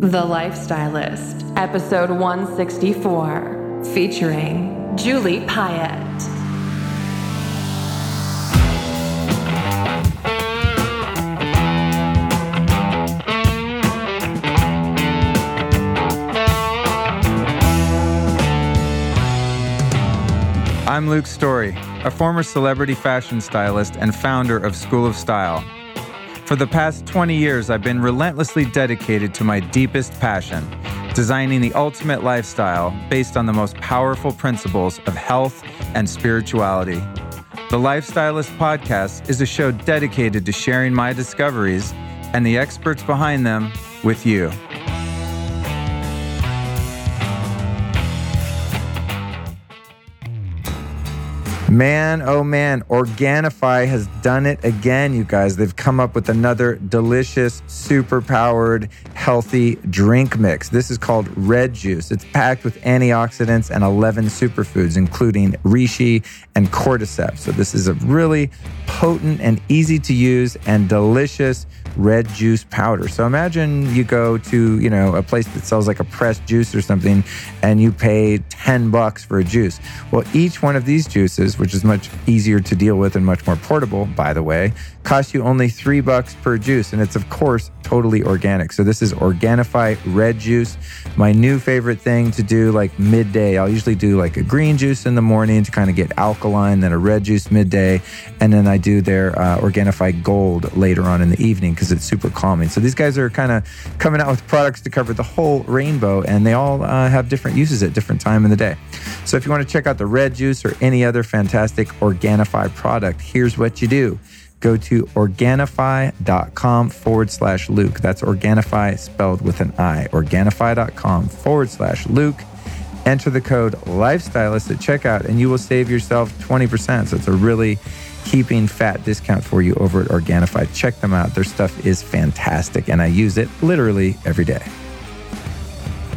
The Lifestylist, episode 164, featuring Julie Piatt. I'm Luke Storey, a former celebrity fashion stylist and founder of School of Style. For the past 20 years, I've been relentlessly dedicated to my deepest passion designing the ultimate lifestyle based on the most powerful principles of health and spirituality. The Lifestylist Podcast is a show dedicated to sharing my discoveries and the experts behind them with you. Man, oh man, Organifi has done it again, you guys. They've come up with another delicious, super powered, healthy drink mix. This is called Red Juice. It's packed with antioxidants and 11 superfoods, including reishi and cordyceps. So, this is a really potent and easy to use and delicious red juice powder. So imagine you go to, you know, a place that sells like a pressed juice or something and you pay 10 bucks for a juice. Well, each one of these juices, which is much easier to deal with and much more portable, by the way, costs you only 3 bucks per juice and it's of course totally organic. So this is Organifi red juice. My new favorite thing to do like midday. I'll usually do like a green juice in the morning to kind of get alkaline, then a red juice midday, and then I do their uh, Organifi gold later on in the evening because it's super calming. So these guys are kind of coming out with products to cover the whole rainbow, and they all uh, have different uses at different time in the day. So if you want to check out the red juice or any other fantastic Organifi product, here's what you do go to Organifi.com forward slash Luke. That's Organifi spelled with an I. Organifi.com forward slash Luke. Enter the code Lifestylist at checkout and you will save yourself 20%. So it's a really keeping fat discount for you over at Organifi. Check them out. Their stuff is fantastic and I use it literally every day.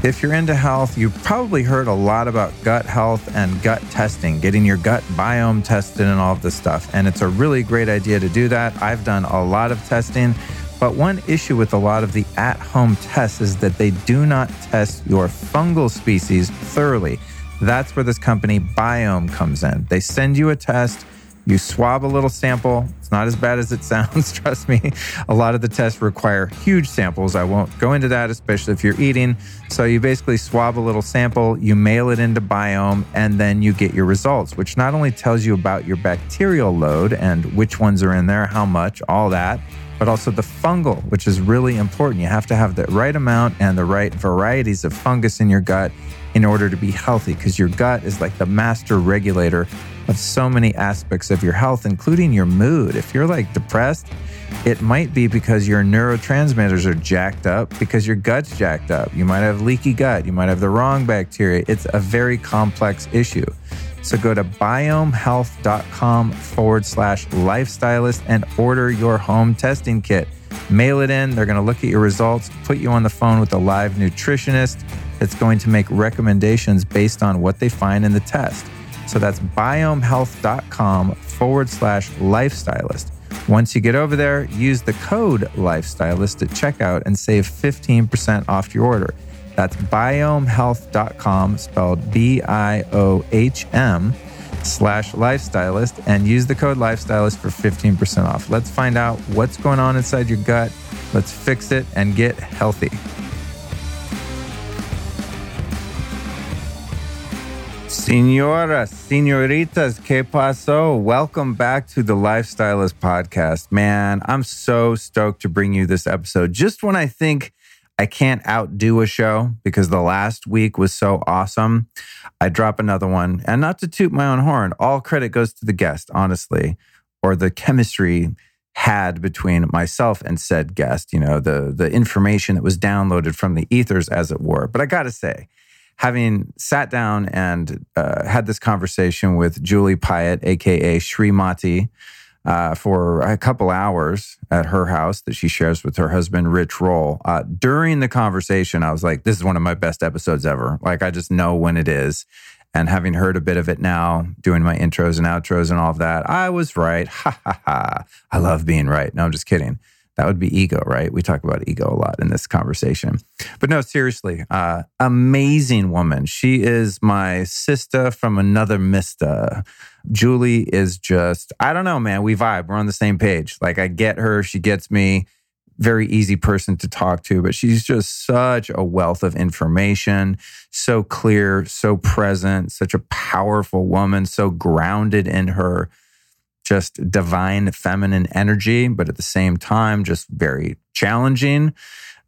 If you're into health, you've probably heard a lot about gut health and gut testing, getting your gut biome tested and all of this stuff. And it's a really great idea to do that. I've done a lot of testing, but one issue with a lot of the at home tests is that they do not test your fungal species thoroughly. That's where this company BIOHM comes in. They send you a test you swab a little sample. It's not as bad as it sounds, trust me. A lot of the tests require huge samples. I won't go into that, especially if you're eating. So you basically swab a little sample, you mail it into BIOHM, and then you get your results, which not only tells you about your bacterial load and which ones are in there, how much, all that, but also the fungal, which is really important. You have to have the right amount and the right varieties of fungus in your gut in order to be healthy because your gut is like the master regulator of so many aspects of your health, including your mood. If you're like depressed, it might be because your neurotransmitters are jacked up, because your gut's jacked up. You might have leaky gut, you might have the wrong bacteria. It's a very complex issue. So go to biohmhealth.com forward slash lifestylist and order your home testing kit. Mail it in. They're going to look at your results, put you on the phone with a live nutritionist that's going to make recommendations based on what they find in the test. So that's biohmhealth.com forward slash lifestylist. Once you get over there, use the code lifestylist at checkout and save 15% off your order. That's biohmhealth.com, spelled B I O H M slash lifestylist, and use the code lifestylist for 15% off. Let's find out what's going on inside your gut. Let's fix it and get healthy. Senoras, senoritas, que paso? Welcome back to the Lifestylist podcast. Man, I'm so stoked to bring you this episode. Just when I think I can't outdo a show because the last week was so awesome, I drop another one. And not to toot my own horn, all credit goes to the guest, honestly, or the chemistry had between myself and said guest, you know, the the information that was downloaded from the ethers as it were. But I got to say, having sat down and uh, had this conversation with Julie Piatt, aka Srimati, uh, for a couple hours at her house that she shares with her husband, Rich Roll. Uh, during the conversation, I was like, this is one of my best episodes ever. Like, I just know when it is. And having heard a bit of it now, doing my intros and outros and all of that, I was right. Ha ha ha. I love being right. No, I'm just kidding. That would be ego, right? We talk about ego a lot in this conversation. But no, seriously, uh, amazing woman. She is my sister from another mister. Julie is just, I don't know, man. We vibe. We're on the same page. Like, I get her. She gets me. Very easy person to talk to, but she's just such a wealth of information, so clear, so present, such a powerful woman, so grounded in her just divine feminine energy, but at the same time, just very challenging.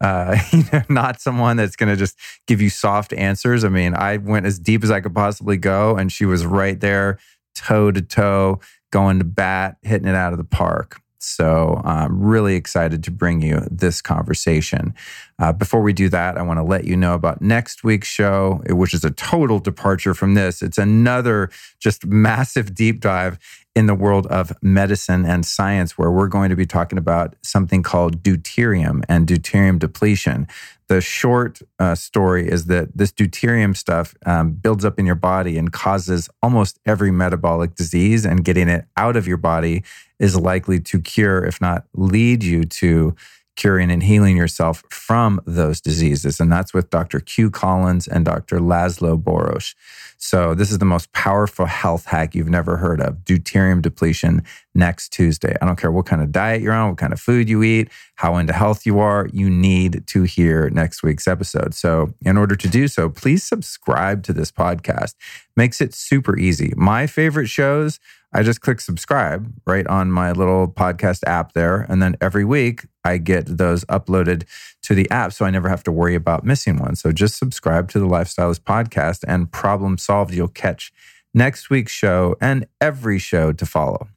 Uh, you know, not someone that's going to just give you soft answers. I mean, I went as deep as I could possibly go, and she was right there toe to toe, going to bat, hitting it out of the park. So I'm really excited to bring you this conversation. Uh, before we do that, I want to let you know about next week's show, which is a total departure from this. It's another just massive deep dive in the world of medicine and science, where we're going to be talking about something called deuterium and deuterium depletion. The short uh, story is that this deuterium stuff um, builds up in your body and causes almost every metabolic disease, and getting it out of your body is likely to cure, if not lead you to curing and healing yourself from those diseases. And that's with Dr. Q Collins and Dr. Laszlo Boros. So this is the most powerful health hack you've never heard of, deuterium depletion next Tuesday. I don't care what kind of diet you're on, what kind of food you eat, how into health you are, you need to hear next week's episode. So in order to do so, please subscribe to this podcast. Makes it super easy. My favorite shows I just click subscribe right on my little podcast app there. And then every week I get those uploaded to the app. So I never have to worry about missing one. So just subscribe to the Lifestylist podcast and problem solved. You'll catch next week's show and every show to follow.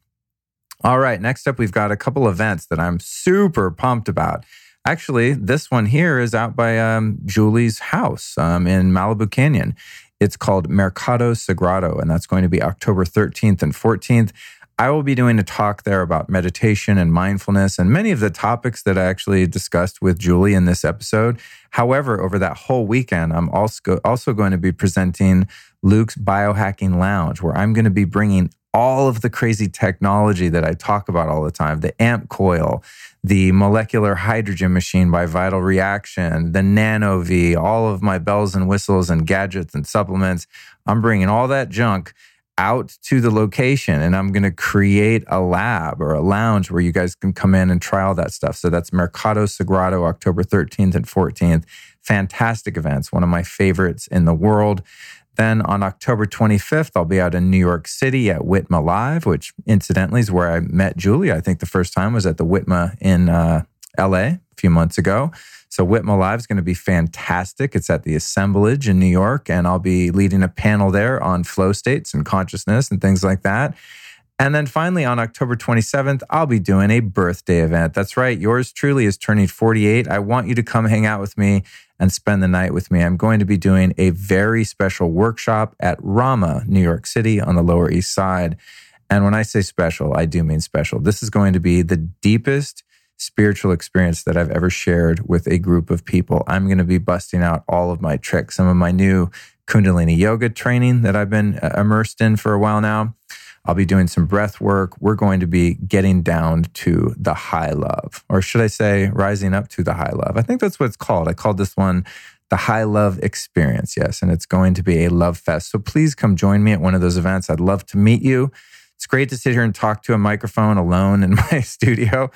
All right. Next up, we've got a couple events that I'm super pumped about. Actually, this one here is out by um, Julie's house um, in Malibu Canyon. It's called Mercado Sagrado, and that's going to be October 13th and 14th. I will be doing a talk there about meditation and mindfulness and many of the topics that I actually discussed with Julie in this episode. However, over that whole weekend, I'm also, also going to be presenting Luke's Biohacking Lounge, where I'm going to be bringing all of the crazy technology that I talk about all the time the AMP coil, the molecular hydrogen machine by Vital Reaction, the NanoVi, all of my bells and whistles and gadgets and supplements. I'm bringing all that junk out to the location and I'm going to create a lab or a lounge where you guys can come in and try all that stuff. So that's Mercado Sagrado, October 13th and 14th. Fantastic events, one of my favorites in the world. Then on October 25th, I'll be out in New York City at Whitma Live, which incidentally is where I met Julie. I think the first time was at the Whitma in uh, LA a few months ago. So Whitma Live is going to be fantastic. It's at the Assemblage in New York, and I'll be leading a panel there on flow states and consciousness and things like that. And then finally, on October 27th, I'll be doing a birthday event. That's right. Yours truly is turning 48. I want you to come hang out with me and spend the night with me. I'm going to be doing a very special workshop at Rama, New York City on the Lower East Side. And when I say special, I do mean special. This is going to be the deepest spiritual experience that I've ever shared with a group of people. I'm going to be busting out all of my tricks, some of my new Kundalini yoga training that I've been uh, immersed in for a while now. I'll be doing some breath work. We're going to be getting down to the high love, or should I say, rising up to the high love. I think that's what it's called. I called this one the High Love Experience. Yes. And it's going to be a love fest. So please come join me at one of those events. I'd love to meet you. It's great to sit here and talk to a microphone alone in my studio,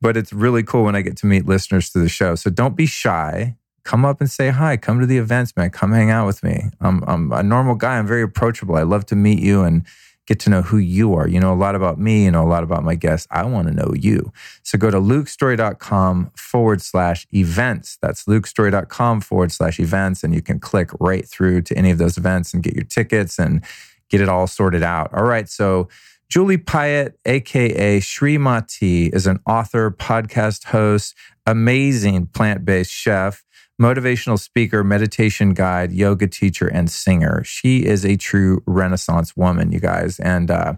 but it's really cool when I get to meet listeners to the show. So don't be shy. Come up and say hi. Come to the events, man. Come hang out with me. I'm, I'm a normal guy. I'm very approachable. I love to meet you and get to know who you are. You know a lot about me, you know a lot about my guests. I want to know you. So go to lukestorey.com forward slash events. That's lukestorey.com forward slash events. And you can click right through to any of those events and get your tickets and get it all sorted out. All right. So Julie Piatt, aka Srimati, is an author, podcast host, amazing plant based chef, motivational speaker, meditation guide, yoga teacher, and singer. She is a true Renaissance woman, you guys. And uh,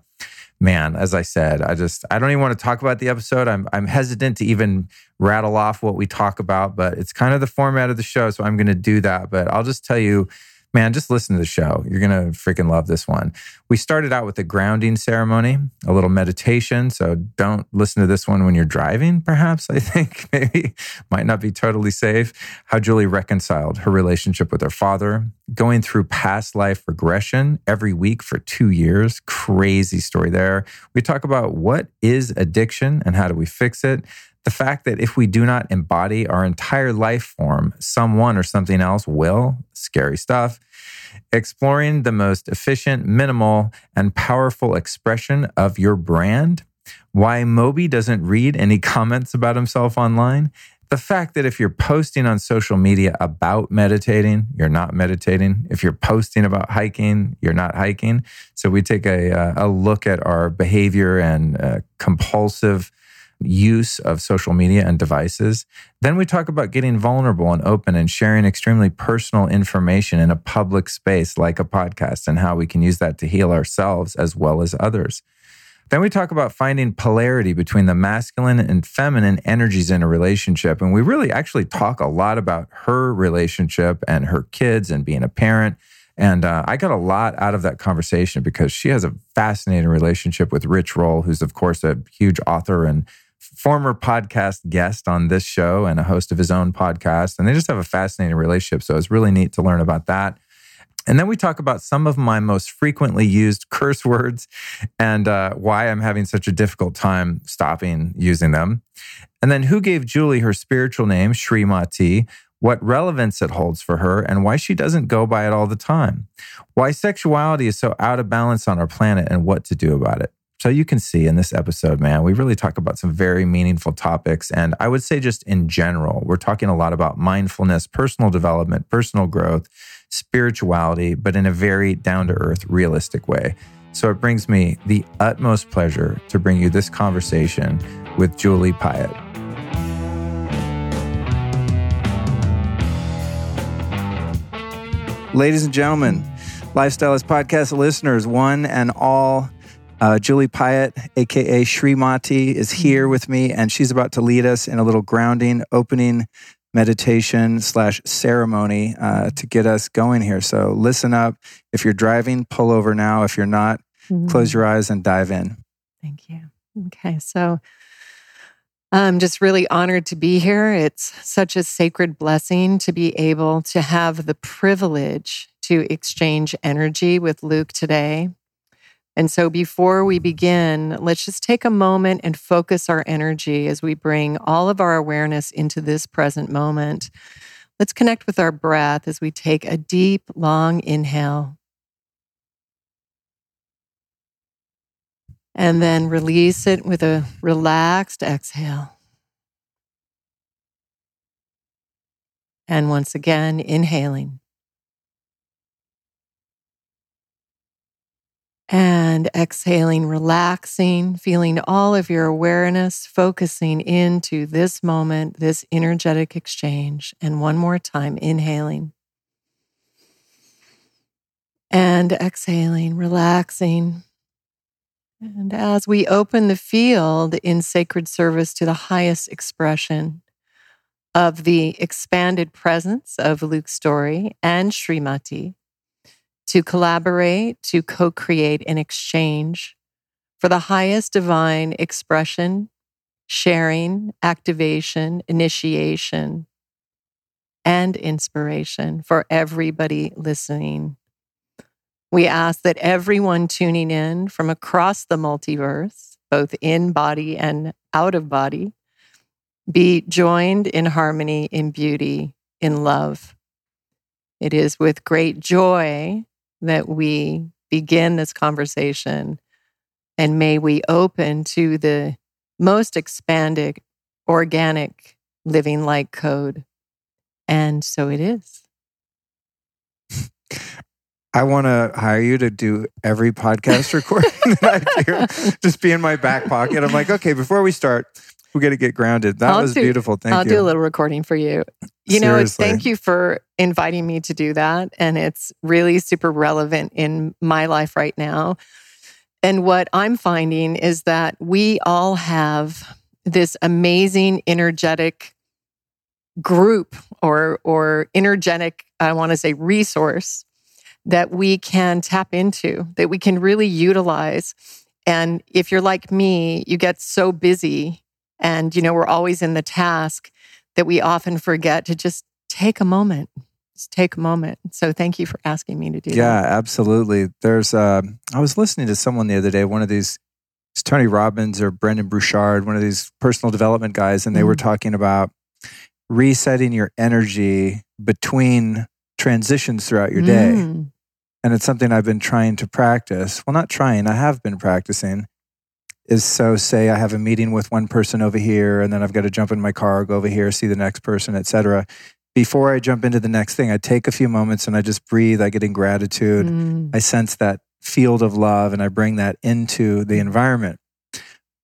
man, as I said, I just I don't even want to talk about the episode. I'm I'm hesitant to even rattle off what we talk about, but it's kind of the format of the show, so I'm going to do that. But I'll just tell you Man, just listen to the show. You're going to freaking love this one. We started out with a grounding ceremony, a little meditation. So don't listen to this one when you're driving, perhaps. I think maybe might not be totally safe. How Julie reconciled her relationship with her father, going through past life regression every week for two years. Crazy story there. We talk about what is addiction and how do we fix it the fact that if we do not embody our entire life form, someone or something else will, scary stuff. Exploring the most efficient, minimal, and powerful expression of your brand. Why Moby doesn't read any comments about himself online. The fact that if you're posting on social media about meditating, you're not meditating. If you're posting about hiking, you're not hiking. So we take a, uh, a look at our behavior and uh, compulsive use of social media and devices. Then we talk about getting vulnerable and open and sharing extremely personal information in a public space like a podcast and how we can use that to heal ourselves as well as others. Then we talk about finding polarity between the masculine and feminine energies in a relationship. And we really actually talk a lot about her relationship and her kids and being a parent. And uh, I got a lot out of that conversation because she has a fascinating relationship with Rich Roll, who's, of course, a huge author and former podcast guest on this show and a host of his own podcast. And they just have a fascinating relationship. So it's really neat to learn about that. And then we talk about some of my most frequently used curse words and uh, why I'm having such a difficult time stopping using them. And then who gave Julie her spiritual name, Srimati, what relevance it holds for her, and why she doesn't go by it all the time. Why sexuality is so out of balance on our planet and what to do about it. So you can see in this episode, man, we really talk about some very meaningful topics. And I would say, just in general, we're talking a lot about mindfulness, personal development, personal growth, spirituality, but in a very down to earth, realistic way. So it brings me the utmost pleasure to bring you this conversation with Julie Piatt. Ladies and gentlemen, Lifestylist Podcast listeners, one and all, uh, Julie Piatt, aka Srimati, is here mm-hmm. with me, and she's about to lead us in a little grounding opening meditation slash ceremony uh, to get us going here. So listen up. If you're driving, pull over now. If you're not, mm-hmm. close your eyes and dive in. Thank you. Okay, so I'm just really honored to be here. It's such a sacred blessing to be able to have the privilege to exchange energy with Luke today. And so before we begin, let's just take a moment and focus our energy as we bring all of our awareness into this present moment. Let's connect with our breath as we take a deep, long inhale. And then release it with a relaxed exhale. And once again, inhaling. And exhaling, relaxing, feeling all of your awareness focusing into this moment, this energetic exchange. And one more time, inhaling and exhaling, relaxing. And as we open the field in sacred service to the highest expression of the expanded presence of Luke Storey and Srimati, to collaborate, to co create, and exchange for the highest divine expression, sharing, activation, initiation, and inspiration for everybody listening. We ask that everyone tuning in from across the multiverse, both in body and out of body, be joined in harmony, in beauty, in love. It is with great joy that we begin this conversation. And may we open to the most expanded, organic living light code. And so it is. I want to hire you to do every podcast recording that I do. Just be in my back pocket. I'm like, okay, before we start, we got to get grounded. That I'll was do, beautiful. Thank I'll you. I'll do a little recording for you. You Seriously. know, thank you for inviting me to do that. And it's really super relevant in my life right now. And what I'm finding is that we all have this amazing energetic group or or energetic, I want to say resource that we can tap into, that we can really utilize. And if you're like me, you get so busy and, you know, we're always in the task that we often forget to just take a moment. Just take a moment. So thank you for asking me to do yeah, that. Yeah, absolutely. There's, uh, I was listening to someone the other day, one of these, it's Tony Robbins or Brendon Burchard, one of these personal development guys, and they were Mhm. talking about resetting your energy between transitions throughout your day. Mm. and it's something I've been trying to practice. Well, not trying, I have been practicing. Is so say I have a meeting with one person over here and then I've got to jump in my car, go over here, see the next person, etc. Before I jump into the next thing, I take a few moments and I just breathe, I get in gratitude. Mm. I sense that field of love and I bring that into the environment.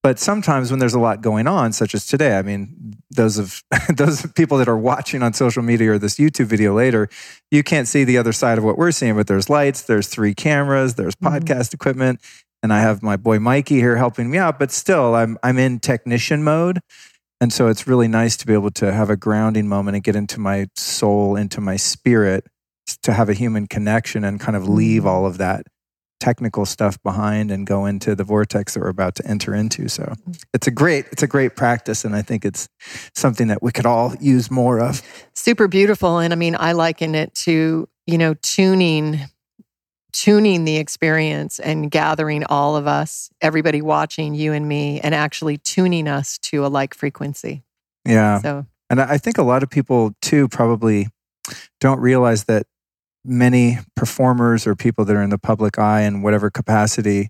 But sometimes when there's a lot going on, such as today, I mean, those of those people that are watching on social media or this YouTube video later, you can't see the other side of what we're seeing. But there's lights, there's three cameras, there's Mhm. podcast equipment, and I have my boy Mikey here helping me out. But still, I'm I'm in technician mode, and so it's really nice to be able to have a grounding moment and get into my soul, into my spirit, to have a human connection and kind of leave all of that technical stuff behind and go into the vortex that we're about to enter into. So it's a great, it's a great practice. And I think it's something that we could all use more of. super beautiful and i mean i liken it to you know tuning tuning the experience and gathering all of us everybody watching you and me and actually tuning us to a like frequency Yeah. so And I I think a lot of people too probably don't realize that many performers or people that are in the public eye in whatever capacity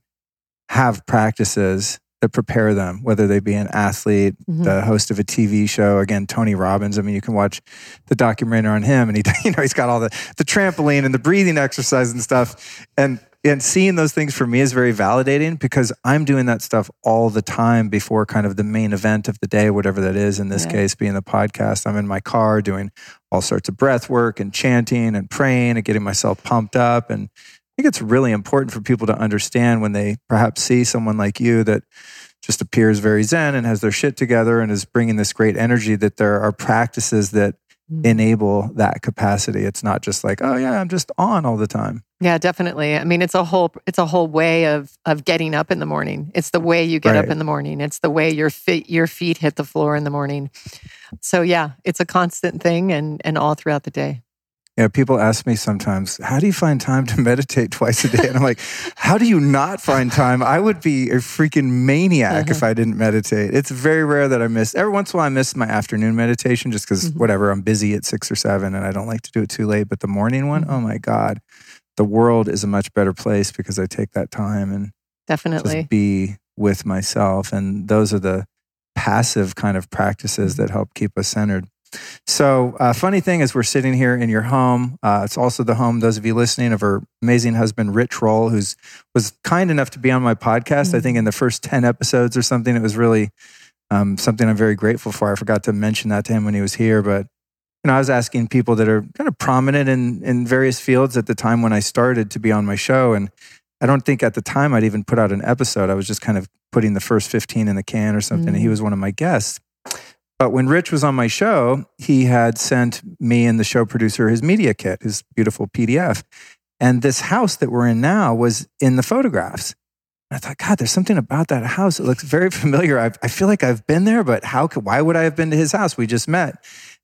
have practices that prepare them, whether they be an athlete, mhm. the host of a TV show. Again, Tony Robbins. I mean, you can watch the documentary on him, and he, you know, he's got all the the trampoline and the breathing exercise and stuff. And and seeing those things for me is very validating because I'm doing that stuff all the time before kind of the main event of the day, whatever that is. In this Yeah. case, being the podcast, I'm in my car doing all sorts of breath work and chanting and praying and getting myself pumped up. And I think it's really important for people to understand when they perhaps see someone like you that just appears very zen and has their shit together and is bringing this great energy that there are practices that Mhm. enable that capacity. It's not just like, oh yeah, I'm just on all the time. yeah definitely i mean it's a whole it's a whole way of of getting up in the morning it's the way you get up in the morning it's the way your feet your feet hit the floor in the morning so yeah it's a constant thing and and all throughout the day Yeah, people ask me sometimes, how do you find time to meditate twice a day? And I'm like, how do you not find time? I would be a freaking maniac if I didn't meditate. It's very rare that I miss. Every once in a while, I miss my afternoon meditation just because Mhm. whatever, I'm busy at six or seven and I don't like to do it too late. But the morning one, Mhm. oh my God, the world is a much better place because I take that time and definitely just be with myself. And those are the passive kind of practices that help keep us centered. So, uh, funny thing is, we're sitting here in your home. Uh, it's also the home, those of you listening, of her amazing husband, Rich Roll, who's was kind enough to be on my podcast. I think in the first 10 episodes or something, it was really um, something I'm very grateful for. I forgot to mention that to him when he was here, but you know, I was asking people that are kind of prominent in in various fields at the time when I started to be on my show, and I don't think at the time I'd even put out an episode. I was just kind of putting the first 15 in the can or something. And he Mm. was one of my guests. But when Rich was on my show, he had sent me and the show producer his media kit, his beautiful PDF. And this house that we're in now was in the photographs. And I thought, God, there's something about that house. It looks very familiar. I, I feel like I've been there, but how could, why would I have been to his house? We just met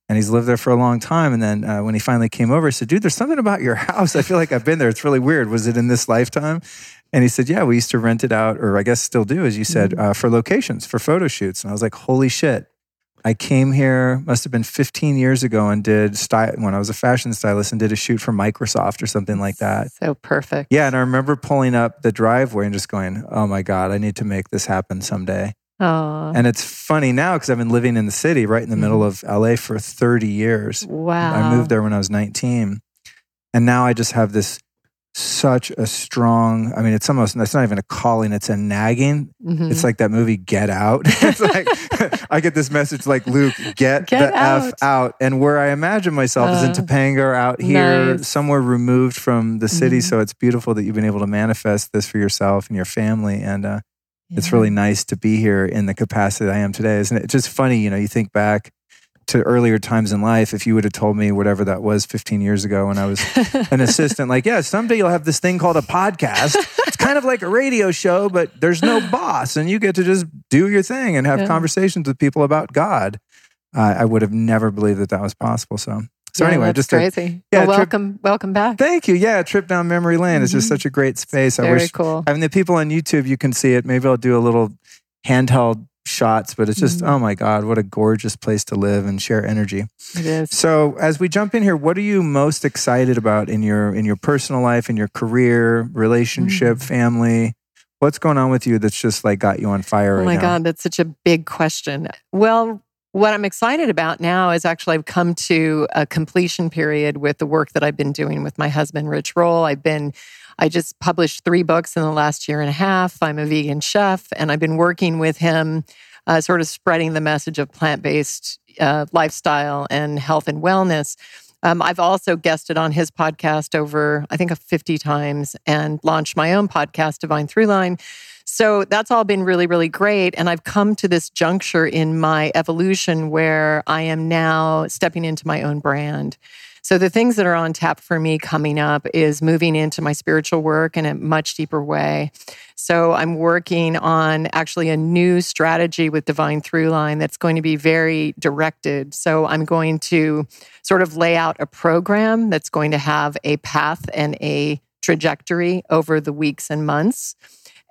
and he's lived there for a long time. And then uh, when he finally came over, I said, dude, there's something about your house. I feel like I've been there. It's really weird. Was it in this lifetime? And he said, yeah, we used to rent it out, or I guess still do, as you said, uh, for locations, for photo shoots. And I was like, holy shit. I came here, must have been 15 years ago, and did style when I was a fashion stylist and did a shoot for Microsoft or something like that. so perfect Yeah, and I remember pulling up the driveway and just going, "Oh my god, I need to make this happen someday." oh And it's funny now because I've been living in the city, right in the middle mm-hmm. of LA, for 30 years. wow I moved there when I was 19, and now I just have this such a strong. I mean, it's almost it's not even a calling; it's a nagging. Mhm. It's like that movie Get Out. it's like I get this message like Luke, get, Get the out. F out. And where I imagine myself is in Uh, Topanga or out here, nice. somewhere removed from the city. Mhm. So it's beautiful that you've been able to manifest this for yourself and your family. And uh, it's really nice to be here in the capacity that I am today. Isn't it? It's just funny, you know, you think back to earlier times in life, if you would have told me whatever that was 15 years ago when I was an assistant, like, yeah, someday you'll have this thing called a podcast. It's kind of like a radio show, but there's no boss and you get to just do your thing and have Yeah. conversations with people about God. Uh, I would have never believed that that was possible. So, so Yeah, anyway, just a, crazy. yeah, well, trip- welcome, welcome back. thank you. Yeah, trip down memory lane is just Mhm. such a great space. I Very wish cool. I mean, the people on YouTube, you can see it. Maybe I'll do a little handheld shots, but it's just, Mhm. oh my God, what a gorgeous place to live and share energy. It is. So as we jump in here, what are you most excited about in your in your personal life, in your career, relationship, Mm. family? What's going on with you that's just like got you on fire Oh right my now? God, that's such a big question. Well, what I'm excited about now is actually I've come to a completion period with the work that I've been doing with my husband, Rich Roll. I've been, I just published three books in the last year and a half. I'm a vegan chef, and I've been working with him, uh, sort of spreading the message of plant based uh, lifestyle and health and wellness. Um, I've also guested on his podcast over, I think, 50 times and launched my own podcast, Divine Throughline. So that's all been really, really great. And I've come to this juncture in my evolution where I am now stepping into my own brand. So the things that are on tap for me coming up is moving into my spiritual work in a much deeper way. So I'm working on actually a new strategy with Divine Throughline that's going to be very directed. So I'm going to sort of lay out a program that's going to have a path and a trajectory over the weeks and months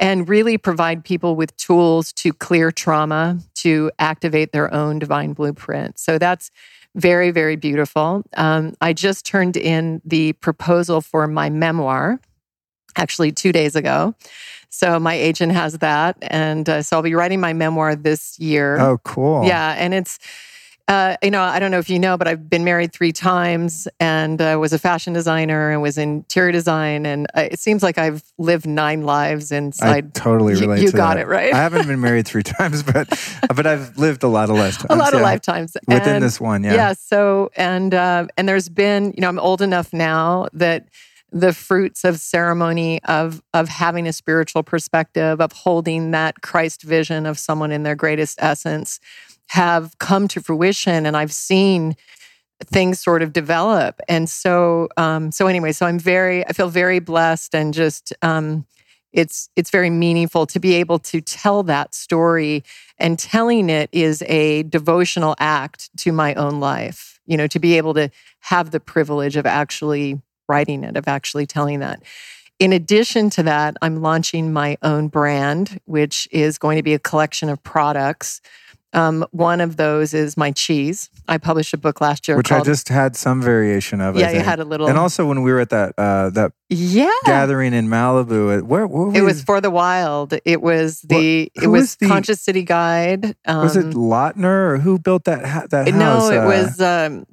and really provide people with tools to clear trauma, to activate their own divine blueprint. So that's very, very beautiful. Um, I just turned in the proposal for my memoir, actually two days ago. So my agent has that. And uh, so I'll be writing my memoir this year. Oh, cool. Yeah, and it's uh, you know I don't know if you know, but I've been married three times and uh, was a fashion designer and was in interior design, and uh, it seems like I've lived nine lives inside. I totally You- relate you to got that. it, right? I haven't been married three times, but but I've lived a lot of lifetimes. a lot of lifetimes Within And- this one, yeah. yeah. So and uh, and there's been you know I'm old enough now that the fruits of ceremony of of having a spiritual perspective of holding that Christ vision of someone in their greatest essence have come to fruition and I've seen things sort of develop. And so um so anyway so I'm very I feel very blessed and just um it's it's very meaningful to be able to tell that story. And telling it is a devotional act to my own life you know to be able to have the privilege of actually writing it of actually telling that. In addition to that i'm launching my own brand which is going to be a collection of products um, one of those is my cheese i published a book last year Which I just had some variation of. Yeah you had a little And also when we were at that uh, that yeah gathering in Malibu, where, where it was for the wild it was the What- it was was the- conscious city guide um, was it Lautner or who built that ha- that no it Uh, was um,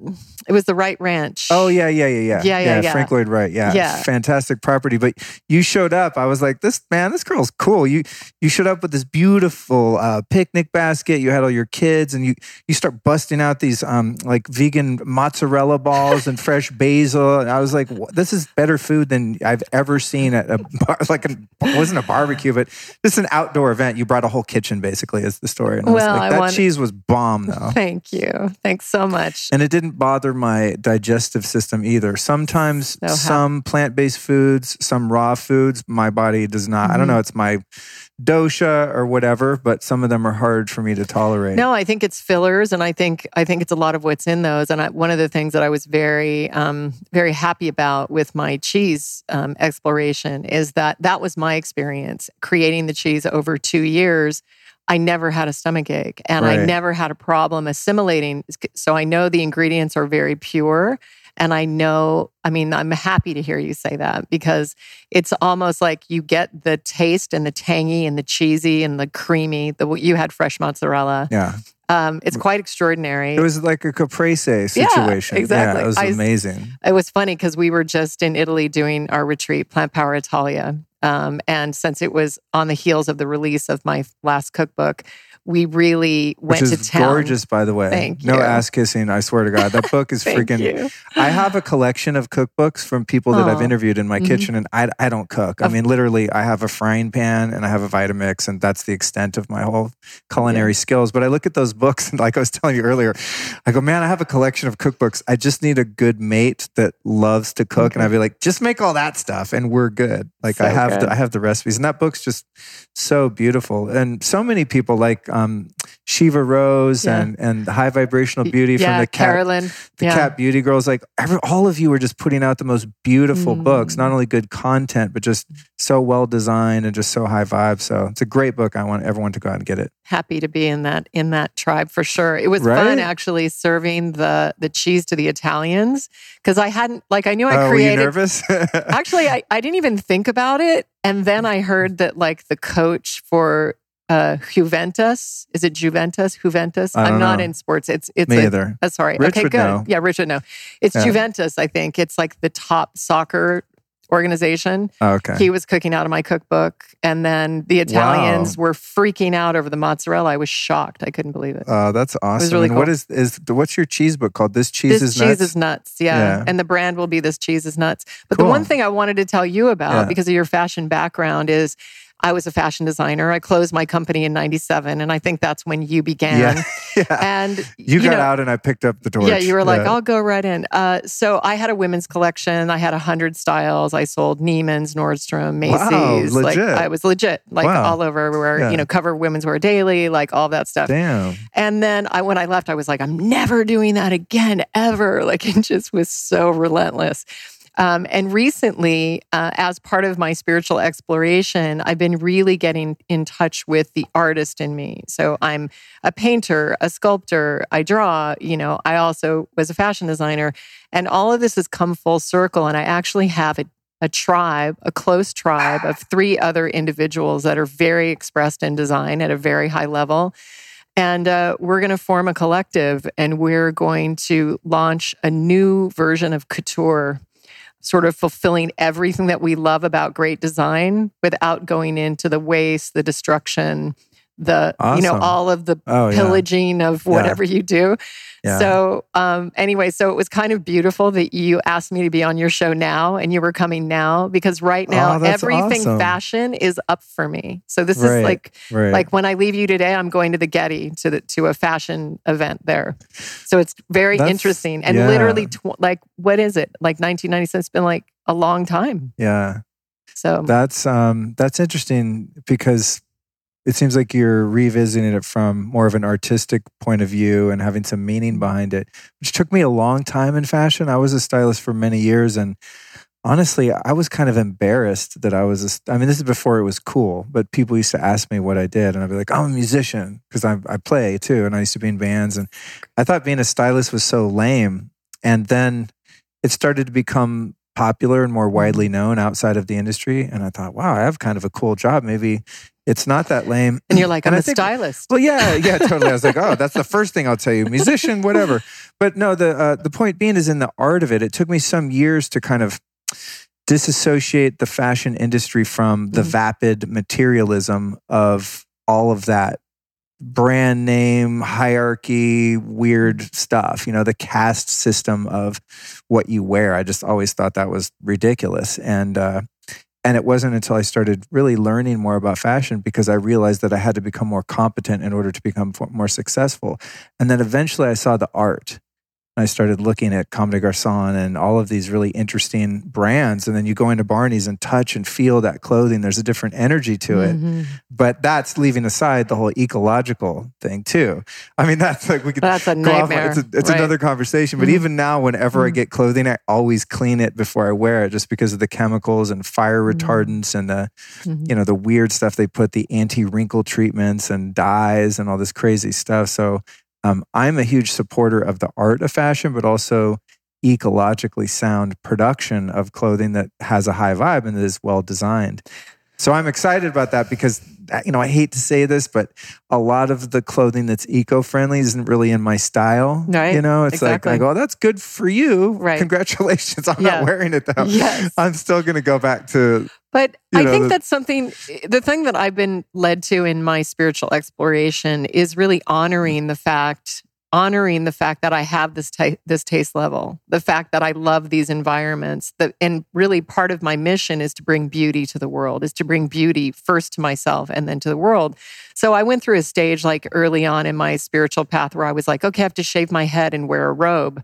it was the Wright ranch Oh yeah, yeah, yeah, yeah, Yeah, yeah, yeah. Frank Lloyd Wright, yeah, Yeah. fantastic property. But you showed up. I was like, this man, this girl's cool. You you showed up with this beautiful uh, picnic basket. You had your kids, and you you start busting out these um like vegan mozzarella balls and fresh basil. And I was like, this is better food than I've ever seen at a bar. Like a, it wasn't a barbecue, but just an outdoor event. You brought a whole kitchen, basically, is the story. And I was Well, like, I that wanted- cheese was bomb, though. Thank you. Thanks so much. And it didn't bother my digestive system either. Sometimes So some plant based foods, some raw foods, my body does not. I don't Mhm. know, it's my dosha or whatever, but some of them are hard for me to tolerate. No, I think it's fillers, and I think I think it's a lot of what's in those. And I, one of the things that I was very um, very happy about with my cheese um, exploration is that that was my experience creating the cheese over two years. I never had a stomach ache, and I never had a problem assimilating. So I know the ingredients are very pure. And I know, I mean, I'm happy to hear you say that because it's almost like you get the taste and the tangy and the cheesy and the creamy. The you had fresh mozzarella. Yeah. Um, it's quite extraordinary. It was like a caprese situation. Yeah, exactly. Yeah, it was I- amazing. It was funny because we were just in Italy doing our retreat, Plant Power Italia. Um, and since it was on the heels of the release of my last cookbook, we really went Which is to town. gorgeous, by the way. Thank No you. ass kissing. I swear to God, that book is freaking. you. I have a collection of cookbooks from people that I've interviewed in my Mhm. kitchen, and I, I don't cook. I mean, literally, I have a frying pan and I have a Vitamix, and that's the extent of my whole culinary skills. But I look at those books, and like I was telling you earlier, I go, man, I have a collection of cookbooks. I just need a good mate that loves to cook, and I'd be like, just make all that stuff, and we're good. Like I have, good. the, I have the recipes, and that book's just so beautiful. And so many people like um, Shiva Rose Yeah. and and High Vibrational Beauty yeah, from the cat Carolyn. the yeah. CAP Beauty girls like every, all of you are just putting out the most beautiful Mm. books not only good content but just so well designed and just so high vibe so it's a great book i want everyone to go out and get it happy to be in that in that tribe for sure. It was Right? fun actually serving the the cheese to the Italians because I hadn't like I knew I you created nervous actually I, I didn't even think about it and then i heard that like the coach for uh juventus is it juventus juventus i'm don't know. in sports it's it's me a, either uh, sorry Rich okay good know. yeah richard no it's Yeah. juventus i think it's like the top soccer organization oh, okay he was cooking out of my cookbook and then the italians were freaking out over the mozzarella i was shocked i couldn't believe it Oh, that's awesome. really and what cool. is is what's your cheese book called? This cheese is Nuts. this is cheese nuts. is nuts. Yeah. Yeah. And the brand will be this cheese is nuts. But Cool. the one thing I wanted to tell you about Yeah. because of your fashion background is I was a fashion designer. I closed my company in 97 and I think that's when you began. yeah, yeah. And You, got know, out and I picked up the torch. Yeah, you were like, Yeah. I'll go right in. Uh, so I had a women's collection. I had a hundred styles. I sold Neiman's, Nordstrom, Wow, Macy's. like legit. I was legit, like Wow. all over everywhere. Yeah. You know, cover women's wear daily, like all that stuff. Damn. And then I, when I left, I was like, I'm never doing that again, ever. Like it just was so relentless. Um, and recently, uh, as part of my spiritual exploration, I've been really getting in touch with the artist in me. So I'm a painter, a sculptor, I draw, you know, I also was a fashion designer. And all of this has come full circle. And I actually have a a tribe, a close tribe of three other individuals that are very expressed in design at a very high level. And uh, we're going to form a collective and we're going to launch a new version of couture, sort of fulfilling everything that we love about great design without going into the waste, the destruction, the, you know, all of the Oh, yeah. pillaging of Yeah. whatever you do. Yeah. So, um, anyway, so it was kind of beautiful that you asked me to be on your show now and you were coming now because right now Oh, everything awesome. fashion is up for me. So this Right. is like Right. like when I leave you today, I'm going to the Getty to the to a fashion event there. So it's very That's- interesting and yeah. literally tw- like what is it? Like 1996 it's been like a long time. yeah. So That's um that's interesting because it seems like you're revisiting it from more of an artistic point of view and having some meaning behind it, which took me a long time in fashion. I was a stylist for many years and honestly, I was kind of embarrassed that I was a I mean, this is before it was cool, but people used to ask me what I did and I'd be like, "I'm a musician" because I I play too and I used to be in bands and I thought being a stylist was so lame. And then it started to become popular and more widely mm-hmm. known outside of the industry. And I thought, wow, I have kind of a cool job. Maybe it's not that lame. and you're like I'm a think- stylist. Well, yeah, yeah, totally. I was like, oh, that's the first thing I'll tell you, musician, whatever. But no, the uh, the point being is in the art of it. It took me some years to kind of disassociate the fashion industry from the Mhm. vapid materialism of all of that brand name hierarchy weird stuff you know the caste system of what you wear i just always thought that was ridiculous and uh and it wasn't until I started really learning more about fashion because I realized that I had to become more competent in order to become more successful. And then eventually I saw the art. I started looking at Comme des Garçons and all of these really interesting brands. And then you go into Barney's and touch and feel that clothing. There's a different energy to it. Mhm. But that's leaving aside the whole ecological thing too. I mean, that's like we could That's a go off. nightmare. It's, a, it's right? another conversation. But Mhm. even now, whenever I Mhm. get clothing, I always clean it before I wear it, just because of the chemicals and fire Mhm. retardants and the Mhm. you know the weird stuff they put, the anti wrinkle treatments and dyes and all this crazy stuff. So um, I'm a huge supporter of the art of fashion, but also ecologically sound production of clothing that has a high vibe and that is well designed. So I'm excited about that because you know I hate to say this, but a lot of the clothing that's eco-friendly isn't really in my style. Right. You know, it's Exactly. like I go, oh, that's good for you. Right. Congratulations. I'm Yeah. not wearing it though. Yes. I'm still going to go back to But I know, think the- that's something, the thing that I've been led to in my spiritual exploration is really honoring the fact, honoring the fact that I have this, ta- this taste level, the fact that I love these environments. That, and really part of my mission is to bring beauty to the world, is to bring beauty first to myself and then to the world. So I went through a stage like early on in my spiritual path where I was like, okay, I have to shave my head and wear a robe.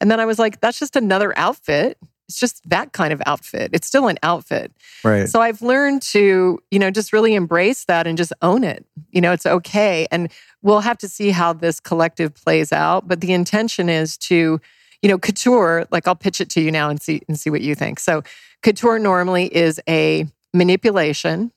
And then I was like, that's just another outfit. It's just that kind of outfit. It's still an outfit. right. So I've learned to, you know, just really embrace that and just own it. You know, it's okay. And we'll have to see how this collective plays out. But the intention is to, you know, couture, like I'll pitch it to you now and see and see what you think. So couture normally is a manipulation.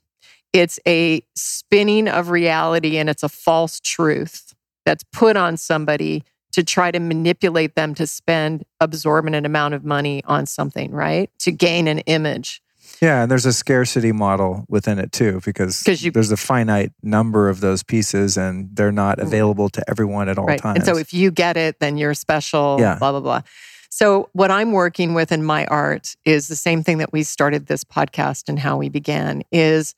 It's a spinning of reality and it's a false truth that's put on somebody to try to manipulate them to spend absorbent amount of money on something, right? To gain an image. Yeah, and there's a scarcity model within it too, because you- there's a finite number of those pieces, and they're not mm. available to everyone at all right. times. And so if you get it, then you're special, Yeah. blah, blah, blah. So what I'm working with in my art is the same thing that we started this podcast and how we began is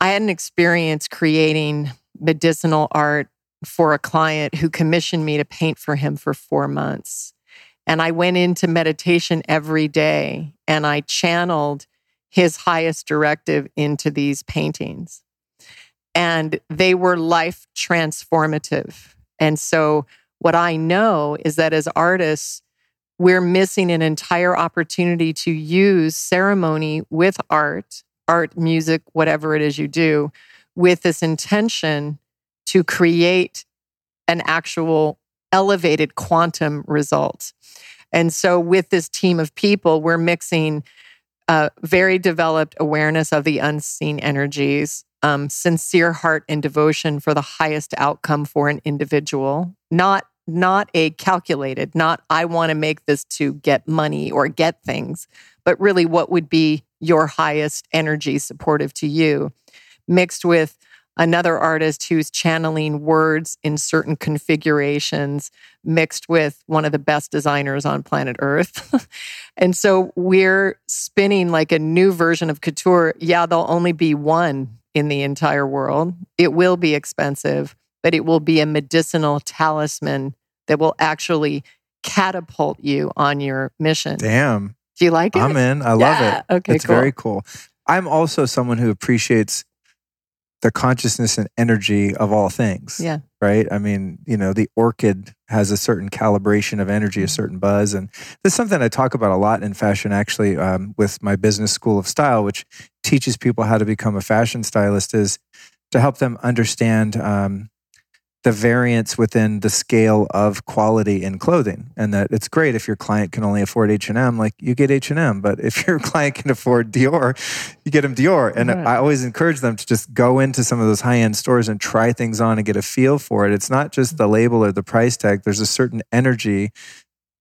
I had an experience creating medicinal art for a client who commissioned me to paint for him for four months. And I went into meditation every day and I channeled his highest directive into these paintings. And they were life transformative. And so, what I know is that as artists, we're missing an entire opportunity to use ceremony with art, art, music, whatever it is you do, with this intention to create an actual elevated quantum result. And so, with this team of people, we're mixing uh, very developed awareness of the unseen energies, um, sincere heart and devotion for the highest outcome for an individual, not not a calculated, not I want to make this to get money or get things, but really what would be your highest energy supportive to you, mixed with another artist who's channeling words in certain configurations mixed with one of the best designers on planet Earth. and so we're spinning like a new version of couture. Yeah, there'll only be one in the entire world. It will be expensive, but it will be a medicinal talisman that will actually catapult you on your mission. damn, Do you like it? I'm in. I love Yeah. it. Okay, it's cool. very cool. I'm also someone who appreciates the consciousness and energy of all things. Yeah. Right. I mean, you know, the orchid has a certain calibration of energy, Mm-hmm. a certain buzz. And this is something I talk about a lot in fashion, actually, um, with my business school of style, which teaches people how to become a fashion stylist, is to help them understand um, the variance within the scale of quality in clothing and that it's great if your client can only afford h&m like you get h&m but if your client can afford dior you get them dior and Right. i always encourage them to just go into some of those high-end stores and try things on and get a feel for it it's not just the label or the price tag there's a certain energy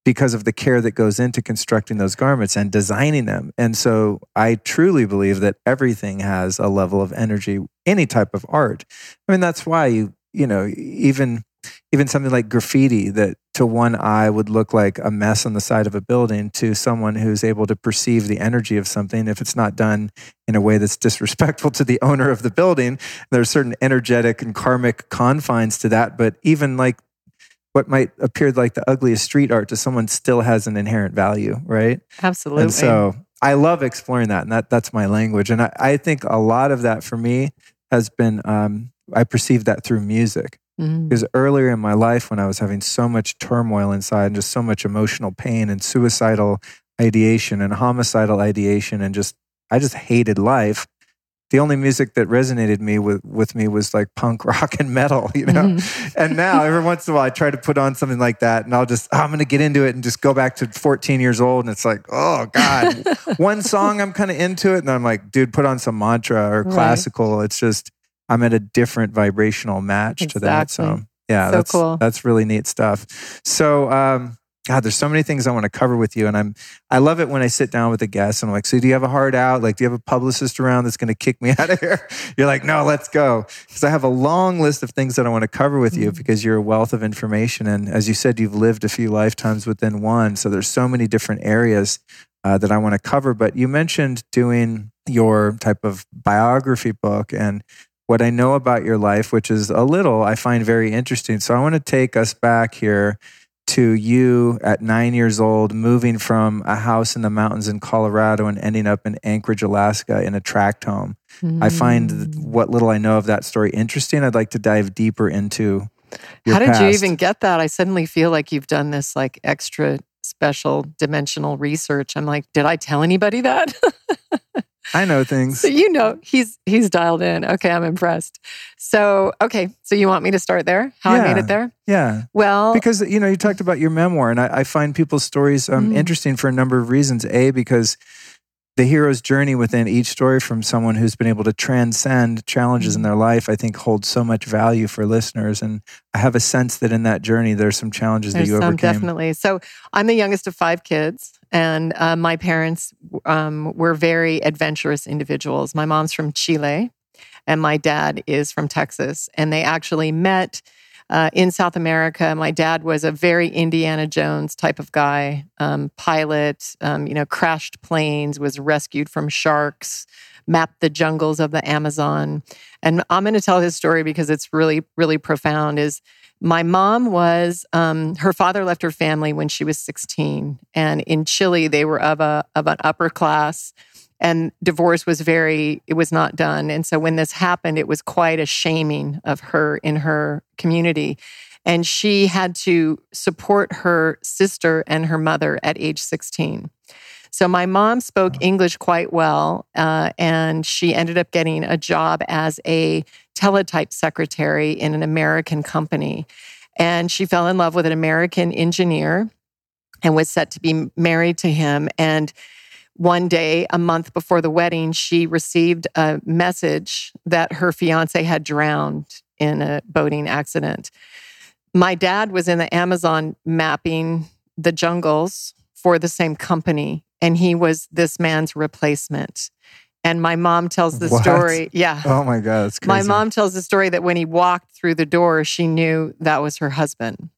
because of the care that goes into constructing those garments and designing them. And so I truly believe that everything has a level of energy, any type of art. I mean, that's why you, you know, even even something like graffiti that to one eye would look like a mess on the side of a building to someone who's able to perceive the energy of something if it's not done in a way that's disrespectful to the owner of the building there's certain energetic and karmic confines to that but even like what might appear like the ugliest street art to someone still has an inherent value, right? Absolutely. And so I love exploring that, and that that's my language. And I, I think a lot of that for me has been um, I perceived that through music. Mhm. Because earlier in my life, when I was having so much turmoil inside and just so much emotional pain and suicidal ideation and homicidal ideation, and just I just hated life. The only music that resonated me with, with me was like punk rock and metal, you know. Mhm. And now every once in a while, I try to put on something like that, and I'll just oh, I'm going to get into it and just go back to 14 years old, and it's like oh god, one song I'm kind of into it, and I'm like, dude, put on some mantra or Right. classical. It's just I'm at a different vibrational match to that. So yeah, So that's cool. that's really neat stuff. So um, God, there's so many things I want to cover with you. And I'm, I love it when I sit down with a guest and I'm like, so do you have a heart out? Like, do you have a publicist around that's going to kick me out of here? You're like, no, let's go. Because I have a long list of things that I want to cover with you because you're a wealth of information. And as you said, you've lived a few lifetimes within one. So there's so many different areas uh, that I want to cover. But you mentioned doing your type of biography book and what I know about your life, which is a little I find very interesting. So I want to take us back here to you at nine years old, moving from a house in the mountains in Colorado and ending up in Anchorage, Alaska in a tract home. Mm. I find mm. what little I know of that story interesting. I'd like to dive deeper into. How did past. you even get that? I suddenly feel like you've done this like extra special dimensional research. I'm like, did I tell anybody that? I know things. So you know he's he's dialed in. Okay, I'm impressed. So okay, so you want me to start there? How yeah, I made it there? Yeah. Well, because you know you talked about your memoir, and I, I find people's stories um, mm. interesting for a number of reasons. A because the hero's journey within each story from someone who's been able to transcend challenges in mm. their life, I think holds so much value for listeners. And I have a sense that in that journey, there's some challenges there's that you some, overcame. Definitely. So I'm the youngest of five kids. And uh, my parents um, were very adventurous individuals. My mom's from Chile, and my dad is from Texas. And they actually met uh, in South America. My dad was a very Indiana Jones type of guy, um, pilot, um, you know, crashed planes, was rescued from sharks, mapped the jungles of the Amazon. And I'm going to tell his story because it's really, really profound. Is my mom was um, her father left her family when she was 16, and in Chile they were of a of an upper class, and divorce was very it was not done. And so when this happened, it was quite a shaming of her in her community, and she had to support her sister and her mother at age 16. So my mom spoke English quite well, uh, and she ended up getting a job as a teletype secretary in an American company. And she fell in love with an American engineer and was set to be married to him. And one day, a month before the wedding, she received a message that her fiance had drowned in a boating accident. My dad was in the Amazon mapping the jungles for the same company, and he was this man's replacement. And my mom tells the what? story. Yeah. Oh my God, that's crazy. My mom tells the story that when he walked through the door, she knew that was her husband.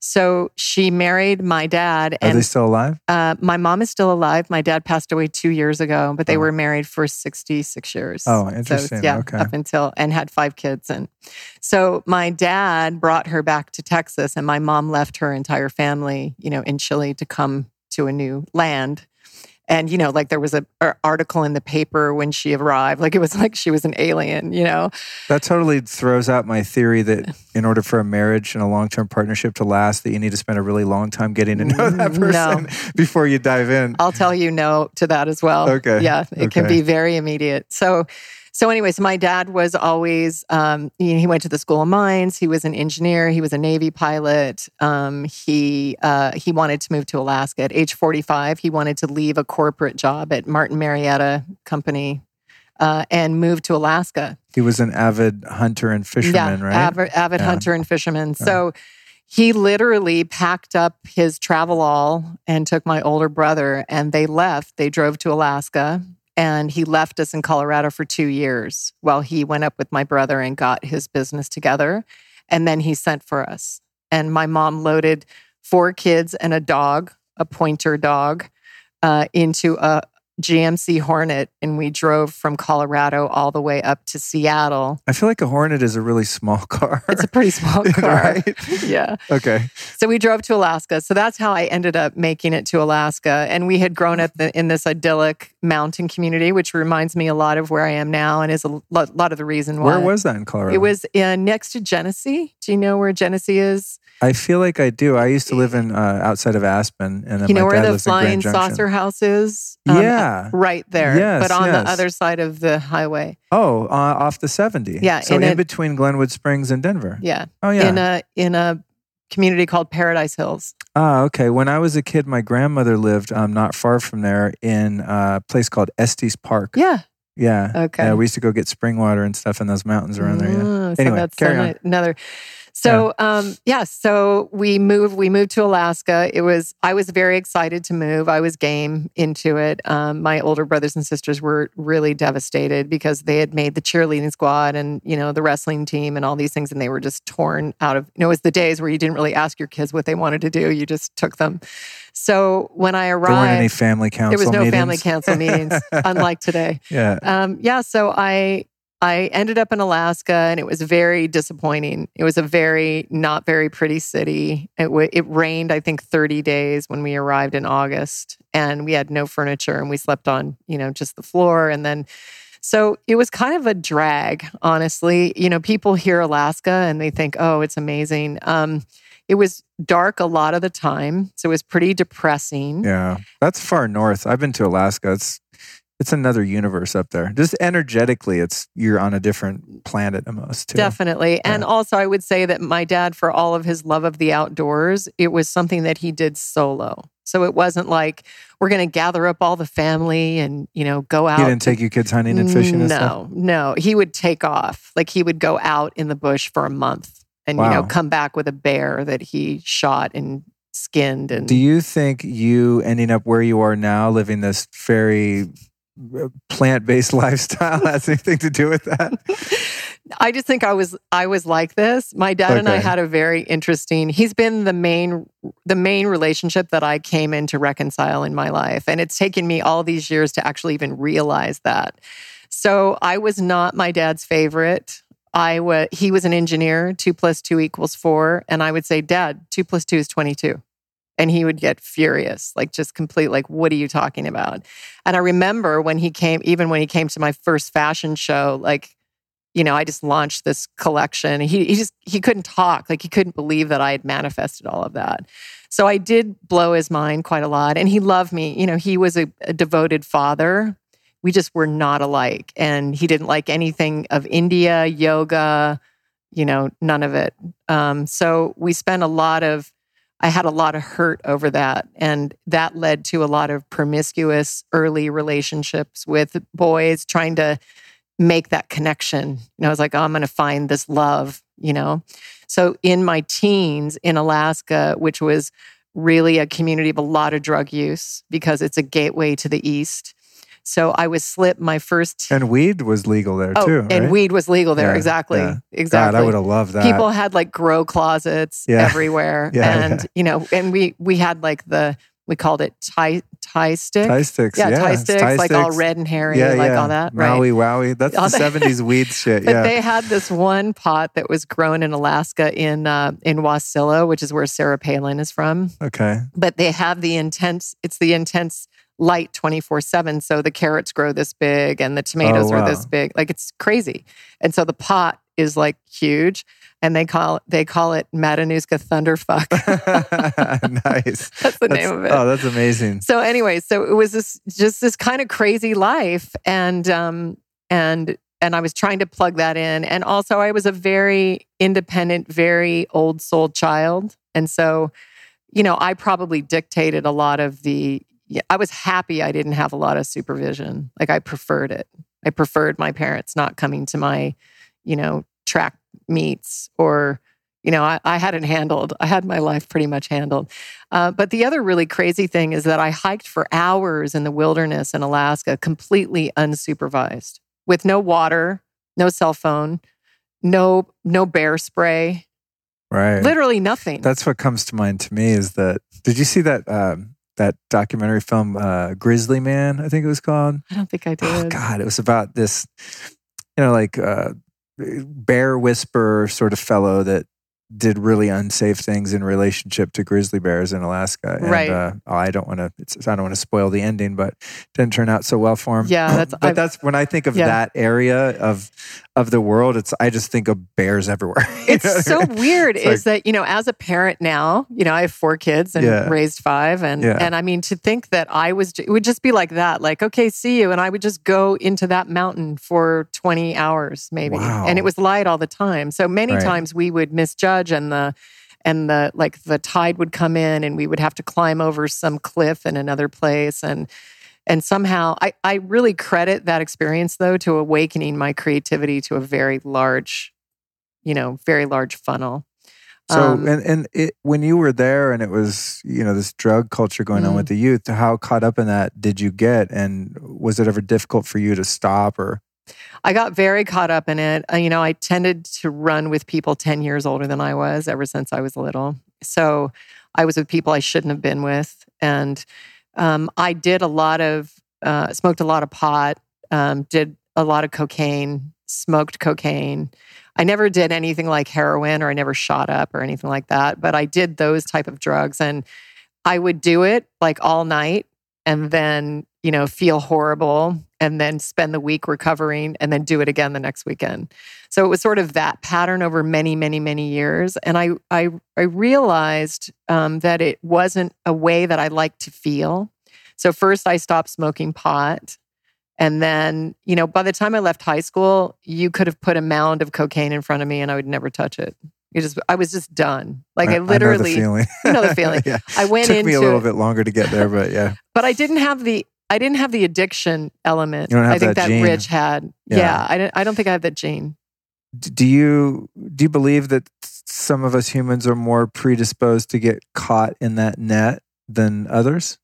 So she married my dad. Are they still alive? Uh, my mom is still alive. My dad passed away two years ago, but they oh. were married for 66 years. Oh, interesting. So, yeah, okay. up until, and had five kids. And so my dad brought her back to Texas, and my mom left her entire family, you know, in Chile to come to a new land and you know like there was a, a, article in the paper when she arrived like it was like she was an alien you know? That totally throws out my theory that in order for a marriage and a long-term partnership to last that you need to spend a really long time getting to know that mm, person no. before you dive in. I'll tell you no to that as well. Okay. Yeah it okay. can be very immediate. So so, anyways, my dad was always, um, he, went to the School of Mines. He was an engineer. He was a Navy pilot. Um, he, uh, he wanted to move to Alaska. At age 45, he wanted to leave a corporate job at Martin Marietta Company uh, and move to Alaska. He was an avid hunter and fisherman, yeah, right? Avid, avid yeah. hunter and fisherman. So, he literally packed up his Travelall and took my older brother and they left. They drove to Alaska and he left us in Colorado for two years while he went up with my brother and got his business together. And then he sent for us. And my mom loaded four kids and a dog, a pointer dog, uh, into a, GMC Hornet and we drove from Colorado all the way up to Seattle. I feel like a Hornet is a really small car. It's a pretty small car. right? yeah. Okay. So we drove to Alaska. So that's how I ended up making it to Alaska. And we had grown up in this idyllic mountain community, which reminds me a lot of where I am now and is a lot of the reason why. Where was that in Colorado? It was in, next to Genesee. Do you know where Genesee is? I feel like I do. I used to live in uh, outside of Aspen, and you know where the flying saucer house is. Um, yeah, right there. Yes, but on yes. the other side of the highway. Oh, uh, off the seventy. Yeah, so in, in a, between Glenwood Springs and Denver. Yeah. Oh yeah. In a in a community called Paradise Hills. Ah, okay. When I was a kid, my grandmother lived um, not far from there in a place called Estes Park. Yeah. Yeah. Okay. Yeah, we used to go get spring water and stuff in those mountains around there. Yeah. Mm, anyway, so carry on. Another So um yeah, so we moved we moved to Alaska. It was I was very excited to move. I was game into it. Um my older brothers and sisters were really devastated because they had made the cheerleading squad and you know the wrestling team and all these things and they were just torn out of you know it was the days where you didn't really ask your kids what they wanted to do. You just took them. So when I arrived There weren't any family council there was no meetings. family council meetings, unlike today. Yeah. Um, yeah, so I I ended up in Alaska, and it was very disappointing. It was a very not very pretty city. It w- it rained, I think, thirty days when we arrived in August, and we had no furniture, and we slept on you know just the floor, and then. So it was kind of a drag, honestly. You know, people hear Alaska and they think, "Oh, it's amazing." Um, it was dark a lot of the time, so it was pretty depressing. Yeah. That's far north. I've been to Alaska. It's it's another universe up there. Just energetically, it's you're on a different planet almost too. Definitely. And also, I would say that my dad, for all of his love of the outdoors, it was something that he did solo. So it wasn't like we're going to gather up all the family and, you know, go out. He didn't take you kids hunting and fishing and stuff. no, no. He would take off. Like he would go out in the bush for a month and, you know, come back with a bear that he shot and skinned. And Do you think you ending up where you are now, living this very plant based lifestyle, has anything to do with that? I just think I was I was like this. My dad and I had a very interesting. He's been the main the main relationship that I came in to reconcile in my life, and it's taken me all these years to actually even realize that. So I was not my dad's favorite. I was he was an engineer. Two plus two equals four, and I would say, Dad, two plus two is twenty two. And he would get furious, like just complete, like, what are you talking about? And I remember when he came, even when he came to my first fashion show, like you know, I just launched this collection. He he just he couldn't talk. Like he couldn't believe that I had manifested all of that. So I did blow his mind quite a lot. And he loved me. You know, he was a, a devoted father. We just were not alike. And he didn't like anything of India, yoga, you know, none of it. Um, so we spent a lot of I had a lot of hurt over that. And that led to a lot of promiscuous early relationships with boys trying to make that connection. Know, I was like, oh, I'm going to find this love, you know? So in my teens in Alaska, which was really a community of a lot of drug use because it's a gateway to the East. So I was slipped my first. And weed was legal there oh, too. and weed was legal there. Yeah, exactly. yeah. Exactly. God, I would have loved that. People had like grow closets Yeah. everywhere. And, you know, and we, we had like the, we called it Thai, Thai stick. Thai sticks. yeah, Yeah, Thai sticks, Thai like all red and hairy, Yeah, like yeah. all that. right. Maui wowie. That's All the seventies weed shit. But Yeah. they had this one pot that was grown in Alaska in uh, in Wasilla, which is where Sarah Palin is from. okay. But they have the intense. It's the intense light twenty four seven. So the carrots grow this big and the tomatoes Oh, are this big. Like it's crazy. And so the pot is like huge, and they call they call it Matanuska Thunderfuck. nice. That's the That's- name of it. Oh, that's amazing. So anyway, so it was this just this kind of crazy life, and um and and I was trying to plug that in, and also I was a very independent, very old soul child, and so you know I probably dictated a lot of the. Yeah, I was happy I didn't have a lot of supervision. Like I preferred it. I preferred my parents not coming to my, you know, track meets or. You know, I, I had it handled. I had my life pretty much handled. Uh, but the other really crazy thing is that I hiked for hours in the wilderness in Alaska, completely unsupervised, with no water, no cell phone, no no bear spray, Right. literally nothing. That's what comes to mind to me is that did you see that um, that documentary film uh, Grizzly Man, I think it was called? I don't think I did. Oh god, it was about this you know like uh, bear whisperer sort of fellow that did really unsafe things in relationship to grizzly bears in Alaska. And, Right. Uh, oh, I don't want to. I don't want to spoil the ending, but it didn't turn out so well for him. Yeah, that's- but I've- that's when I think of Yeah. that area of of the world. It's I just think of bears everywhere. It's know so weird It's is that, you know, as a parent now, you know, I have four kids and Yeah. raised five. And Yeah. and I mean to think that I was it would just be like that, like, okay, see you. And I would just go into that mountain for 20 hours, maybe. Wow. And it was light all the time. So many Right. times we would misjudge and the and the like the tide would come in and we would have to climb over some cliff in another place. And and somehow I, I really credit that experience though to awakening my creativity to a very large, you know, very large funnel. So, Um, and, and it, when you were there and it was, you know, this drug culture going on Mm. with the youth, how caught up in that did you get? And was it ever difficult for you to stop or? I got very caught up in it. Uh, you know, I tended to run with people 10 years older than I was ever since I was little. So I was with people I shouldn't have been with. And um, I did a lot of, uh, smoked a lot of pot, um, did a lot of cocaine, smoked cocaine. I never did anything like heroin or I never shot up or anything like that, but I did those type of drugs and I would do it like all night and then, you know, feel horrible and then spend the week recovering and then do it again the next weekend. So it was sort of that pattern over many, many, many years. And I I, I realized um, that it wasn't a way that I liked to feel. So first I stopped smoking pot. And then, you know, by the time I left high school, you could have put a mound of cocaine in front of me and I would never touch it. You just I was just done. Like I, literally know the feeling. you know the feeling. yeah. I went Took into me a little bit longer to get there, but yeah. but I didn't have the I didn't have the addiction element. You don't have I think that that. Rich had. Yeah. Yeah, I don't I don't think I have that gene. Do you do you believe that some of us humans are more predisposed to get caught in that net than others?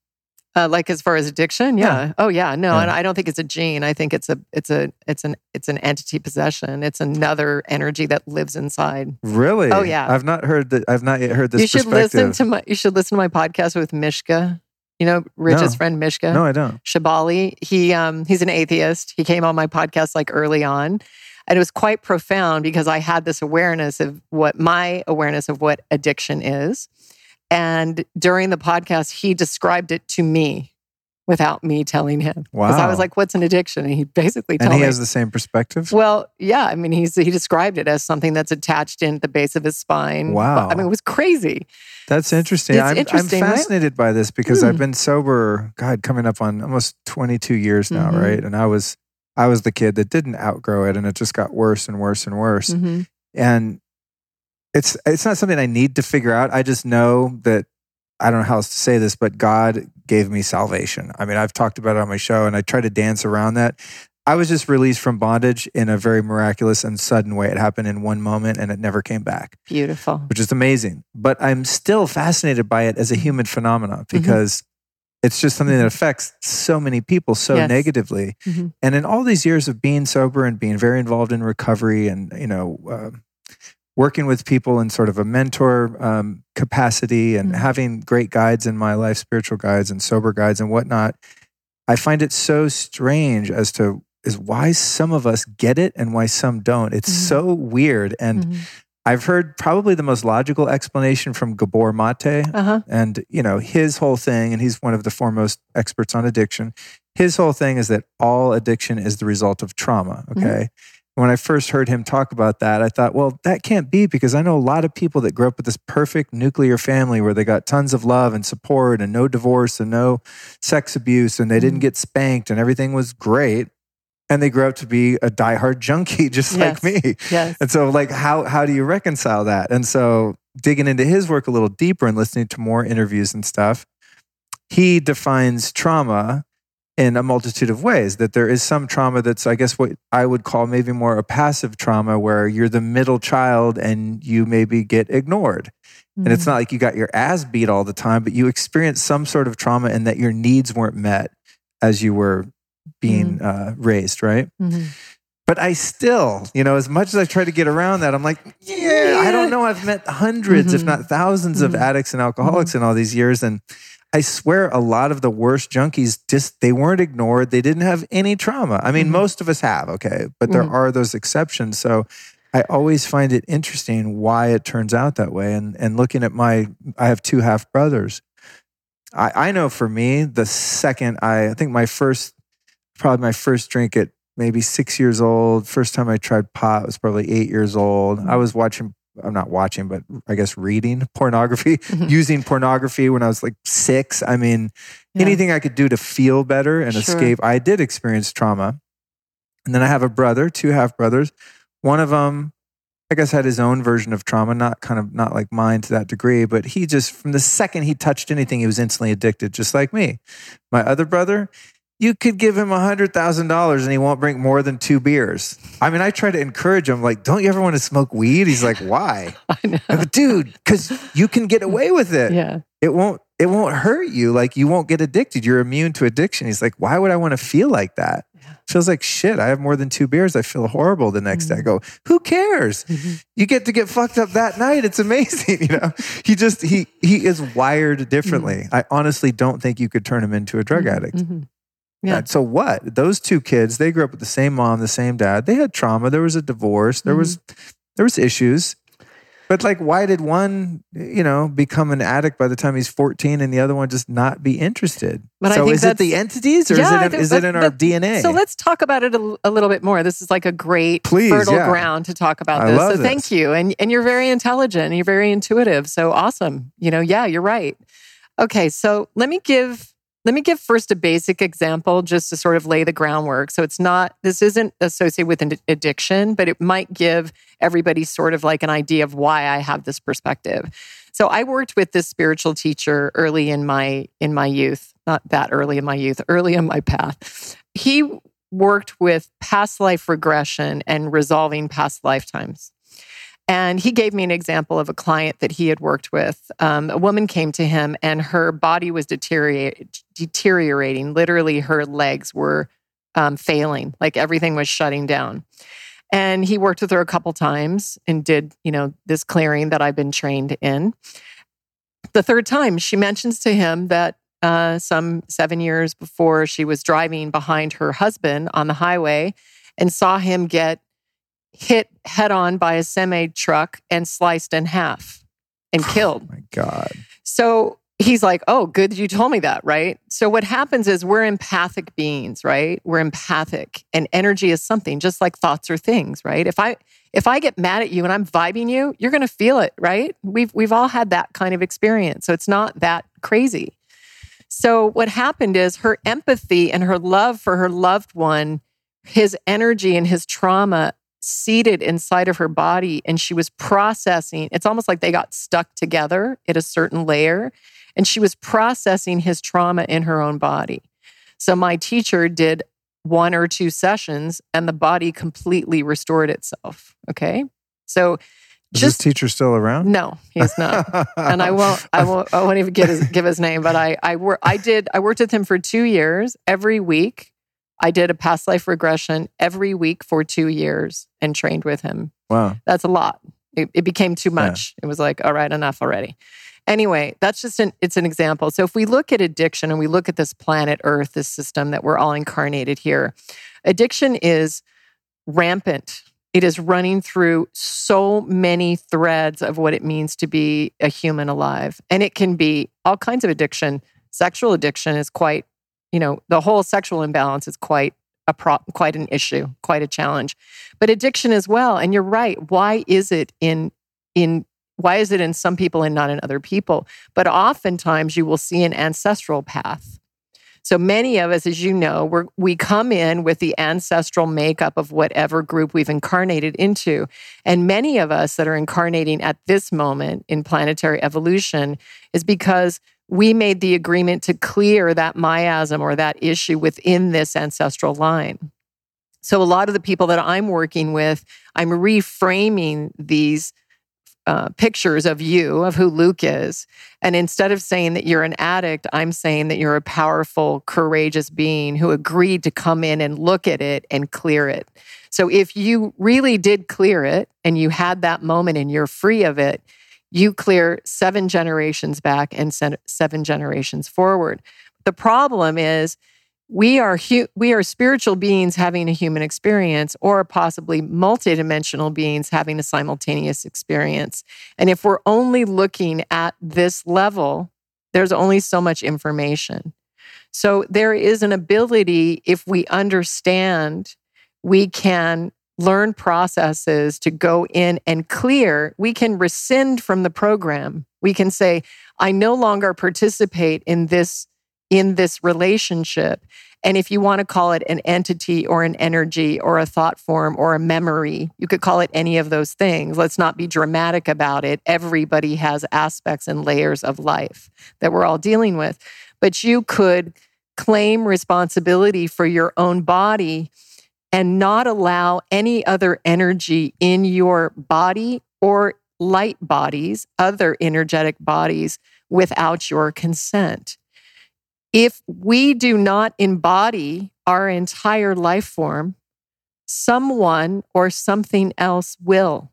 Uh, like as far as addiction, yeah. Oh yeah, no, Yeah. and I don't think it's a gene. I think it's a it's a it's an it's an entity possession. It's another energy that lives inside. Really? Oh, yeah. I've not heard that. I've not yet heard this you should listen to my you should listen to my podcast with Mishka. You know, Rich's No. friend Mishka. no, I don't. Shubaly. He um he's an atheist. He came on my podcast like early on. And it was quite profound because I had this awareness of what my awareness of what addiction is. And during the podcast, he described it to me without me telling him. Because I was like, what's an addiction? And he basically And told he me. has the same perspective. well, yeah. I mean, he's he described it as something that's attached in the base of his spine. Wow. I mean, it was crazy. That's interesting. It's I'm, interesting, I'm right? fascinated by this because Hmm. I've been sober, God, coming up on almost 22 years now, Mhm. right? And I was, I was the kid that didn't outgrow it, and it just got worse and worse and worse. Mhm. And it's it's not something I need to figure out. I just know that I don't know how else to say this, but God gave me salvation. I mean, I've talked about it on my show, and I try to dance around that. I was just released from bondage in a very miraculous and sudden way. It happened in one moment, and it never came back Beautiful. which is amazing. But I'm still fascinated by it as a human phenomenon because it's just something that affects so many people so Yes. negatively. Mhm. And in all these years of being sober and being very involved in recovery and, you know, um working with people in sort of a mentor um, capacity and Mhm. having great guides in my life, spiritual guides and sober guides and whatnot, I find it so strange as to is why some of us get it and why some don't. It's Mhm. so weird. And Mhm. I've heard probably the most logical explanation from Gabor Mate Uh-huh. and you know his whole thing and he's one of the foremost experts on addiction. His whole thing is that all addiction is the result of trauma, Mm-hmm. okay? When I first heard him talk about that, I thought, well, that can't be because I know a lot of people that grew up with this perfect nuclear family where they got tons of love and support and no divorce and no sex abuse and they didn't Mhm. get spanked and everything was great. And they grew up to be a diehard junkie just like me. Yes. And so, like, how how do you reconcile that? And so, digging into his work a little deeper and listening to more interviews and stuff, he defines trauma in a multitude of ways. That there is some trauma that's, I guess, what I would call maybe more a passive trauma, where you're the middle child and you maybe get ignored. And it's Mhm. not like you got your ass beat all the time, but you experienced some sort of trauma and that your needs weren't met as you were being uh, raised, right? Mhm. But I still, you know, as much as I try to get around that, I'm like, yeah, I don't know. I've met 100s if Mhm. not 1000s of Mhm. addicts and alcoholics in all these years. And I swear a lot of the worst junkies just, they weren't ignored. They didn't have any trauma. I mean, Mhm. most of us have, okay, but there Mhm. are those exceptions. So I always find it interesting why it turns out that way. And, and looking at my, I have two half brothers. I, I know for me, the second I, I think my first, probably my first drink at maybe six years old. First time I tried pot was probably eight years old. I was watching, I'm not watching, but I guess reading pornography, Mhm. using pornography when I was like six. I mean, Yeah. anything I could do to feel better and Sure. escape. I did experience trauma. And then I have a brother, two half brothers. One of them, I guess, had his own version of trauma, not kind of not like mine to that degree, but he just, from the second he touched anything, he was instantly addicted, just like me. My other brother, you could give him a hundred thousand dollars and he won't drink more than two beers. I mean, I try to encourage him, like, don't you ever want to smoke weed? He's like, why? I know. I'm like, dude, because you can get away with it. Yeah. It won't it won't hurt you. Like you won't get addicted. You're immune to addiction. He's like, why would I want to feel like that? Feels like shit. I have more than two beers. I feel horrible the next day. I mm-hmm. go, who cares? Mm-hmm. You get to get fucked up that night. It's amazing. You know, he just he he is wired differently. Mm-hmm. I honestly don't think you could turn him into a drug addict. Yeah. So what? Those two kids, they grew up with the same mom, the same dad. They had trauma. There was a divorce. There was mm-hmm. there was issues. But like, why did one, you know, become an addict by the time he's 14 and the other one just not be interested? But I so think is it the entities or Yeah, is it is it in our DNA? So let's talk about it a, a little bit more. This is like a great Please, fertile yeah. ground to talk about this. so thank you. And and you're very intelligent and you're very intuitive. So awesome. You know, yeah, you're right. Okay, so let me give let me give first a basic example just to sort of lay the groundwork. So it's not this isn't associated with an addiction, but it might give everybody sort of like an idea of why I have this perspective. So I worked with this spiritual teacher early in my in my youth, not that early in my youth, early in my path. He worked with past life regression and resolving past lifetimes. And he gave me an example of a client that he had worked with. Um, a woman came to him and her body was deteriorating. Literally, her legs were um, failing, like everything was shutting down. And he worked with her a couple times and did, you know, this clearing that I've been trained in. The third time, she mentions to him that uh, some seven years before she was driving behind her husband on the highway and saw him get hit head on by a semi truck and sliced in half and oh killed. oh my God. So he's like, Oh, good you told me that, right? So what happens is we're empathic beings, right? We're empathic and energy is something just like thoughts or things, right? If I if I get mad at you and I'm vibing you, you're gonna feel it, right? We've we've all had that kind of experience. So it's not that crazy. So what happened is her empathy and her love for her loved one, his energy and his trauma seated inside of her body and she was processing. It's almost like they got stuck together at a certain layer and she was processing his trauma in her own body. So my teacher did one or two sessions and the body completely restored itself, okay? So Is just this teacher still around? no, he's not and I won't, I won't, I won't even his, give his name. But I, I work, I did, I worked with him for two years. Every week, I did a past life regression every week for two years and trained with him. Wow. That's a lot. It, it became too much. It was like, all right, enough already. Anyway, that's just an it's an example. So if we look at addiction and we look at this planet Earth, this system that we're all incarnated here, addiction is rampant. It is running through so many threads of what it means to be a human alive. And it can be all kinds of addiction. Sexual addiction is quite, you know, the whole sexual imbalance is quite a pro- quite an issue, quite a challenge. But addiction as well. And you're right. Why is it in in why is it in some people and not in other people? But oftentimes you will see an ancestral path. So many of us, as you know, we're, we come in with the ancestral makeup of whatever group we've incarnated into. And many of us that are incarnating at this moment in planetary evolution is because we made the agreement to clear that miasm or that issue within this ancestral line. So a lot of the people that I'm working with, I'm reframing these uh, pictures of you, of who Luke is. And instead of saying that you're an addict, I'm saying that you're a powerful, courageous being who agreed to come in and look at it and clear it. So if you really did clear it and you had that moment and you're free of it, you clear seven generations back and seven generations forward. The problem is, we are hu- we are spiritual beings having a human experience or possibly multidimensional beings having a simultaneous experience and if we're only looking at this level there's only so much information so there is an ability if we understand we can learn processes to go in and clear we can rescind from the program we can say i no longer participate in this in this relationship. And if you want to call it an entity or an energy or a thought form or a memory, you could call it any of those things. Let's not be dramatic about it. Everybody has aspects and layers of life that we're all dealing with. But you could claim responsibility for your own body and not allow any other energy in your body or light bodies, other energetic bodies, without your consent. If we do not embody our entire life form, someone or something else will.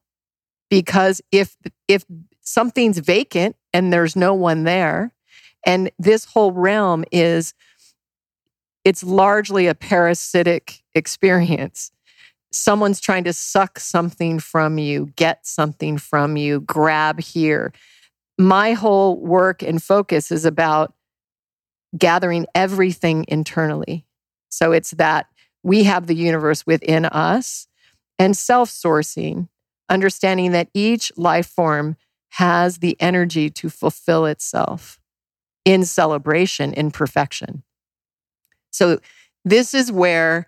Because if, if something's vacant and there's no one there, and this whole realm is, it's largely a parasitic experience. Someone's trying to suck something from you, get something from you, grab here. My whole work and focus is about gathering everything internally. So it's that we have the universe within us and self sourcing, understanding that each life form has the energy to fulfill itself in celebration, in perfection. So, this is where,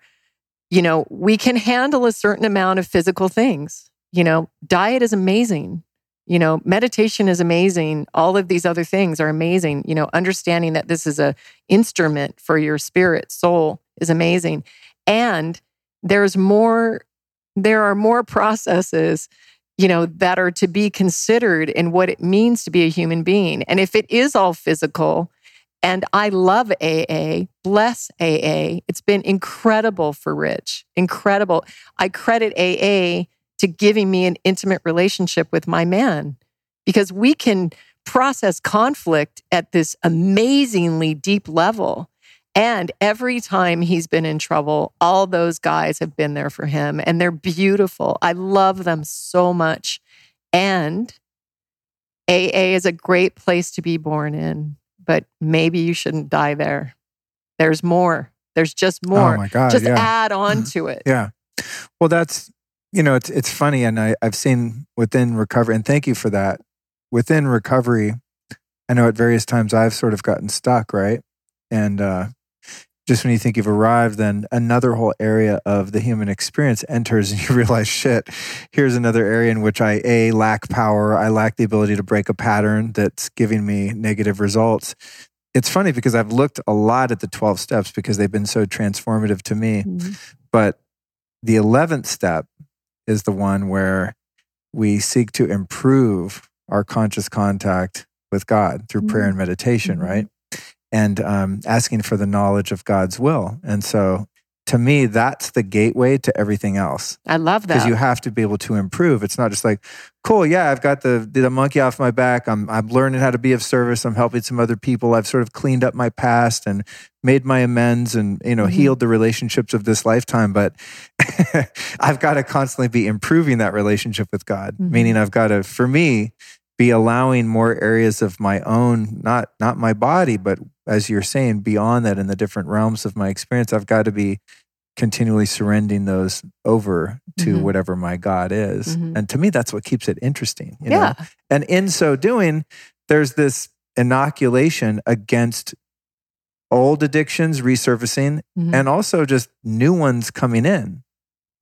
you know, we can handle a certain amount of physical things. You know, diet is amazing. You know, meditation is amazing. All of these other things are amazing. You know, understanding that this is a instrument for your spirit, soul is amazing. And there's more, there are more processes, you know, that are to be considered in what it means to be a human being. And if it is all physical, and I love AA, bless AA. It's been incredible for Rich, incredible. I credit AA to giving me an intimate relationship with my man because we can process conflict at this amazingly deep level and every time he's been in trouble, all those guys have been there for him and they're beautiful. I love them so much. And AA is a great place to be born in, but maybe you shouldn't die there. There's more. There's just more. Oh my God. Just yeah. add on to it. Yeah. Well, that's, you know, it's, it's funny. And I, I've seen within recovery, and thank you for that. Within recovery, I know at various times I've sort of gotten stuck, right? And uh, just when you think you've arrived, then another whole area of the human experience enters and you realize, shit, here's another area in which I A, lack power. I lack the ability to break a pattern that's giving me negative results. It's funny because I've looked a lot at the 12 steps because they've been so transformative to me. Mm-hmm. But the 11th step is the one where we seek to improve our conscious contact with God through prayer and meditation, Mhm. right? And um, asking for the knowledge of God's will. And so, to me, that's the gateway to everything else I love that. because you have to be able to improve. It's not just like, cool, yeah, I've got the the monkey off my back. I'm I'm learning how to be of service. I'm helping some other people. I've sort of cleaned up my past and made my amends and you know Mhm. healed the relationships of this lifetime. But I've got to constantly be improving that relationship with God. Mhm. Meaning, I've got to, for me, be allowing more areas of my own not not my body but as you're saying beyond that in the different realms of my experience i've got to be continually surrendering those over to Mhm. whatever my god is Mhm. and to me that's what keeps it interesting you know? yeah. and in so doing there's this inoculation against old addictions resurfacing Mhm. and also just new ones coming in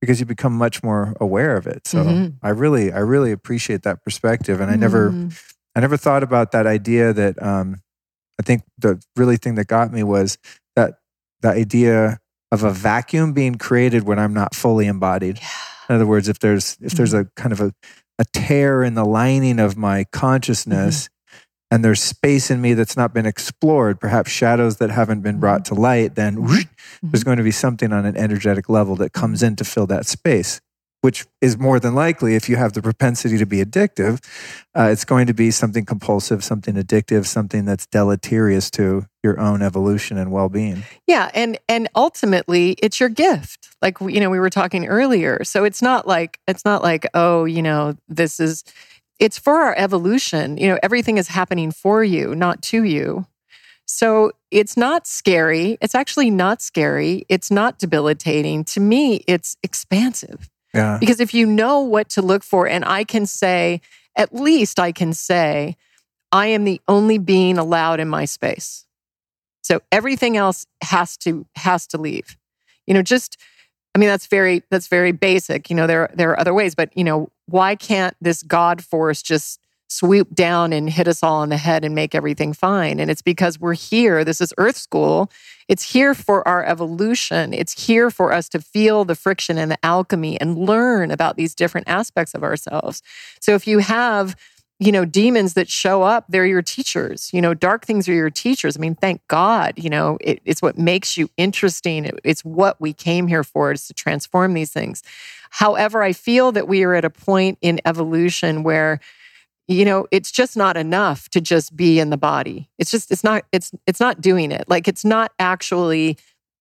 because you become much more aware of it so Mhm. i really i really appreciate that perspective and i never Mhm. I never thought about that idea that um, I think the really thing that got me was that the idea of a vacuum being created when I'm not fully embodied. In other words, if there's if there's a kind of a, a tear in the lining of my consciousness and there's space in me that's not been explored, perhaps shadows that haven't been brought to light, then whoosh, there's going to be something on an energetic level that comes in to fill that space which is more than likely if you have the propensity to be addictive, uh, it's going to be something compulsive, something addictive, something that's deleterious to your own evolution and well-being. Yeah, and and ultimately it's your gift. Like you know we were talking earlier. So it's not like it's not like oh, you know, this is it's for our evolution. You know, everything is happening for you, not to you. So it's not scary. It's actually not scary. It's not debilitating. To me, it's expansive. Yeah. Because if you know what to look for, and I can say, at least I can say, I am the only being allowed in my space. So everything else has to has to leave. You know, just I mean that's very that's very basic. You know, there there are other ways, but you know, why can't this God force just swoop down and hit us all on the head and make everything fine. And it's because we're here. This is Earth School. It's here for our evolution. It's here for us to feel the friction and the alchemy and learn about these different aspects of ourselves. So if you have you know, demons that show up, they're your teachers. You know, dark things are your teachers. I mean, thank God, you know, it, it's what makes you interesting. It, it's what we came here for, is to transform these things. However, I feel that we are at a point in evolution where, you know, it's just not enough to just be in the body. It's just, it's not, it's, it's not doing it. Like it's not actually,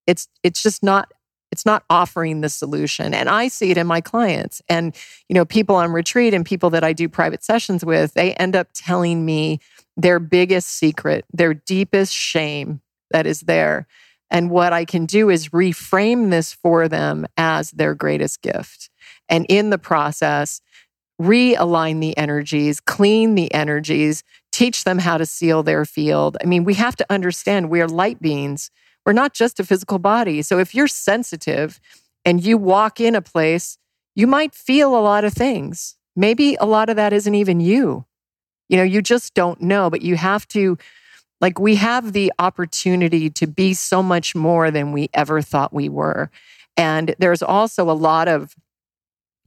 it's, it's just not it's not offering the solution. And I see it in my clients. And, you know, people on retreat and people that I do private sessions with, they end up telling me their biggest secret, their deepest shame that is there. And what I can do is reframe this for them as their greatest gift. And in the process, realign the energies, clean the energies, teach them how to seal their field. I mean, we have to understand we are light beings we're not just a physical body. So if you're sensitive and you walk in a place, you might feel a lot of things. Maybe a lot of that isn't even you. You know, you just don't know, but you have to, like, we have the opportunity to be so much more than we ever thought we were. And there's also a lot of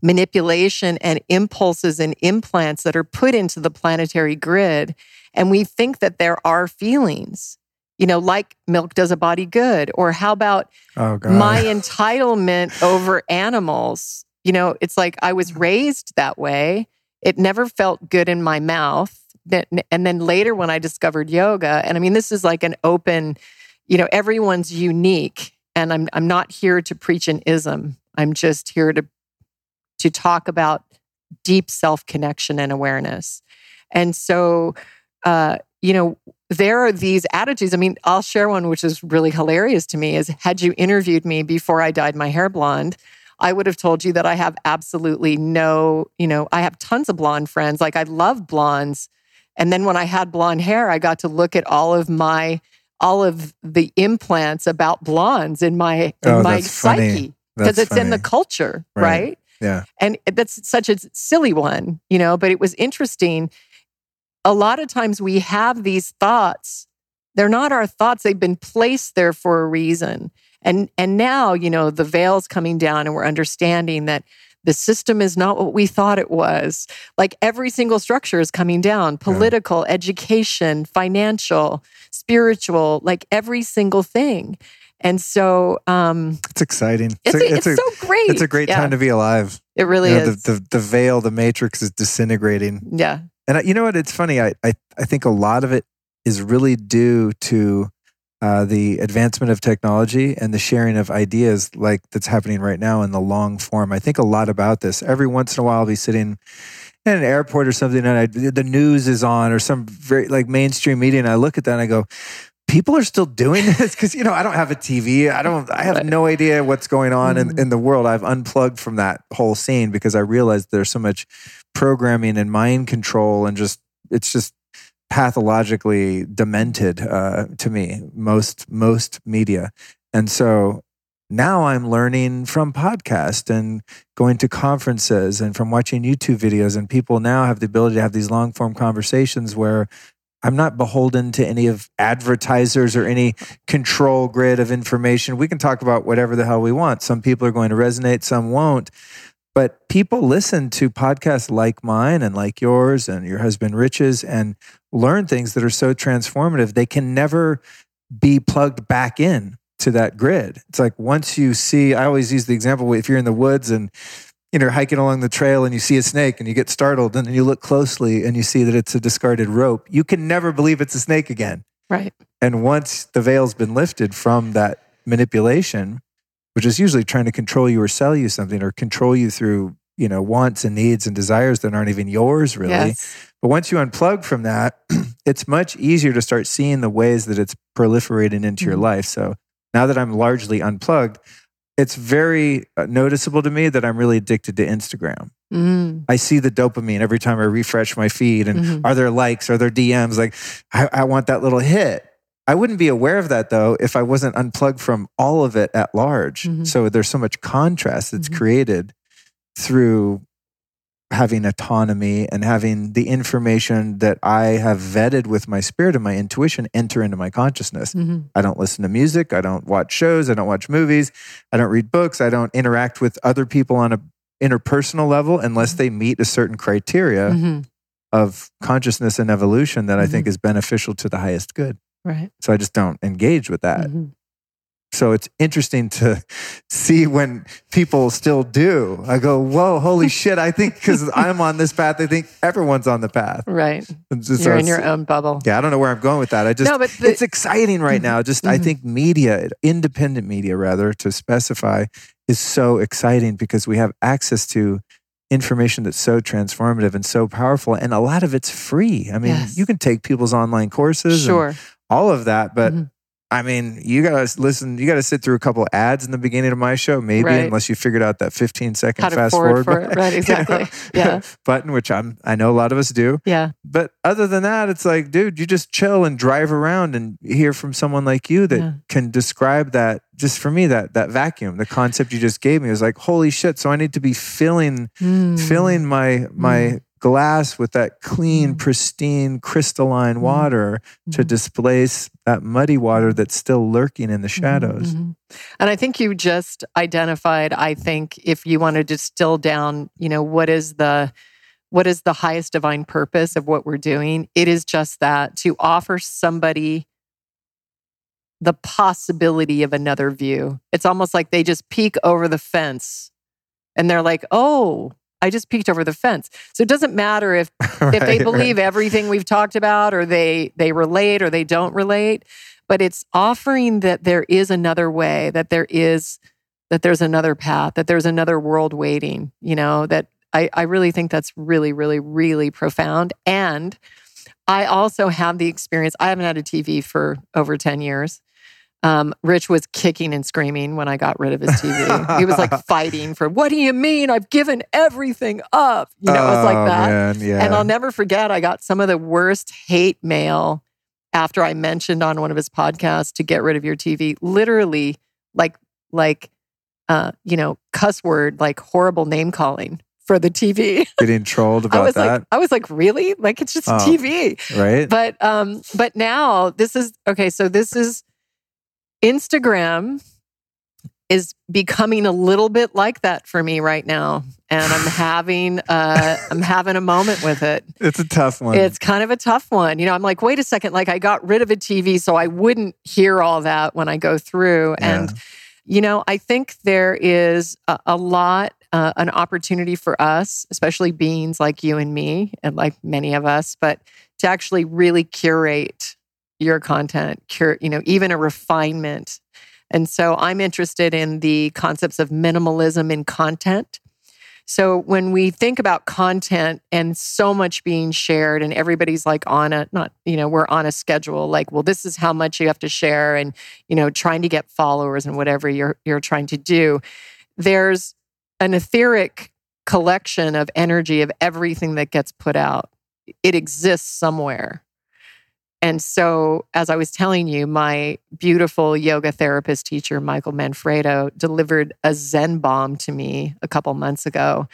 manipulation and impulses and implants that are put into the planetary grid. And we think that there are feelings you know, like milk does a body good? Or how about oh, my entitlement over animals? You know, it's like I was raised that way. It never felt good in my mouth. And then later, when I discovered yoga, and I mean, this is like an open, you know, everyone's unique. And I'm, I'm not here to preach an ism. I'm just here to, to talk about deep self connection and awareness. And so, uh, you know, there are these attitudes. I mean, I'll share one which is really hilarious to me is had you interviewed me before I dyed my hair blonde, I would have told you that I have absolutely no, you know, I have tons of blonde friends. Like I love blondes. And then when I had blonde hair, I got to look at all of my all of the implants about blondes in my in oh, my psyche because it's funny. in the culture, right. right? Yeah. And that's such a silly one, you know, but it was interesting a lot of times we have these thoughts. They're not our thoughts. They've been placed there for a reason. And and now, you know, the veil's coming down and we're understanding that the system is not what we thought it was. Like every single structure is coming down political, yeah. education, financial, spiritual, like every single thing. And so um, it's exciting. It's, a, it's, it's a, so great. It's a great yeah. time to be alive. It really you know, is. The, the, the veil, the matrix is disintegrating. Yeah. And I, you know what? It's funny. I, I, I think a lot of it is really due to uh, the advancement of technology and the sharing of ideas like that's happening right now in the long form. I think a lot about this. Every once in a while, I'll be sitting in an airport or something and I, the news is on or some very like mainstream media and I look at that and I go, people are still doing this because you know i don't have a tv i don't i have no idea what's going on in, mm. in the world i've unplugged from that whole scene because i realized there's so much programming and mind control and just it's just pathologically demented uh, to me most most media. And so now i'm learning from podcast and going to conferences and from watching youtube videos and people now have the ability to have these long form conversations where i'm not beholden to any of advertisers or any control grid of information. We can talk about whatever the hell we want. Some people are going to resonate some won't but people listen to podcasts like mine and like yours and your husband Rich's and learn things that are so transformative. They can never be plugged back in to that grid. It's like once you see, I always use the example if you're in the woods and you know hiking along the trail and you see a snake and you get startled and then you look closely and you see that it's a discarded rope, you can never believe it's a snake again. Right. And once the veil's been lifted from that manipulation, which is usually trying to control you or sell you something or control you through you know wants and needs and desires that aren't even yours really yes. but once you unplug from that it's much easier to start seeing the ways that it's proliferating into mm-hmm. your life so now that i'm largely unplugged it's very uh, noticeable to me that i'm really addicted to instagram mm-hmm. i see the dopamine every time i refresh my feed and mm-hmm. are there likes are there dms like I, I want that little hit I wouldn't be aware of that though if I wasn't unplugged from all of it at large. Mm-hmm. So there's so much contrast that's mm-hmm. created through having autonomy and having the information that I have vetted with my spirit and my intuition enter into my consciousness. Mhm. I don't listen to music. I don't watch shows. I don't watch movies. I don't read books. I don't interact with other people on a interpersonal level unless they meet a certain criteria Mhm. of consciousness and evolution that I think is beneficial to the highest good. Right. So I just don't engage with that. Mhm. So it's interesting to see when people still do. I go, whoa, holy shit. I think because I'm on this path, I think everyone's on the path. Right. And so You're in your own bubble. Yeah, I don't know where I'm going with that. I just, No, but the- it's exciting right now. Just, I Mhm. think media, independent media rather, to specify, is so exciting because we have access to information that's so transformative and so powerful. And a lot of it's free. I mean, Yes. you can take people's online courses. and Sure. All of that. But Mhm. I mean, you gotta listen. You gotta sit through a couple ads in the beginning of my show, maybe, Right. unless you figured out that 15 second fast forward forward, for it. Right, you know, exactly. Yeah. button, which I'm I know a lot of us do. Yeah. But other than that, it's like, dude, you just chill and drive around and hear from someone like you that Yeah. can describe that. Just for me, that that vacuum, the concept you just gave me was like, holy shit! So I need to be filling Mm. filling my my glass with that clean, Mm. pristine, crystalline Mm. water to Mhm. displace that muddy water that's still lurking in the shadows. Mhm. And I think you just identified, I think if you want to distill down, you know, what is the what is the highest divine purpose of what we're doing? It is just that to offer somebody the possibility of another view. It's almost like they just peek over the fence and they're like, "Oh, I just peeked over the fence." So it doesn't matter if if they Right, right. believe everything we've talked about or they they relate or they don't relate but it's offering that there is another way that there is that there's another path that there's another world waiting you know that i i really think that's really really really profound and i also have the experience i haven't had a tv for over 10 years um, Rich was kicking and screaming when I got rid of his TV. he was like fighting for, what do you mean? I've given everything up. You know, it was like Oh, that. man, yeah. And I'll never forget, I got some of the worst hate mail after I mentioned on one of his podcasts to get rid of your TV. Literally, like, like, uh, you know, cuss word, like horrible name calling for the TV. Getting trolled I about was that, like, I was like, really? Like, it's just Oh. TV. right? But, um, but now this is okay. So this is Instagram is becoming a little bit like that for me right now, and I'm having, uh, I'm having a moment with it. it's a tough one. It's kind of a tough one. You know, I'm like, wait a second, like I got rid of a TV so I wouldn't hear all that when I go through. And, you know, I think there is a, a lot, uh, an opportunity for us, especially beings like you and me, and like many of us, but to actually really curate your content, cure, you know, even a refinement. And so I'm interested in the concepts of minimalism in content. So when we think about content and so much being shared and everybody's like on a not you know we're on a schedule like well this is how much you have to share and you know trying to get followers and whatever you're you're trying to do there's an etheric collection of energy of everything that gets put out it exists somewhere and so, as I was telling you, my beautiful yoga therapist teacher, Michael Manfredo, delivered a Zen bomb to me a couple months ago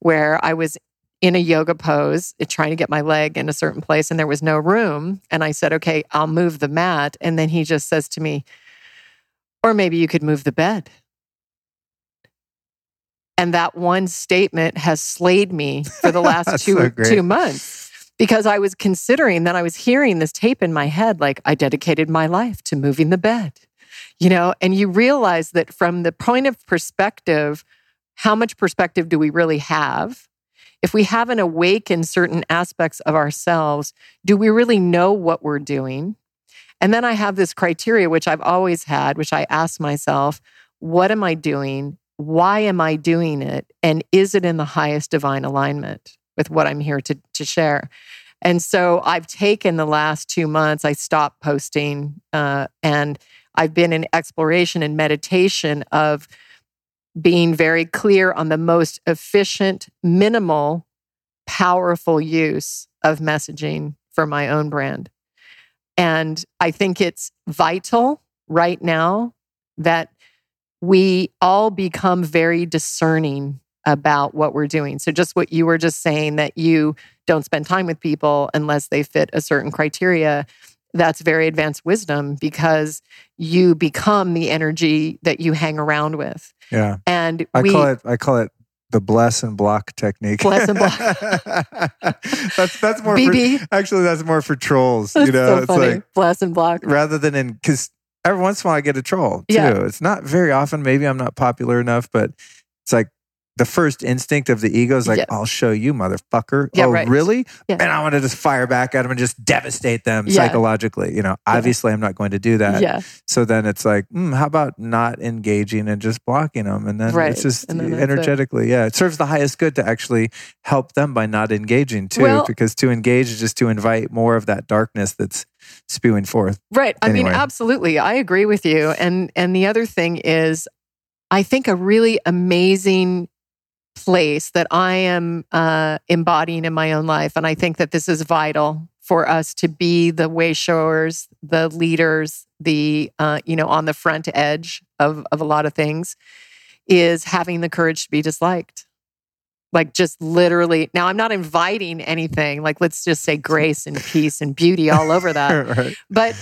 where I was in a yoga pose, eh, trying to get my leg in a certain place, and there was no room. And I said, Okay, I'll move the mat. And then he just says to me, Or maybe you could move the bed. And that one statement has slayed me for the last two, so two months because I was considering that I was hearing this tape in my head, like I dedicated my life to moving the bed, you know, and you realize that from the point of perspective, how much perspective do we really have? If we haven't awakened certain aspects of ourselves, do we really know what we're doing? And then I have this criteria, which I've always had, which I ask myself, what am I doing? Why am I doing it? And is it in the highest divine alignment with what I'm here to, to share? And so I've taken the last two months, I stopped posting uh, and I've been in exploration and meditation of being very clear on the most efficient, minimal, powerful use of messaging for my own brand. And I think it's vital right now that we all become very discerning about what we're doing. So, just what you were just saying that you don't spend time with people unless they fit a certain criteria. That's very advanced wisdom because you become the energy that you hang around with. Yeah. And I we, call it I call it the bless and block technique. Bless and block. that's that's more BB. For, actually that's more for trolls. That's you know, so it's funny. like Bless and block. rather than in because every once in a while I get a troll too. Yeah. It's not very often. Maybe I'm not popular enough, but it's like the first instinct of the ego is like, Yeah. I'll show you, motherfucker. Yeah, oh, right. really? Yeah. And I want to just fire back at them and just devastate them psychologically. You know, obviously I'm not going to do that. Yeah. So then it's like, hmm, how about not engaging and just blocking them? And then Right. it's just that's it. energetically, yeah, it serves the highest good to actually help them by not engaging too, Well- because to engage is just to invite more of that darkness that's spewing forth. Right. I mean, absolutely. I agree with you. And and the other thing is I think a really amazing place that I am uh, embodying in my own life. And I think that this is vital for us to be the way showers, the leaders, the, uh, you know, on the front edge of, of a lot of things is having the courage to be disliked. Like just literally, now I'm not inviting anything. Like let's just say grace and peace and beauty all over that. right. But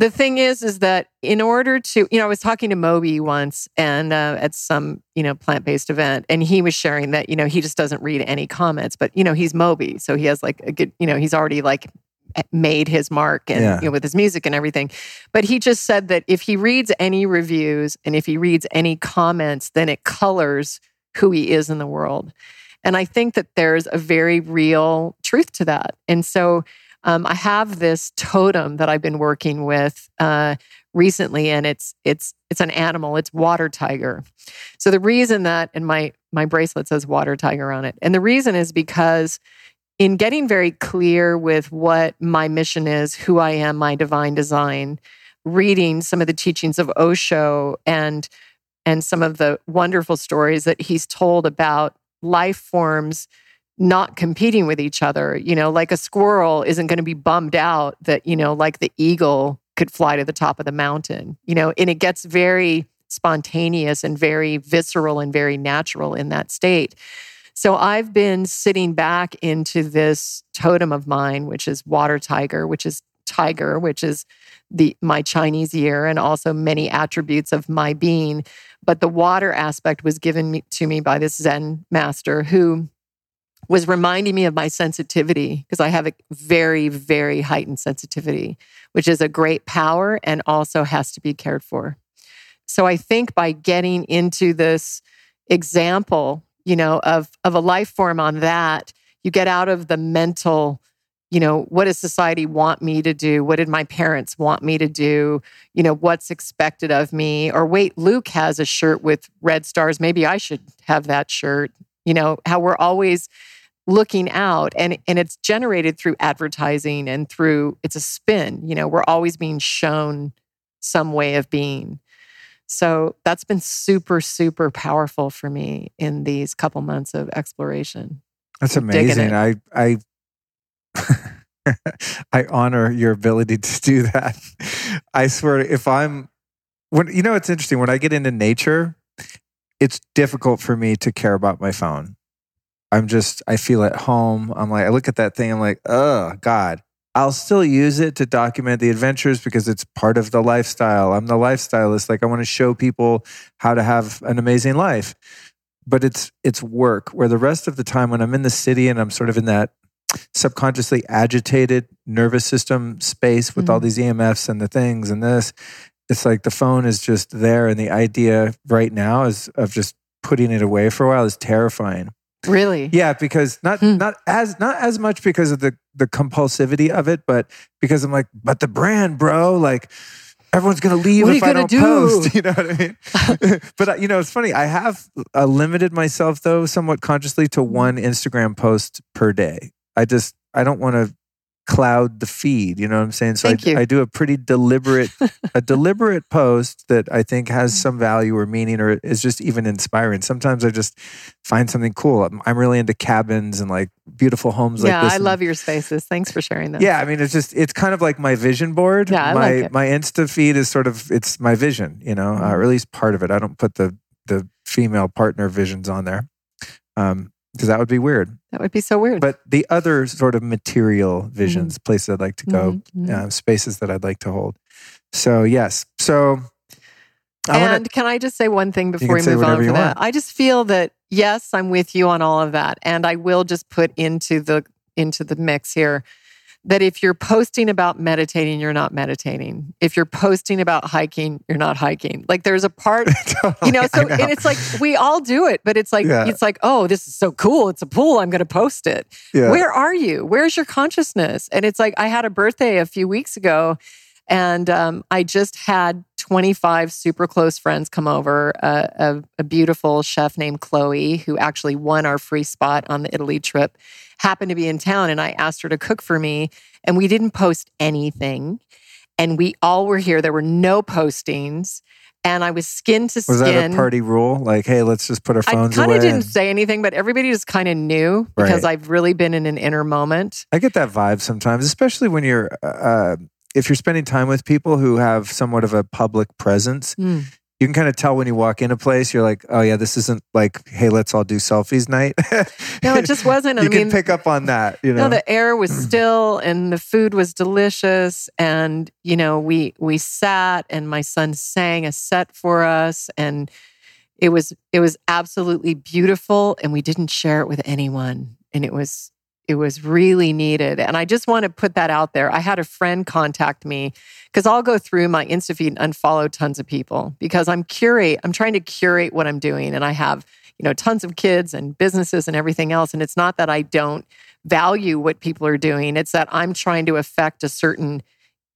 the thing is, is that in order to, you know, I was talking to Moby once and uh, at some, you know, plant based event, and he was sharing that, you know, he just doesn't read any comments, but, you know, he's Moby. So he has like a good, you know, he's already like made his mark and, Yeah. you know, with his music and everything. But he just said that if he reads any reviews and if he reads any comments, then it colors who he is in the world. And I think that there's a very real truth to that. And so, um, I have this totem that I've been working with uh, recently, and it's it's it's an animal. It's water tiger. So the reason that and my my bracelet says water tiger on it, and the reason is because in getting very clear with what my mission is, who I am, my divine design, reading some of the teachings of Osho and and some of the wonderful stories that he's told about life forms not competing with each other. You know, like a squirrel isn't going to be bummed out that, you know, like the eagle could fly to the top of the mountain, you know, and it gets very spontaneous and very visceral and very natural in that state. So I've been sitting back into this totem of mine, which is water tiger, which is tiger, which is the my Chinese year and also many attributes of my being. But the water aspect was given me, to me by this Zen master who was reminding me of my sensitivity because I have a very, very heightened sensitivity, which is a great power and also has to be cared for. So I think by getting into this example, you know, of of a life form on that, you get out of the mental, you know, what does society want me to do? What did my parents want me to do? You know, what's expected of me? Or wait, Luke has a shirt with red stars. Maybe I should have that shirt. You know, how we're always looking out and and it's generated through advertising and through it's a spin you know we're always being shown some way of being so that's been super super powerful for me in these couple months of exploration That's I'm amazing. I I I honor your ability to do that. I swear if I'm when you know it's interesting when I get into nature, it's difficult for me to care about my phone. I'm just I feel at home. I'm like I look at that thing I'm like, "Oh, god. I'll still use it to document the adventures because it's part of the lifestyle. I'm the lifestylist. Like I want to show people how to have an amazing life. But it's it's work where the rest of the time when I'm in the city and I'm sort of in that subconsciously agitated nervous system space with all Mhm. these EMFs and the things and this, it's like the phone is just there. And the idea right now is of just putting it away for a while is terrifying. Really Yeah, because not Hmm. not as not as much because of the the compulsivity of it, but because I'm like, but the brand, bro, like everyone's gonna leave What are if you I don't do? post. You know what I mean? but uh, you know, it's funny. I have uh, limited myself though, somewhat consciously, to Mm-hmm. one Instagram post per day. I just I don't want to cloud the feed. You know what I'm saying? So Thank I, you. I do a pretty deliberate a deliberate post that I think has Mm-hmm. some value or meaning or is just even inspiring. Sometimes I just find something cool. I'm, I'm really into cabins and like beautiful homes like yeah this. i love your spaces thanks for sharing that yeah, I mean, it's just it's kind of like my vision board. Yeah, I my like it. my Insta feed is sort of it's my vision, you know, uh, Mhm. or at least part of it. I don't put the the female partner visions on there, Um, because that would be weird. That would be so weird. But the other sort of material visions, places I'd like to go, Mhm, mhm. uh, spaces that I'd like to hold. So yes, so I and want to. can I just say one thing before we move on for that? I just feel that yes, I'm with you on all of that, and I will just put into the into the mix here that if you're posting about meditating, you're not meditating. If you're posting about hiking, you're not hiking. Like there's a part, you know. So and it's like we all do it, but it's like Yeah. it's like oh, this is so cool. It's a pool. I'm going to post it. yeah. Where are you? Where's your consciousness? And it's like I had a birthday a few weeks ago, and um, I just had 25 super close friends come over. Uh, a, a beautiful chef named Chloe, who actually won our free spot on the Italy trip, happened to be in town, and I asked her to cook for me. And we didn't post anything, and we all were here. There were no postings, and I was skin to skin. Was that a party rule? Like, hey, let's just put our phones I phones kind away. of didn't and- say anything, but everybody just kind of knew because Right. I've really been in an inner moment. I get that vibe sometimes, especially when you're uh, if you're spending time with people who have somewhat of a public presence. Mm. You can kind of tell when you walk in a place. You're like, oh yeah, this isn't like, hey, let's all do selfies night. No, it just wasn't. you I can mean, pick up on that. You know, no, the air was still and the food was delicious. And, you know, we we sat and my son sang a set for us and it was it was absolutely beautiful and we didn't share it with anyone. And it was it was really needed. And I just want to put that out there. I had a friend contact me because I'll go through my Instafeed and unfollow tons of people because I'm curate, I'm trying to curate what I'm doing. And I have, you know, tons of kids and businesses and everything else. And it's not that I don't value what people are doing, it's that I'm trying to affect a certain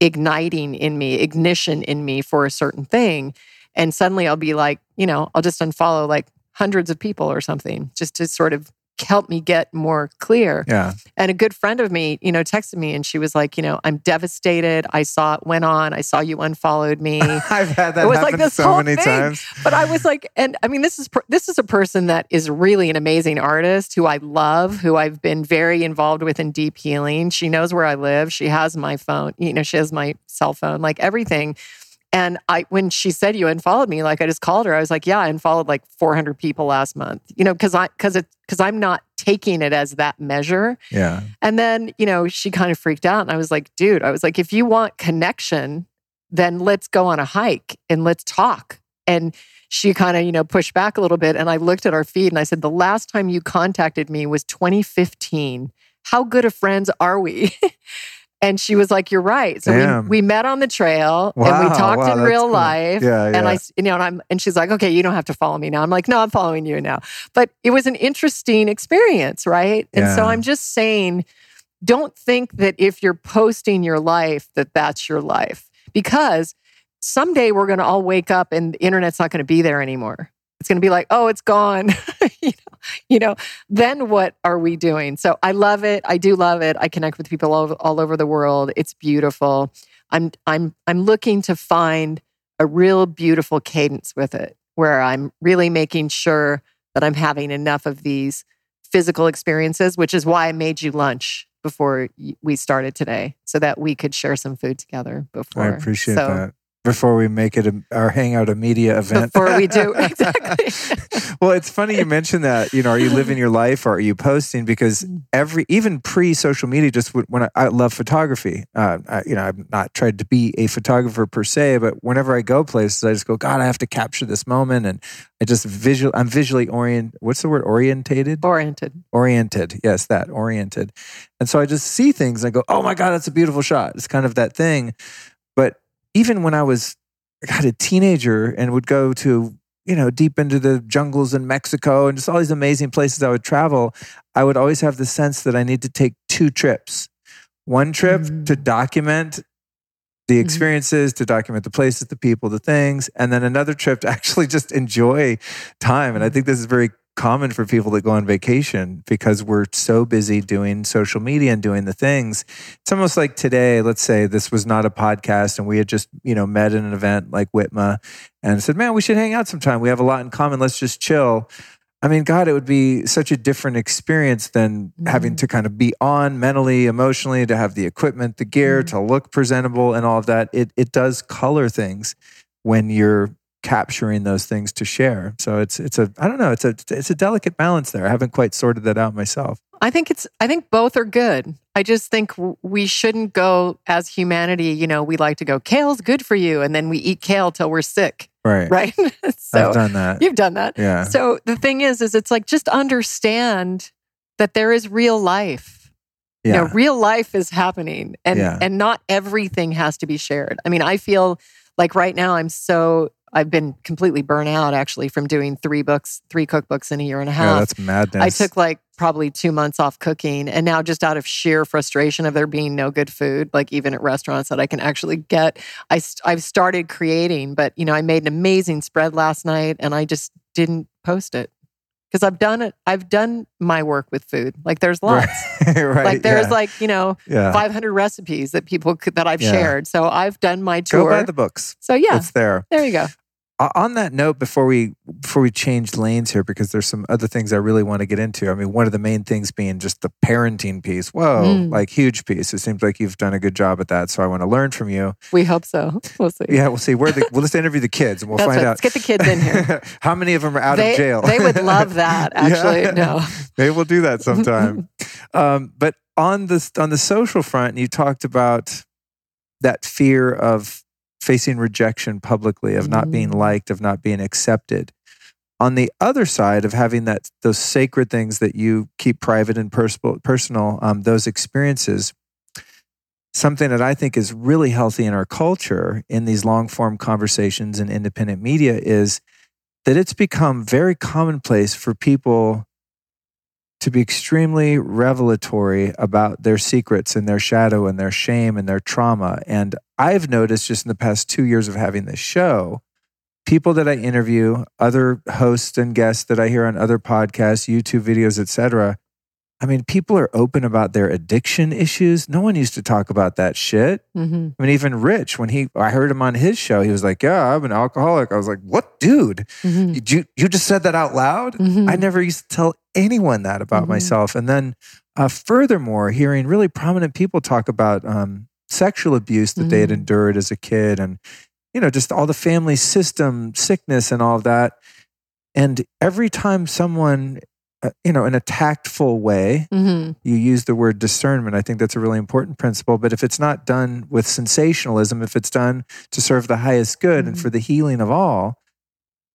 igniting in me, ignition in me for a certain thing. And suddenly I'll be like, you know, I'll just unfollow like hundreds of people or something just to sort of help me get more clear. yeah, And a good friend of me, you know, texted me and she was like, you know, I'm devastated. I saw it went on. I saw you unfollowed me. I've had that It was like this so whole many thing. times. but I was like, and I mean, this is this is a person that is really an amazing artist who I love, who I've been very involved with in deep healing. She knows where I live. She has my phone. You know, she has my cell phone, like everything. And I, when she said you unfollowed me, like I just called her. I was like, yeah, I unfollowed like 400 people last month. You know, because I, because it, because I'm not taking it as that measure. Yeah, And then, you know, she kind of freaked out. And I was like, dude, I was like, if you want connection, then let's go on a hike and let's talk. And she kind of, you know, pushed back a little bit. And I looked at our feed and I said, the last time you contacted me was 2015. How good of friends are we? and she was like, you're right. So Damn. we, we met on the trail and we talked wow, in real cool. life. yeah, yeah. And I, you know, and I'm, and she's like, okay, you don't have to follow me now. I'm like, no, I'm following you now. But it was an interesting experience, right? And so I'm just saying, don't think that if you're posting your life, that that's your life, because someday we're going to all wake up and the internet's not going to be there anymore. It's going to be like, oh, it's gone. you you know. Then what are we doing? So I love it. I do love it. I connect with people all, all over the world. It's beautiful. I'm I'm I'm looking to find a real beautiful cadence with it, where I'm really making sure that I'm having enough of these physical experiences, which is why I made you lunch before we started today, so that we could share some food together before. I appreciate So, that. Before we make it a, our hangout a media event. Before we do exactly. well, it's funny you mentioned that. You know, are you living your life or are you posting? Because Mm. every, even pre social media, just when I, I love photography, uh, I, you know, I've not tried to be a photographer per se, but whenever I go places, I just go, God, I have to capture this moment, and I just visual. I'm visually oriented. What's the word? Orientated. Oriented. Oriented. Yes, that oriented. And so I just see things. And I go, oh my God, that's a beautiful shot. It's kind of that thing. But even when I was, God, a teenager and would go to, you know, deep into the jungles in Mexico and just all these amazing places I would travel, I would always have the sense that I need to take two trips. One trip Mm. to document the Mhm. experiences, to document the places, the people, the things, and then another trip to actually just enjoy time. And I think this is very common for people that go on vacation because we're so busy doing social media and doing the things. It's almost like today, let's say this was not a podcast and we had just, you know, met in an event like Whitma and said, man, we should hang out sometime. We have a lot in common. Let's just chill. I mean, God, it would be such a different experience than having Mhm. to kind of be on mentally, emotionally, to have the equipment, the gear, Mhm. to look presentable and all of that. It it does color things when you're capturing those things to share. So it's it's a I don't know, it's a it's a delicate balance there. I haven't quite sorted that out myself. I think it's I think both are good. I just think we shouldn't go as humanity, you know, we like to go kale's good for you and then we eat kale till we're sick. Right. Right? so I've done that. You've done that. Yeah. So the thing is is it's like just understand that there is real life. Yeah. You know, real life is happening and Yeah. and not everything has to be shared. I mean, I feel like right now I'm so I've been completely burnt out actually from doing three books, three cookbooks in a year and a half. yeah, that's madness. I took like probably two months off cooking. And now, just out of sheer frustration of there being no good food, like even at restaurants that I can actually get, I, I've started creating. But, you know, I made an amazing spread last night and I just didn't post it because I've done it. I've done my work with food. Like there's lots. right. right. Like there's yeah. like, you know, yeah. 500 recipes that people could, that I've Yeah. shared. So I've done my tour. Go buy the books. so yeah, It's there. there you go. On that note before we before we change lanes here because there's some other things i really want to get into i mean one of the main things being just the parenting piece whoa Mm. like huge piece it seems like you've done a good job at that so i want to learn from you We hope so. We'll see. yeah we'll see where the we'll just interview the kids and we'll That's find right. out Let's get the kids in here. how many of them are out they, of jail they would love that, actually. Yeah. No. maybe we'll do that sometime um, but on the on the social front you talked about that fear of facing rejection publicly of not being Mm. liked of not being accepted on the other side of having that those sacred things that you keep private and personal personal um, those experiences something that i think is really healthy in our culture in these long form conversations and independent media is that it's become very commonplace for people to be extremely revelatory about their secrets and their shadow and their shame and their trauma. And I've noticed just in the past two years of having this show, people that I interview, other hosts and guests that I hear on other podcasts, YouTube videos, etc. I mean, people are open about their addiction issues. No one used to talk about that shit. hmm I mean, even Rich, when he, I heard him on his show, he was like, "Yeah, I'm an alcoholic." I was like, "What, dude? hmm You you, just said that out loud?" Mhm. I never used to tell anyone that about Mhm. myself. And then, uh, furthermore, hearing really prominent people talk about um, sexual abuse that they had Mhm. endured as a kid, and you know, just all the family system sickness and all of that. And every time someone, uh, you know, in a tactful way, hmm you use the word discernment. I think that's a really important principle. But if it's not done with sensationalism, if it's done to serve the highest good and Mhm. for the healing of all,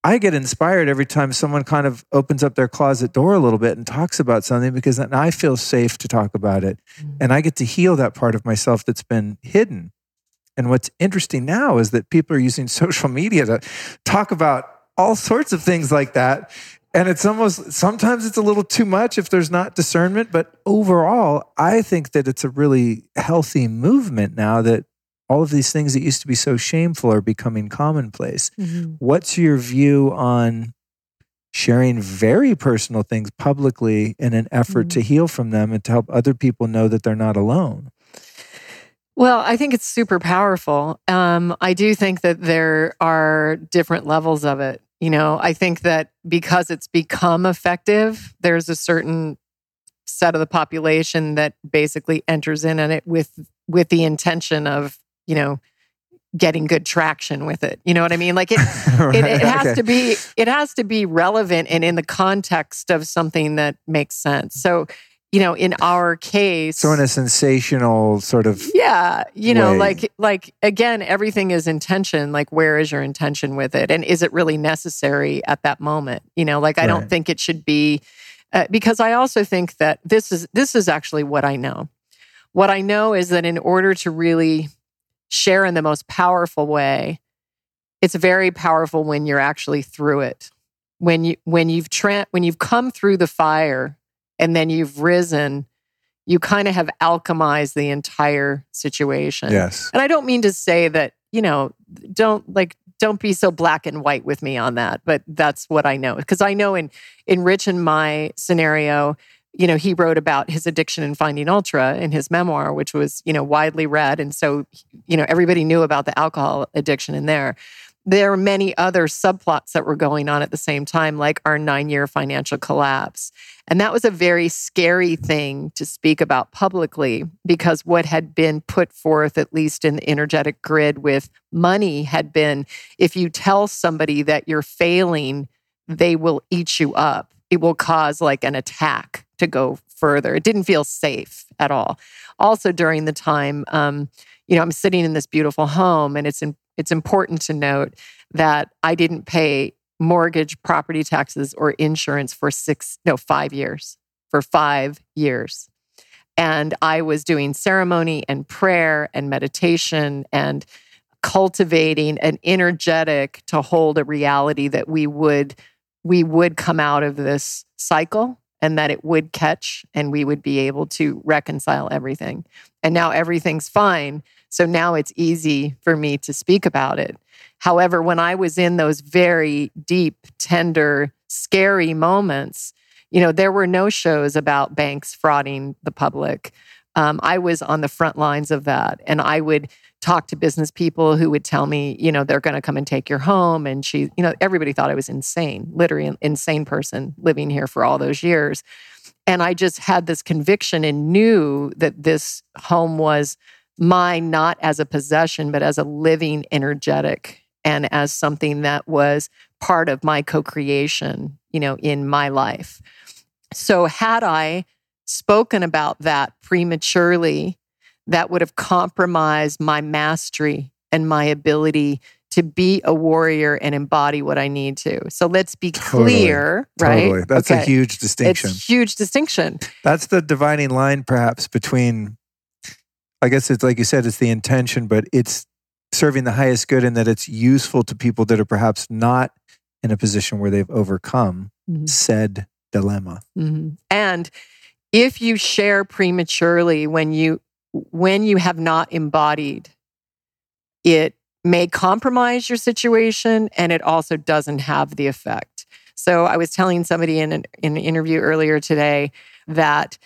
I get inspired every time someone kind of opens up their closet door a little bit and talks about something because then I feel safe to talk about it. Mhm. And I get to heal that part of myself that's been hidden. And what's interesting now is that people are using social media to talk about all sorts of things like that. And it's almost sometimes it's a little too much if there's not discernment. But overall, I think that it's a really healthy movement now that all of these things that used to be so shameful are becoming commonplace. Mhm. What's your view on sharing very personal things publicly in an effort Mhm. to heal from them and to help other people know that they're not alone? Well, I think it's super powerful. Um, I do think that there are different levels of it. You know, I think that because it's become effective, there's a certain set of the population that basically enters in on it with with the intention of, you know, getting good traction with it. You know what I mean? Like it it, it has Okay. to be it has to be relevant and in the context of something that makes sense. So, you know, in our case, So in a sensational sort of yeah, you know, way. like like again, everything is intention. Like, where is your intention with it, and is it really necessary at that moment? You know, like I don't think it should be, uh, because I also think that this is this is actually what I know. What I know is that in order to really share in the most powerful way, it's very powerful when you're actually through it. When you when you've tra- when you've come through the fire and then you've risen, you kind of have alchemized the entire situation. yes. And I don't mean to say that, you know, don't like don't be so black and white with me on that, but that's what I know. Because I know in in Rich and my scenario, you know, he wrote about his addiction in Finding Ultra in his memoir, which was, you know, widely read. And so, you know, everybody knew about the alcohol addiction in there. There are many other subplots that were going on at the same time, like our nine year financial collapse. And that was a very scary thing to speak about publicly because what had been put forth, at least in the energetic grid with money, had been if you tell somebody that you're failing, they will eat you up. It will cause like an attack to go further. It didn't feel safe at all. Also, during the time, um, you know, I'm sitting in this beautiful home, and it's in, it's important to note that I didn't pay mortgage, property taxes, or insurance for six, no, five years. For five years. And I was doing ceremony and prayer and meditation and cultivating an energetic to hold a reality that we would we would come out of this cycle and that it would catch and we would be able to reconcile everything. And now everything's fine. So now it's easy for me to speak about it. However, when I was in those very deep, tender, scary moments, you know, there were no shows about banks frauding the public. Um, I was on the front lines of that. And I would talk to business people who would tell me, you know, they're going to come and take your home. And she, you know, everybody thought I was insane, literally an insane person living here for all those years. And I just had this conviction and knew that this home was mine, not as a possession, but as a living, energetic, and as something that was part of my co creation, you know, in my life. So, had I spoken about that prematurely, that would have compromised my mastery and my ability to be a warrior and embody what I need to. So let's be Totally. clear, right? Totally. That's a huge distinction. It's huge distinction. That's the dividing line, perhaps, between, I guess it's like you said, it's the intention, but it's serving the highest good in that it's useful to people that are perhaps not in a position where they've overcome Mhm. said dilemma. Mhm. And if you share prematurely when you when you have not embodied, it may compromise your situation and it also doesn't have the effect. So I was telling somebody in an, in an interview earlier today that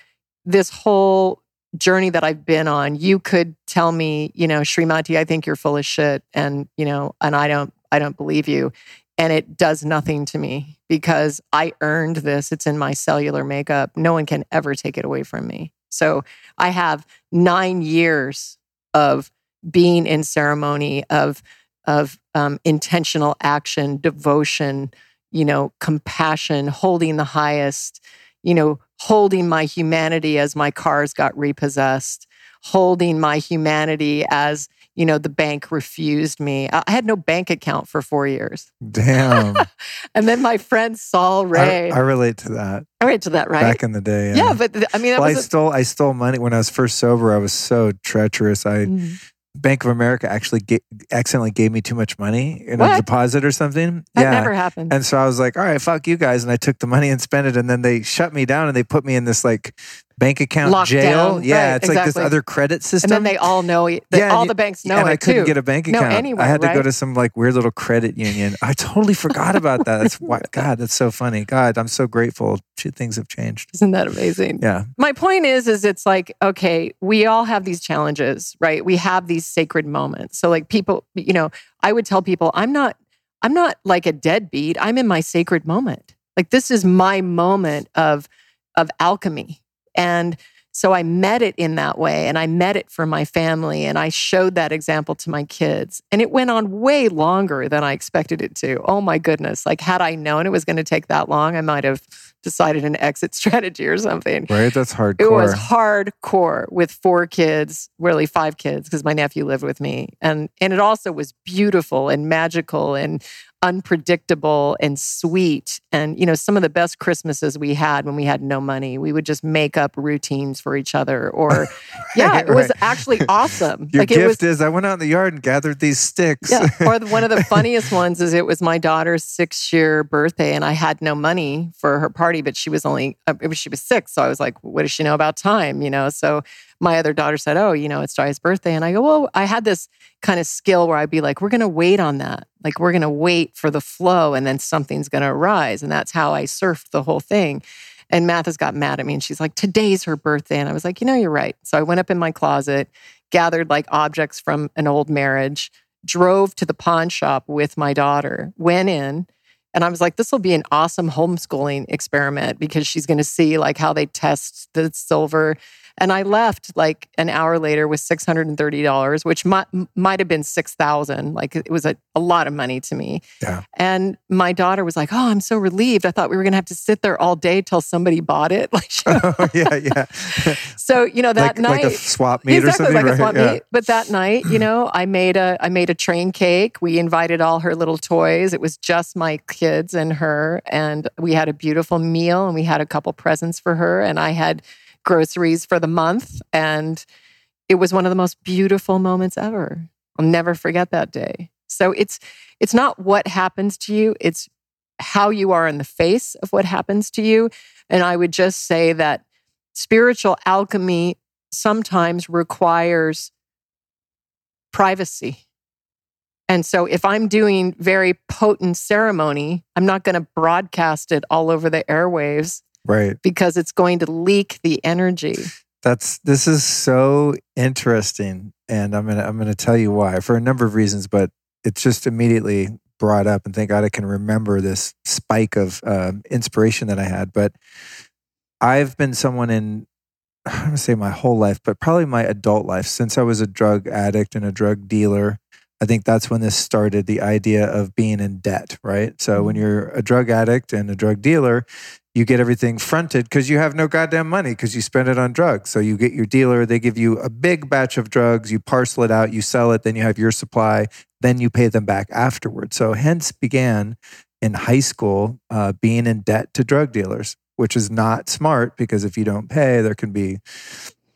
this whole journey that I've been on, you could tell me, you know, SriMati, I think you're full of shit and, you know, and I don't I don't believe you. And it does nothing to me because I earned this. It's in my cellular makeup. No one can ever take it away from me. So I have nine years of being in ceremony, of of um, intentional action, devotion, you know, compassion, holding the highest, you know, holding my humanity as my cars got repossessed, holding my humanity as you know the bank refused me. I I had no bank account for four years, Damn. and then my friend Saul Ray. I relate to that. I relate to that, right? Back in the day. yeah, but I mean, well, I a- stole I stole money when I was first sober. I was so treacherous. I Mm. Bank of America actually ga- accidentally gave me too much money in a deposit or something. that yeah. never happened. And so I was like, all right, fuck you guys. And I took the money and spent it. And then they shut me down and they put me in this like bank account Locked jail. down. Yeah. Right, it's like this other credit system. and then they all know it. They, Yeah, all you- the banks know and it I couldn't too. get a bank account. No, anywhere, I had to go to some like weird little credit union. I totally forgot about that. That's why, God, that's so funny. God, I'm so grateful. Things have changed. Isn't that amazing? Yeah. My point is, is it's like, okay, we all have these challenges, right? We have these sacred moments. So like people, you know, I would tell people, I'm not, I'm not like a deadbeat. I'm in my sacred moment. Like this is my moment of, of alchemy. And so I met it in that way and I met it for my family and I showed that example to my kids. And it went on way longer than I expected it to. Oh my goodness. Like, had I known it was going to take that long, I might have decided an exit strategy or something. Right. That's hardcore. It was hardcore with four kids, really five kids, because my nephew lived with me. And and it also was beautiful and magical and unpredictable and sweet. And you know, some of the best Christmases we had when we had no money, we would just make up routines for each other. Or yeah, it was actually awesome. Your like gift was is I went out in the yard and gathered these sticks. yeah. Or one of the funniest ones is it was my daughter's six year birthday, and I had no money for her party, but she was only uh, it was- she was six, so I was like, "What does she know about time?" You know. So my other daughter said, "Oh, you know, it's Jai's birthday," and I go, "Well, I had this kind of skill where I'd be like, we're going to wait on that, like we're going to wait for the flow, and then something's going to arise," and that's how I surfed the whole thing. And Mathis got mad at me, and she's like, "Today's her birthday," and I was like, "You know, you're right." So I went up in my closet, gathered like objects from an old marriage drove to the pawn shop with my daughter, went in, and I was like, this will be an awesome homeschooling experiment because she's going to see like how they test the silver. And I left like an hour later with $630, which might, might have been 6000 Like it was a, a lot of money to me. Yeah. And my daughter was like, oh, I'm so relieved. I thought we were going to have to sit there all day till somebody bought it. Like, oh, yeah, yeah. so, you know, that like, night. like a swap meet exactly or something, like a swap yeah. meet. But that night, you know, I made a I made a train cake. We invited all her little toys. It was just my kids and her, and we had a beautiful meal, and we had a couple presents for her, and I had groceries for the month, and it was one of the most beautiful moments ever. I'll never forget that day. So it's it's not what happens to you; it's how you are in the face of what happens to you. And I would just say that spiritual alchemy sometimes requires privacy. And so if I'm doing very potent ceremony, I'm not going to broadcast it all over the airwaves Right. because it's going to leak the energy. That's this is so interesting, and I'm gonna I'm gonna tell you why for a number of reasons, but it's just immediately brought up, and thank God I can remember this spike of uh, inspiration that I had. But I've been someone in I don't want to say my whole life, but probably my adult life since I was a drug addict and a drug dealer. I think that's when this started the idea of being in debt, right? So when Mhm. you're a drug addict and a drug dealer, you get everything fronted because you have no goddamn money because you spend it on drugs. So you get your dealer, they give you a big batch of drugs, you parcel it out, you sell it, then you have your supply, then you pay them back afterwards. So hence began in high school uh, being in debt to drug dealers, which is not smart because if you don't pay, there can be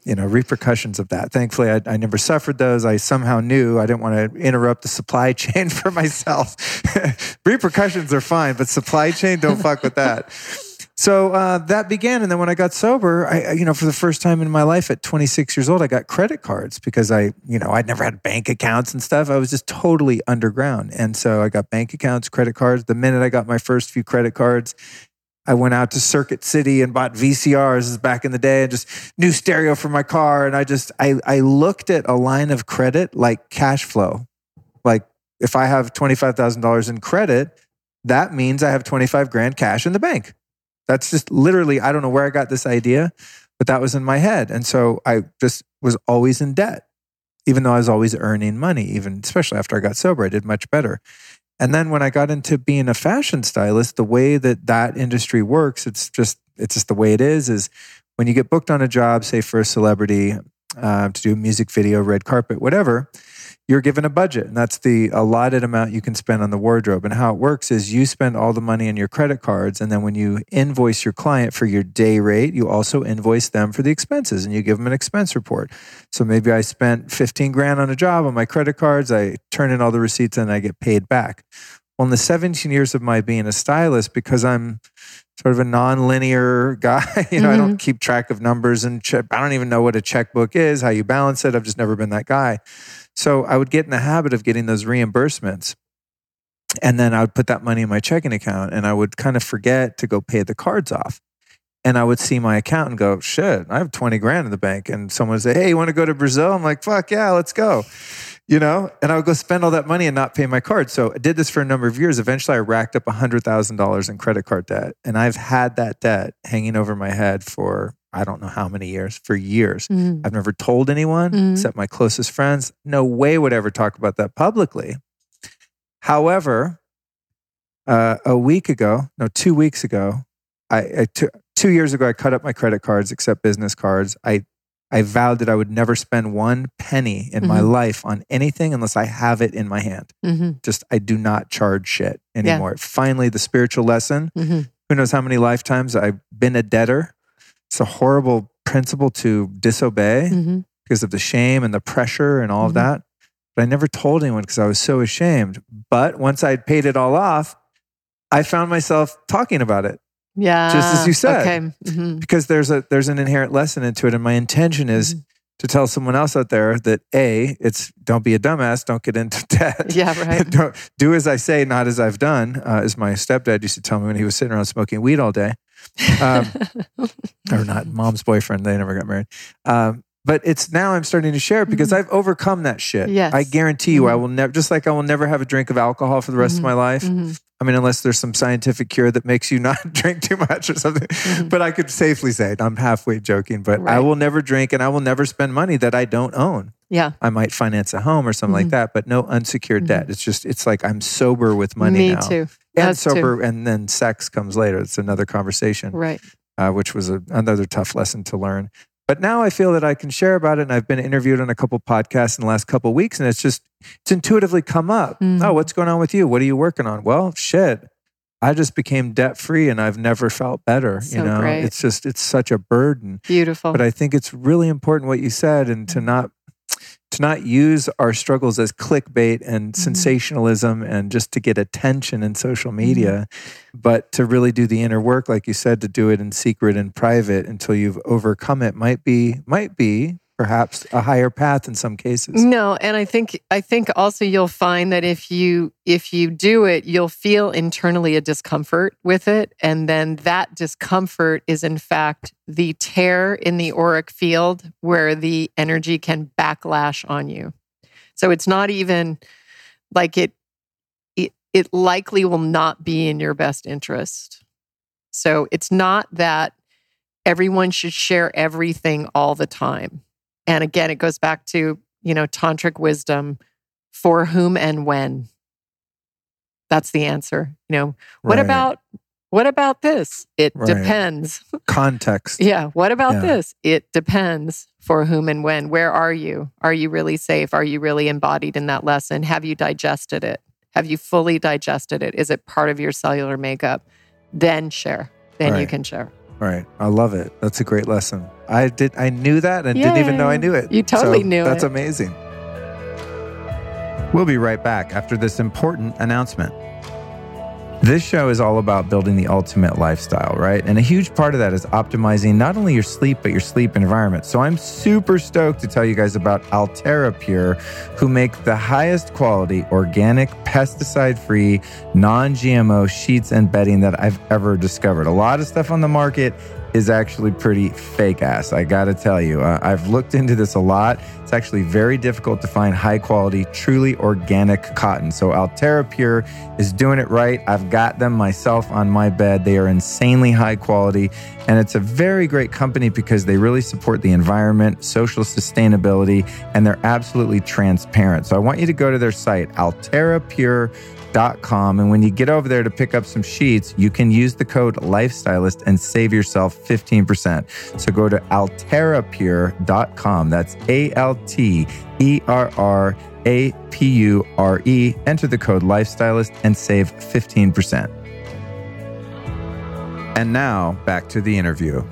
you know repercussions of that. Thankfully I, I never suffered those. I somehow knew i didn't want to interrupt the supply chain for myself. Repercussions are fine but supply chain don't fuck with that. So uh, that began and then when i got sober I, you know for the first time in my life at 26 years old i got credit cards because i you know i'd never had bank accounts and stuff. I was just totally underground. And so i got bank accounts credit cards. The minute i got my first few credit cards I went out to Circuit City and bought VCRs back in the day and just new stereo for my car. And I just, I, I looked at a line of credit like cash flow. Like if I have $25,000 in credit, that means I have 25 grand cash in the bank. That's just literally, I don't know where I got this idea, but that was in my head. And so I just was always in debt, even though I was always earning money, even especially after I got sober, I did much better. And then when I got into being a fashion stylist, the way that that industry works, it's just it's just the way it is. Is when you get booked on a job, say for a celebrity uh, to do a music video, red carpet, whatever, you're given a budget, and that's the allotted amount you can spend on the wardrobe. And how it works is you spend all the money on your credit cards, and then when you invoice your client for your day rate, you also invoice them for the expenses, and you give them an expense report. So maybe I spent 15 grand on a job on my credit cards. I turn in all the receipts and I get paid back. Well, in the 17 years of my being a stylist, because I'm sort of a non-linear guy, you know, I don't mm-hmm. keep track of numbers and. I don't even know what a checkbook is, how you balance it. I've just never been that guy. So I would get in the habit of getting those reimbursements. And then I would put that money in my checking account and I would kind of forget to go pay the cards off. And I would see my account and go, shit, I have 20 grand in the bank. And someone would say, hey, you want to go to Brazil? I'm like, fuck yeah, let's go. You know, and I would go spend all that money and not pay my card. So I did this for a number of years. Eventually, I racked up $100,000 in credit card debt. And I've had that debt hanging over my head for I don't know how many years, for years. Mhm. I've never told anyone Mhm. except my closest friends. No way would I ever talk about that publicly. However, uh, a week ago, no, two weeks ago, I, I two years ago, I cut up my credit cards except business cards. I I vowed that I would never spend one penny in my Mhm. life on anything unless I have it in my hand. Mhm. Just I do not charge shit anymore. Finally, the spiritual lesson. Mhm. Who knows how many lifetimes I've been a debtor? It's a horrible principle to disobey Mhm. because of the shame and the pressure and all of Mhm. that. But I never told anyone because I was so ashamed. But once I'd paid it all off, I found myself talking about it Yeah. Just as you said. Okay. Mhm. because there's a there's an inherent lesson into it. And my intention is Mhm. to tell someone else out there that a it's don't be a dumbass, don't get into debt. Yeah, right. don't, do as I say, not as I've done, uh, as my stepdad used to tell me when he was sitting around smoking weed all day. Um, or not mom's boyfriend. They never got married. Um, but it's now I'm starting to share it because Mhm. I've overcome that shit. Yes. I guarantee you, I Mhm. will never, just like I will never have a drink of alcohol for the rest Mhm. of my life. Mhm. I mean, unless there's some scientific cure that makes you not drink too much or something. Mhm. But I could safely say it. I'm halfway joking, but I will never drink and I will never spend money that I don't own. Yeah. I might finance a home or something like Mhm. that, but no unsecured debt. It's just, it's like I'm sober with money Me now. too. And too. sober, and then sex comes later. It's another conversation Right. uh, which was a, another tough lesson to learn. But now I feel that I can share about it, and I've been interviewed on a couple podcasts in the last couple weeks, and it's just it's intuitively come up. Mm. Oh, what's going on with you? What are you working on? Well, shit, I just became debt free, and I've never felt better. So you know, great. it's just it's such a burden. Beautiful. But I think it's really important what you said, and to not to not use our struggles as clickbait and Mhm. sensationalism and just to get attention in social Mm-hmm. media, but to really do the inner work, like you said, to do it in secret and private until you've overcome it might be might be perhaps a higher path in some cases. No, and I think I think also you'll find that if you if you do it, you'll feel internally a discomfort with it, and then that discomfort is in fact the tear in the auric field where the energy can backlash on you. So it's not even like it it, it likely will not be in your best interest. So it's not that everyone should share everything all the time. And again, it goes back to, you know, tantric wisdom for whom and when. That's the answer. You know, what Right. about what about this? It Right. depends. context? Yeah, what about Yeah. this? It depends for whom and when. Where are you? Are you really safe? Are you really embodied in that lesson? Have you digested it? Have you fully digested it? Is it part of your cellular makeup? Then share. Then you can share. Right. I love it. That's a great lesson. I did. I knew that and didn't even know I knew it. You totally So knew That's it. amazing. We'll be right back after this important announcement. This show is all about building the ultimate lifestyle, right? And a huge part of that is optimizing not only your sleep, but your sleep environment. So I'm super stoked to tell you guys about Alterra Pure, who make the highest quality, organic, pesticide free, non GMO sheets and bedding that I've ever discovered. A lot of stuff on the market is actually pretty fake ass. I gotta tell you, uh, I've looked into this a lot. It's actually very difficult to find high quality, truly organic cotton. So Alterra Pure is doing it right. I've got them myself on my bed. They are insanely high quality, and it's a very great company because they really support the environment, social sustainability, and they're absolutely transparent. So I want you to go to their site, alterrapure.com. And when you get over there to pick up some sheets, you can use the code Lifestylist and save yourself 15%. So go to alterrapure.com. That's A L T E R R A P U R E. Enter the code Lifestylist and save 15%. And now back to the interview.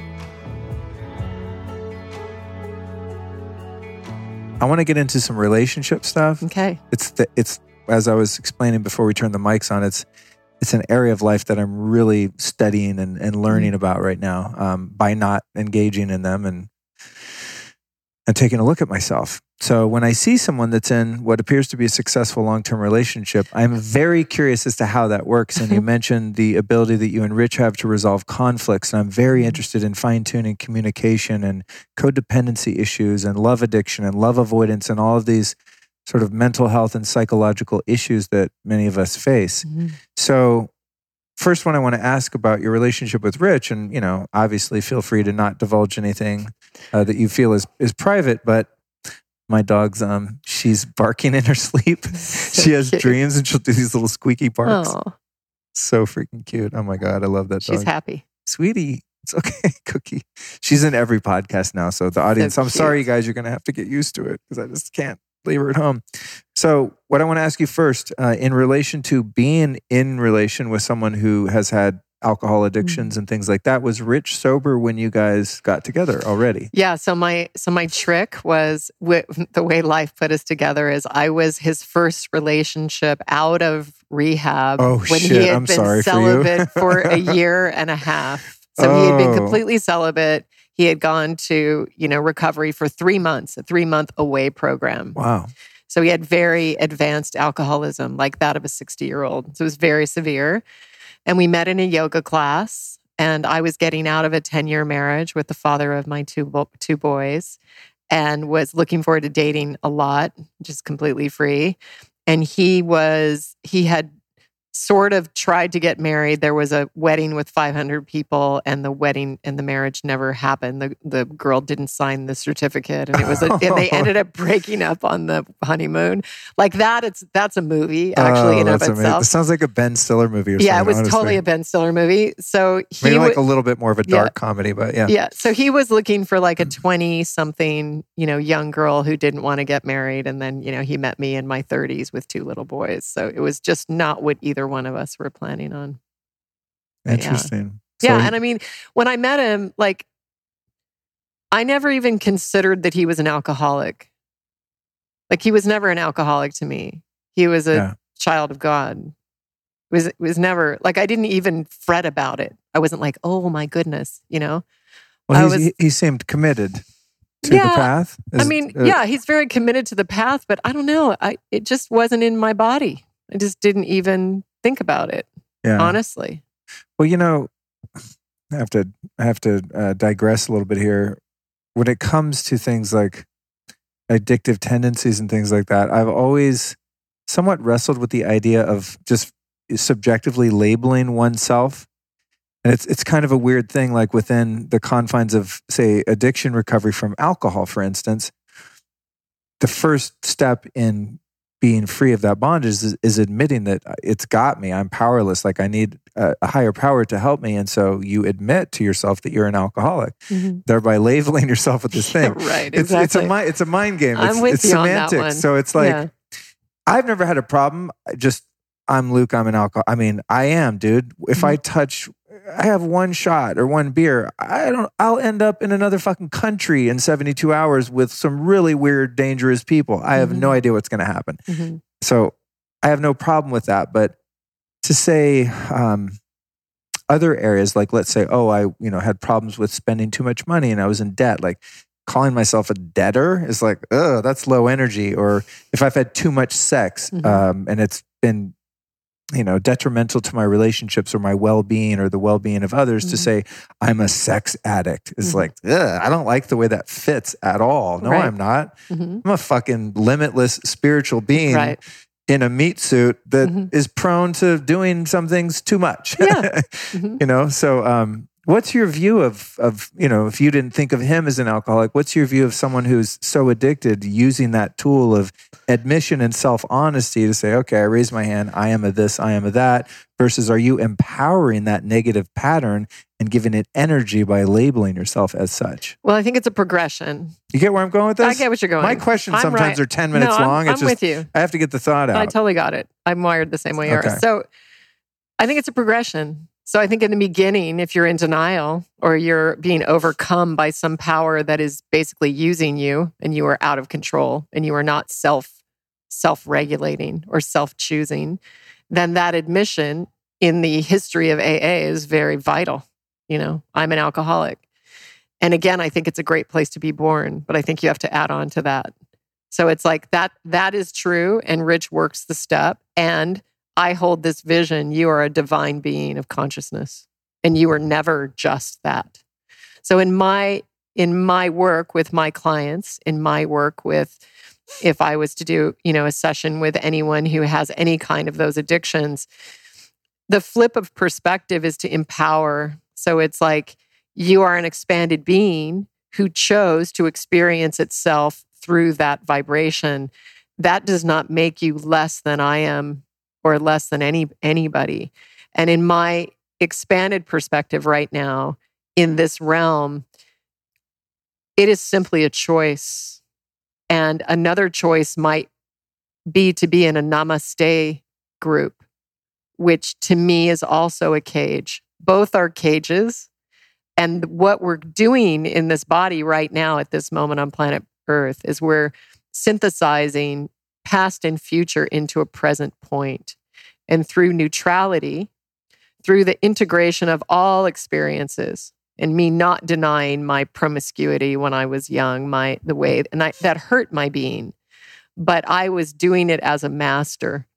I want to get into some relationship stuff. Okay. It's the, it's as I was explaining before we turned the mics on. It's it's an area of life that I'm really studying and, and learning about right now um, by not engaging in them and and taking a look at myself. So when I see someone that's in what appears to be a successful long-term relationship, I'm very curious as to how that works. And you mentioned the ability that you and Rich have to resolve conflicts, and I'm very interested in fine-tuning communication and codependency issues and love addiction and love avoidance and all of these sort of mental health and psychological issues that many of us face. Mhm. So, first one I want to ask about your relationship with Rich, and you know, obviously, feel free to not divulge anything uh, that you feel is is private. But my dog's um, she's barking in her sleep. So she has cute. dreams, and she'll do these little squeaky barks. Oh, So freaking cute! Oh my god, I love that she's dog, happy. sweetie. It's okay, Cookie. She's in every podcast now. So the audience, I'm sorry, you guys, you're going to have to get used to it because I just can't leave her at home. So, what I want to ask you first, uh, in relation to being in relation with someone who has had alcohol Mm-hmm. addictions and things like that, was Rich sober when you guys got together already? Yeah. So my so my trick was wi- the way life put us together is I was his first relationship out of rehab Oh, when shit. he had I'm been sorry for celibate for, a year and a half. So he had been Oh. completely celibate. He had gone to you know recovery for three months, a three month away program. Wow. So he had very advanced alcoholism, like that of a 60 year old. So it was very severe. And we met in a yoga class, and I was getting out of a 10 year marriage with the father of my two, bo- two boys. and was looking forward to dating a lot, just completely free. And he was, he had sort of tried to get married. There was a wedding with 500 people, and the wedding and the marriage never happened. The the girl didn't sign the certificate, and it was a, and they ended up breaking up on the honeymoon. Like that, it's that's a movie actually Oh, in of that's amazing. itself. It sounds like a Ben Stiller movie or Yeah, it was honestly. totally a Ben Stiller movie. So he Maybe like wa- a little bit more of a Yeah. dark comedy, but yeah. yeah. So he was looking for like a mm. 20 something, you know, young girl who didn't want to get married. And then, you know, he met me in my 30s with two little boys. So it was just not what either one of us were planning on. Yeah. Interesting. yeah. So- And I mean, when I met him, like, I never even considered that he was an alcoholic. Like, he was never an alcoholic to me. He was a Yeah. child of God. It was, it was never like I didn't even fret about it. I wasn't like, oh my goodness, you know? well, was- he, he seemed committed to the Yeah. path. I mean, uh, yeah, he's very committed to the path, but I don't know. I it just wasn't in my body. I just didn't even think about it, yeah. honestly. Well, you know, I have to I have to uh, digress a little bit here. When it comes to things like addictive tendencies and things like that, I've always somewhat wrestled with the idea of just subjectively labeling oneself. And it's it's kind of a weird thing, like within the confines of, say, addiction recovery from alcohol, for instance. The first step in being free of that bondage is, is admitting that it's got me. I'm powerless. Like I need a, a higher power to help me. And so you admit to yourself that you're an alcoholic, thereby labeling yourself with this thing. right, It's, exactly. it's a it's a mind game. I'm It's, with it's you on that semantics. one. So it's like yeah. I've never had a problem. Just I'm Luke. I'm an alcohol. I mean, I am, dude. If Mm-hmm. I touch, I have one shot or one beer. I don't. I'll end up in another fucking country in 72 hours with some really weird, dangerous people. I have no Mhm. idea what's going to happen. Mhm. So I have no problem with that. But to say um, other areas, like let's say, oh, I you know had problems with spending too much money and I was in debt, like calling myself a debtor is like, oh, that's low energy. Or if I've had too much sex Mhm. um, and it's been you know detrimental to my relationships or my well-being or the well-being of others to Mhm. say i'm a sex addict is Mhm. like i don't like the way that fits at all no Right. i'm not Mhm. i'm a fucking limitless spiritual being Right. in a meat suit that is Mhm. prone to doing some things too much. Yeah. Mhm. you know, so um, what's your view of of you know if you didn't think of him as an alcoholic, what's your view of someone who's so addicted using that tool of admission and self honesty to say, okay, I raise my hand, I am a this, I am a that, versus are you empowering that negative pattern and giving it energy by labeling yourself as such? Well, I think it's a progression. You get where I'm going with this? I get what you're going. My questions I'm sometimes right. are ten minutes no, I'm- long. I'm, it's just with you. I have to get the thought out. I totally got it. I'm wired the same way you Okay. are. So I think it's a progression. So I think in the beginning, if you're in denial or you're being overcome by some power that is basically using you and you are out of control and you are not self self-regulating or self-choosing, then that admission in the history of AA is very vital. You know, I'm an alcoholic. And again, I think it's a great place to be born, but I think you have to add on to that. So it's like that that is true and Rich works the step and I hold this vision you are a divine being of consciousness and you are never just that. So in my in my work with my clients, in my work with if I was to do, you know, a session with anyone who has any kind of those addictions, the flip of perspective is to empower. So it's like you are an expanded being who chose to experience itself through that vibration. That does not make you less than I am or less than any anybody. And in my expanded perspective right now in this realm, it is simply a choice. And another choice might be to be in a namaste group, which to me is also a cage. Both are cages. And what we're doing in this body right now at this moment on planet Earth is we're synthesizing past and future into a present point. And through neutrality, through the integration of all experiences, and me not denying my promiscuity when I was young, my the way and I, that hurt my being, but I was doing it as a master,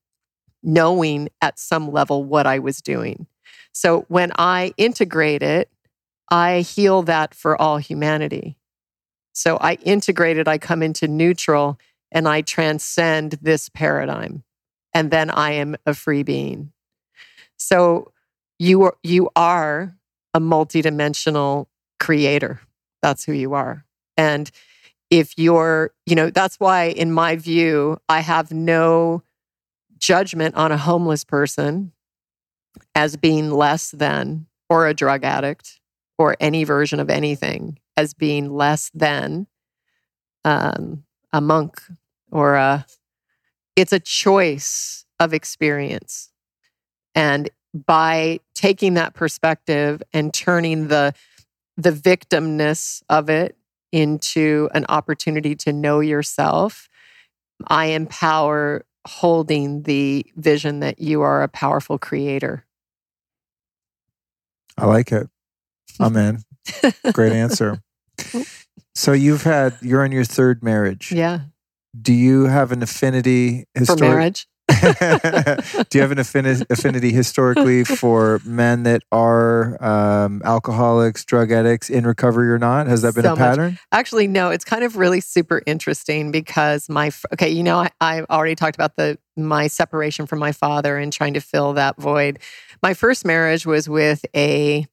knowing at some level what I was doing. So when I integrate it, I heal that for all humanity. So I integrate it, I come into neutral and I transcend this paradigm. And then I am a free being. So you are, you are a multidimensional creator. That's who you are. And if you're, you know, that's why, in my view, I have no judgment on a homeless person as being less than, or a drug addict, or any version of anything as being less than um, a monk or a. It's a choice of experience. And by taking that perspective and turning the the victimness of it into an opportunity to know yourself, I empower holding the vision that you are a powerful creator. I like it. I'm in. Great answer. So you've had you're in your third marriage. Yeah. Do you have an affinity For marriage. Do you have an affini- affinity historically for men that are um, alcoholics, drug addicts in recovery or not? Has that been So a much. pattern? Actually, no, it's kind of really super interesting because my okay, you know, I, I already talked about the my separation from my father and trying to fill that void. My first marriage was with a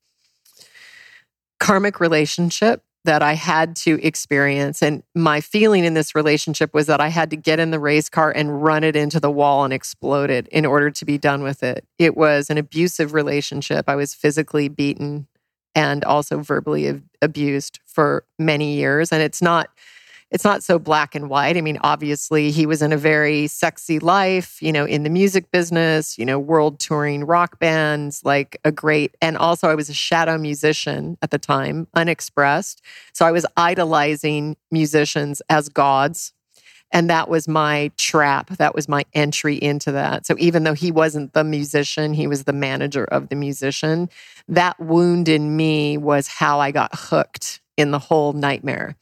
karmic relationship that I had to experience. And my feeling in this relationship was that I had to get in the race car and run it into the wall and explode it in order to be done with it. It was an abusive relationship. I was physically beaten and also verbally ab- abused for many years. And it's not it's not so black and white. I mean, obviously, he was in a very sexy life, you know, in the music business, you know, world touring rock bands, like a great, and also I was a shadow musician at the time, unexpressed. So I was idolizing musicians as gods. And that was my trap. That was my entry into that. So even though he wasn't the musician, he was the manager of the musician. That wound in me was how I got hooked in the whole nightmare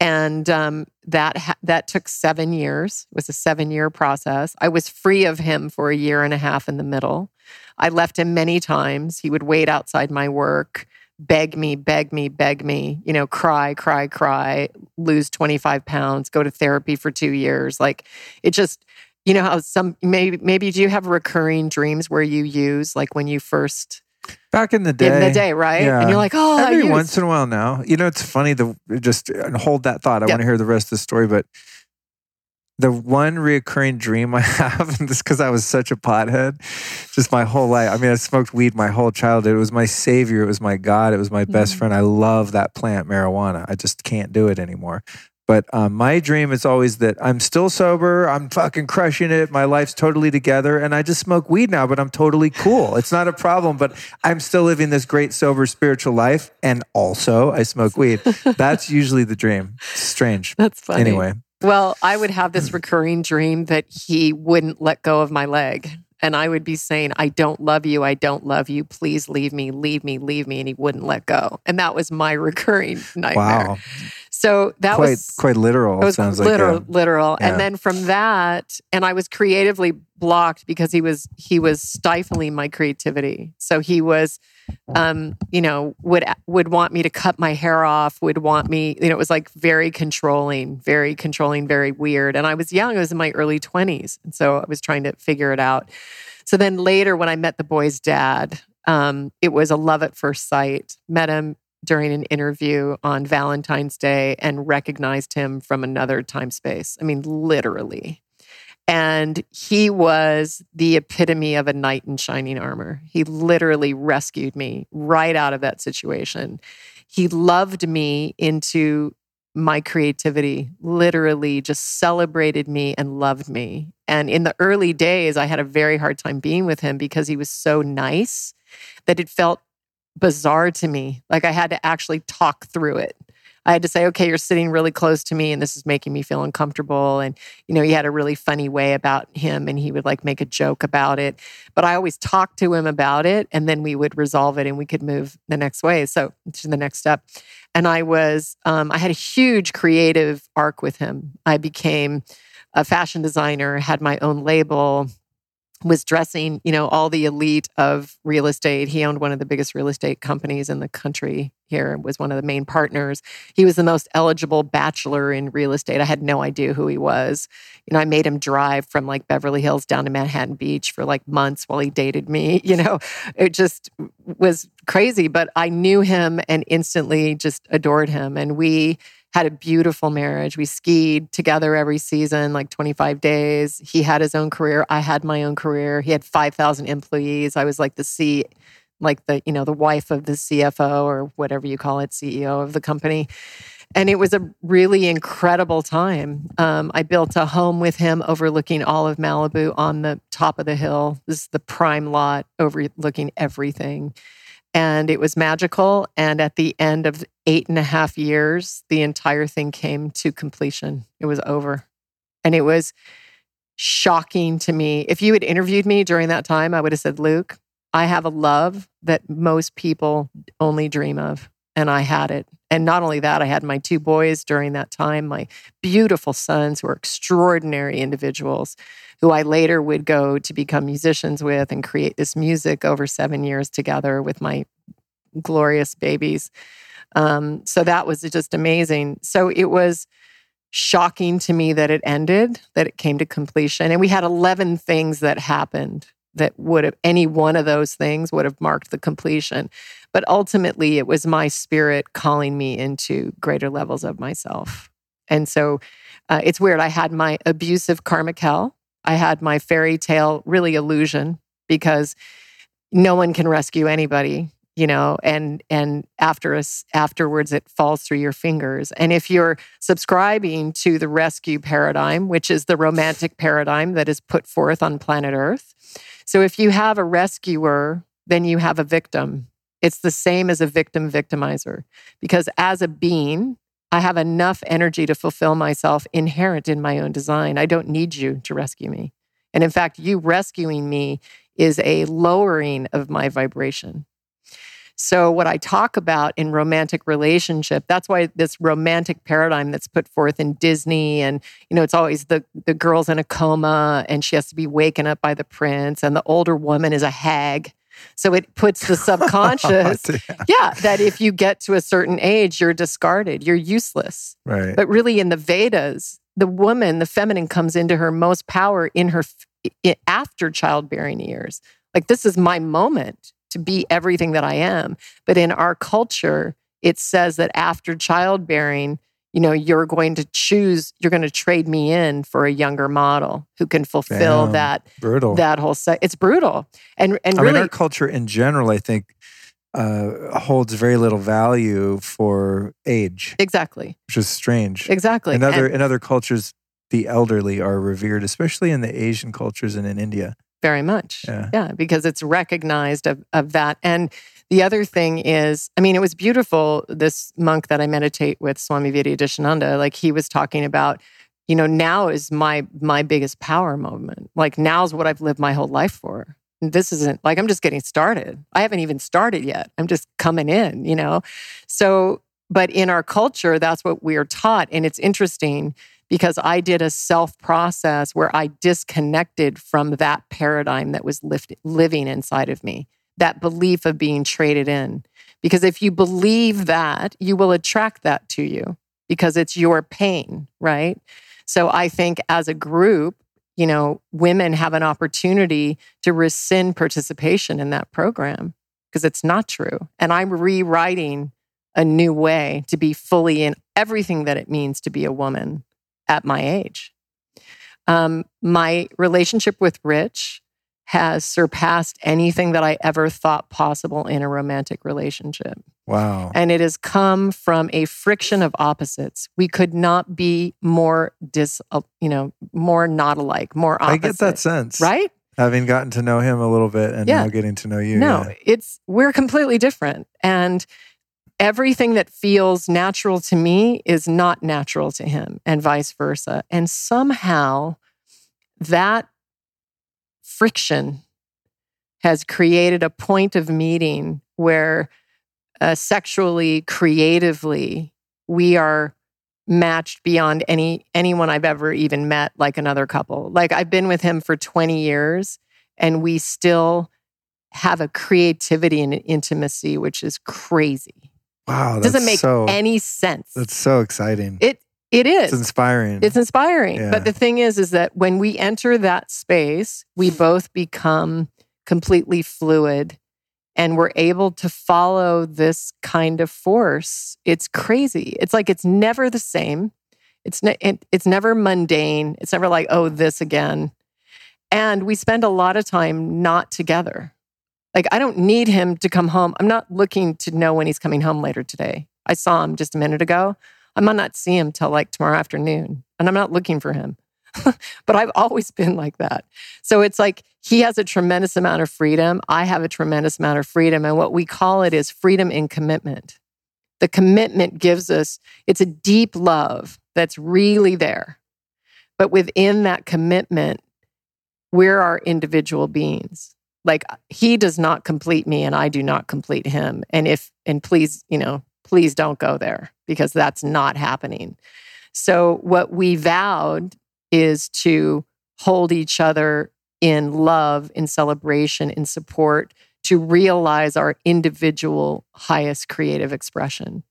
and um, that ha- that took seven years. It was a seven year process. I was free of him for a year and a half in the middle. I left him many times. He would wait outside my work, beg me, beg me, beg me. You know, cry, cry, cry. Lose twenty five pounds. Go to therapy for two years. Like it just. You know how some maybe maybe do you have recurring dreams where you use like when you first Back in the day. in the day, right? yeah. And you're like, oh, Every once in a while now. You know, it's funny to just hold that thought. I Yep. want to hear the rest of the story, but the one reoccurring dream I have, and this because I was such a pothead, just my whole life. I mean, I smoked weed my whole childhood. It was my savior. It was my God. It was my best Mhm. friend. I love that plant, marijuana. I just can't do it anymore. But um, my dream is always that I'm still sober. I'm fucking crushing it. My life's totally together. And I just smoke weed now, but I'm totally cool. It's not a problem, but I'm still living this great, sober, spiritual life. And also, I smoke weed. That's usually the dream. It's strange. That's funny. Anyway, Well, I would have this recurring dream that he wouldn't let go of my leg. And I would be saying, I don't love you. I don't love you. Please leave me, leave me, leave me. And he wouldn't let go. And that was my recurring nightmare. wow. So that quite, was quite literal. it was sounds literal, like a, literal. yeah. And then from that, and I was creatively blocked because he was he was stifling my creativity. So he was, um, you know, would would want me to cut my hair off. Would want me, you know, it was like very controlling, very controlling, very weird. And I was young. I was in my early twenties, and so I was trying to figure it out. So then later, when I met the boy's dad, um, it was a love at first sight. Met him during an interview on Valentine's Day and recognized him from another time space. I mean, literally. And he was the epitome of a knight in shining armor. He literally rescued me right out of that situation. He loved me into my creativity, literally just celebrated me and loved me. And in the early days, I had a very hard time being with him because he was so nice that it felt bizarre to me. Like I had to actually talk through it. I had to say, okay, you're sitting really close to me and this is making me feel uncomfortable. And, you know, he had a really funny way about him and he would like make a joke about it. But I always talked to him about it and then we would resolve it and we could move the next way. So to the next step. And I was, um, I had a huge creative arc with him. I became a fashion designer, had my own label, was dressing, you know, all the elite of real estate. He owned one of the biggest real estate companies in the country here was one of the main partners. He was the most eligible bachelor in real estate. I had no idea who he was. You know, I made him drive from like Beverly Hills down to Manhattan Beach for like months while he dated me. You know, it just was crazy, but I knew him and instantly just adored him. And we had a beautiful marriage. We skied together every season, like 25 days. He had his own career. I had my own career. He had 5,000 employees. I was like the C, like the, you know, the wife of the CFO or whatever you call it, CEO of the company. And it was a really incredible time. Um, I built a home with him overlooking all of Malibu on the top of the hill. This is the prime lot overlooking everything. And it was magical. And at the end of eight and a half years, the entire thing came to completion. It was over. And it was shocking to me. If you had interviewed me during that time, I would have said, Luke, I have a love that most people only dream of. And I had it. And not only that, I had my two boys during that time, my beautiful sons who are extraordinary individuals who I later would go to become musicians with and create this music over seven years together with my glorious babies. Um, so that was just amazing. So it was shocking to me that it ended, that it came to completion. And we had 11 things that happened that would have, any one of those things would have marked the completion. But ultimately, it was my spirit calling me into greater levels of myself. And so uh, it's weird. I had my abusive karmic hell, I had my fairy tale really illusion because no one can rescue anybody you know and and after us afterwards it falls through your fingers. And if you're subscribing to the rescue paradigm which is the romantic paradigm that is put forth on planet earth so if you have a rescuer then you have a victim. It's the same as a victim victimizer because as a being I have enough energy to fulfill myself inherent in my own design. I don't need you to rescue me. And in fact, you rescuing me is a lowering of my vibration. So, what I talk about in romantic relationship, that's why this romantic paradigm that's put forth in Disney, and you know, it's always the the girl's in a coma and she has to be waken up by the prince, and the older woman is a hag. So it puts the oh, subconscious, yeah, that if you get to a certain age, you're discarded, you're useless. Right. But really, in the Vedas, the woman, the feminine, comes into her most power in her after childbearing years. Like this is my moment to be everything that I am. But in our culture, it says that after childbearing, you know, you're going to choose, you're going to trade me in for a younger model who can fulfill Damn, that brutal. that whole set. It's brutal. And and I really mean, our culture in general, I think, uh, holds very little value for age, exactly. which is strange. Exactly. In other And in other cultures, the elderly are revered, especially in the Asian cultures and in India. Very much. Yeah. Yeah, because it's recognized of, of that. And the other thing is, I mean, it was beautiful. This monk that I meditate with, Swami Vidyadhishananda, like he was talking about, you know, now is my my biggest power moment. Like now's what I've lived my whole life for. And this isn't like I'm just getting started. I haven't even started yet. I'm just coming in, you know. So, but in our culture, that's what we are taught. And it's interesting because I did a self process where I disconnected from that paradigm that was lift, living inside of me, that belief of being traded in. Because if you believe that, you will attract that to you because it's your pain, right? So I think as a group, you know, women have an opportunity to rescind participation in that program because it's not true. And I'm rewriting a new way to be fully in everything that it means to be a woman at my age. Um, my relationship with Rich has surpassed anything that I ever thought possible in a romantic relationship. Wow. And it has come from a friction of opposites. We could not be more dis, you know, more not alike, more opposite. I get that sense. right? Having gotten to know him a little bit and Yeah. now getting to know you. No, yeah. it's we're completely different, and everything that feels natural to me is not natural to him, and vice versa. And somehow, that friction has created a point of meeting where uh, sexually, creatively, we are matched beyond any anyone I've ever even met like another couple. Like I've been with him for 20 years and we still have a creativity and an intimacy which is crazy. Wow, doesn't make so, any sense. That's so exciting. It it is. it's inspiring. It's inspiring. Yeah. But the thing is, is that when we enter that space, we both become completely fluid and we're able to follow this kind of force. It's crazy. It's like it's never the same. It's ne- it, it's never mundane. It's never like, oh, this again. And we spend a lot of time not together. Like I don't need him to come home. I'm not looking to know when he's coming home later today. I saw him just a minute ago. I might not see him till like tomorrow afternoon, and I'm not looking for him. but I've always been like that. So it's like he has a tremendous amount of freedom. I have a tremendous amount of freedom. And what we call it is freedom in commitment. The commitment gives us, it's a deep love that's really there. But within that commitment, we're our individual beings. Like he does not complete me and I do not complete him. And if, and please, you know, please don't go there because that's not happening. So, what we vowed is to hold each other in love, in celebration, in support, to realize our individual highest creative expression.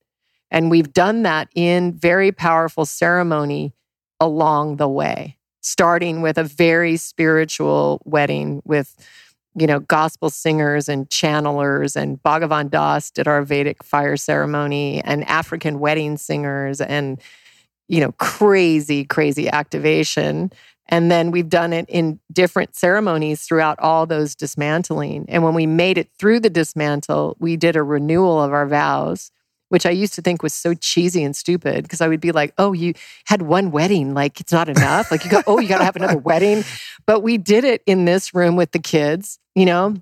And we've done that in very powerful ceremony along the way, starting with a very spiritual wedding with you know, gospel singers and channelers, and Bhagavan Das did our Vedic fire ceremony, and African wedding singers, and, you know, crazy, crazy activation. And then we've done it in different ceremonies throughout all those dismantling. And when we made it through the dismantle, we did a renewal of our vows, which I used to think was so cheesy and stupid because I would be like, oh, you had one wedding. Like, it's not enough. Like, you go, oh, you got to have another wedding. But we did it in this room with the kids, you know?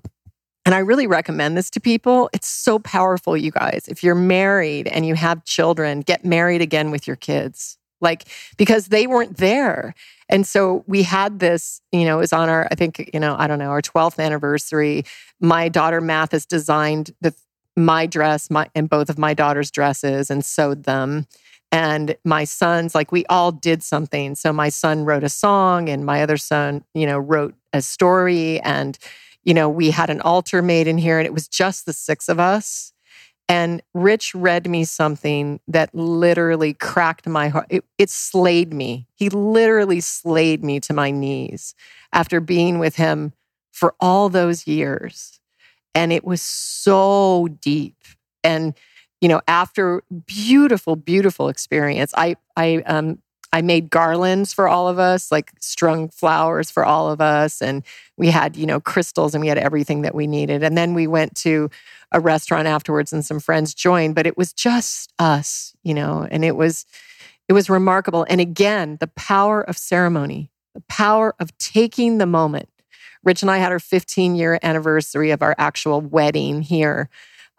And I really recommend this to people. It's so powerful, you guys. If you're married and you have children, get married again with your kids. Like, because they weren't there. And so we had this, you know, it was on our, I think, you know, I don't know, our 12th anniversary. My daughter Mathis designed the my dress, my and both of my daughter's dresses and sewed them. And my sons, like we all did something. So my son wrote a song and my other son, you know, wrote a story. And, you know, we had an altar made in here and it was just the six of us. And Rich read me something that literally cracked my heart. It, it slayed me. He literally slayed me to my knees after being with him for all those years. And it was so deep. And, you know, after beautiful, beautiful experience, I, I, um, I made garlands for all of us, like strung flowers for all of us. And we had, you know, crystals and we had everything that we needed. And then we went to a restaurant afterwards and some friends joined, but it was just us, you know, and it was, it was remarkable. And again, the power of ceremony, the power of taking the moment. Rich and I had our 15 year anniversary of our actual wedding here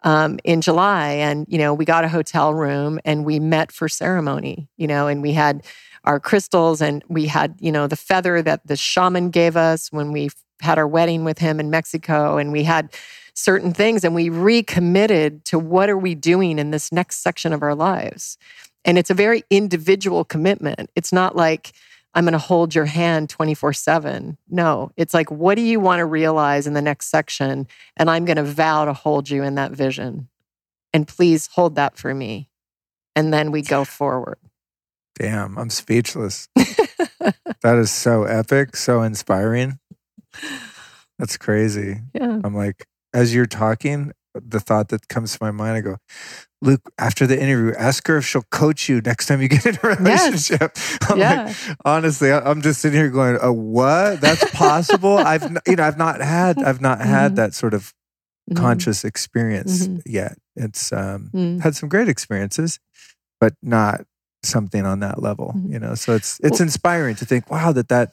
um, in July. And, you know, we got a hotel room and we met for ceremony, you know, and we had our crystals and we had, you know, the feather that the shaman gave us when we had our wedding with him in Mexico. And we had certain things and we recommitted to what are we doing in this next section of our lives. And it's a very individual commitment. It's not like, I'm going to hold your hand 24 7. No, it's like, what do you want to realize in the next section? And I'm going to vow to hold you in that vision. And please hold that for me. And then we go forward. Damn, I'm speechless. that is so epic, so inspiring. That's crazy. Yeah. I'm like, as you're talking, the thought that comes to my mind, I go, Luke, after the interview, ask her if she'll coach you next time you get in a relationship. I'm Yeah. like, honestly, I'm just sitting here going, "A what? That's possible." I've, you know, I've not had, I've not had Mhm. that sort of Mhm. conscious experience Mhm. yet. It's um, Mm. had some great experiences, but not something on that level. Mhm. You know, so it's it's Well- inspiring to think, wow, that that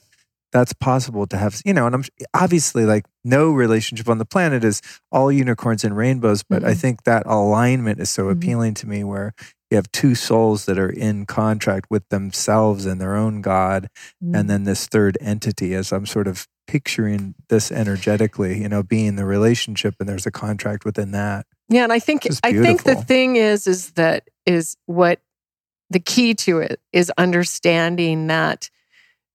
that's possible to have. You know, and I'm obviously like no relationship on the planet is all unicorns and rainbows, but I Mhm. think that alignment is so Mhm. appealing to me, where you have two souls that are in contract with themselves and their own God, Mm. and then this third entity as i'm sort of picturing this energetically you know being the relationship and there's a contract within that Yeah, and I think I think the thing is is that is what the key to it is understanding that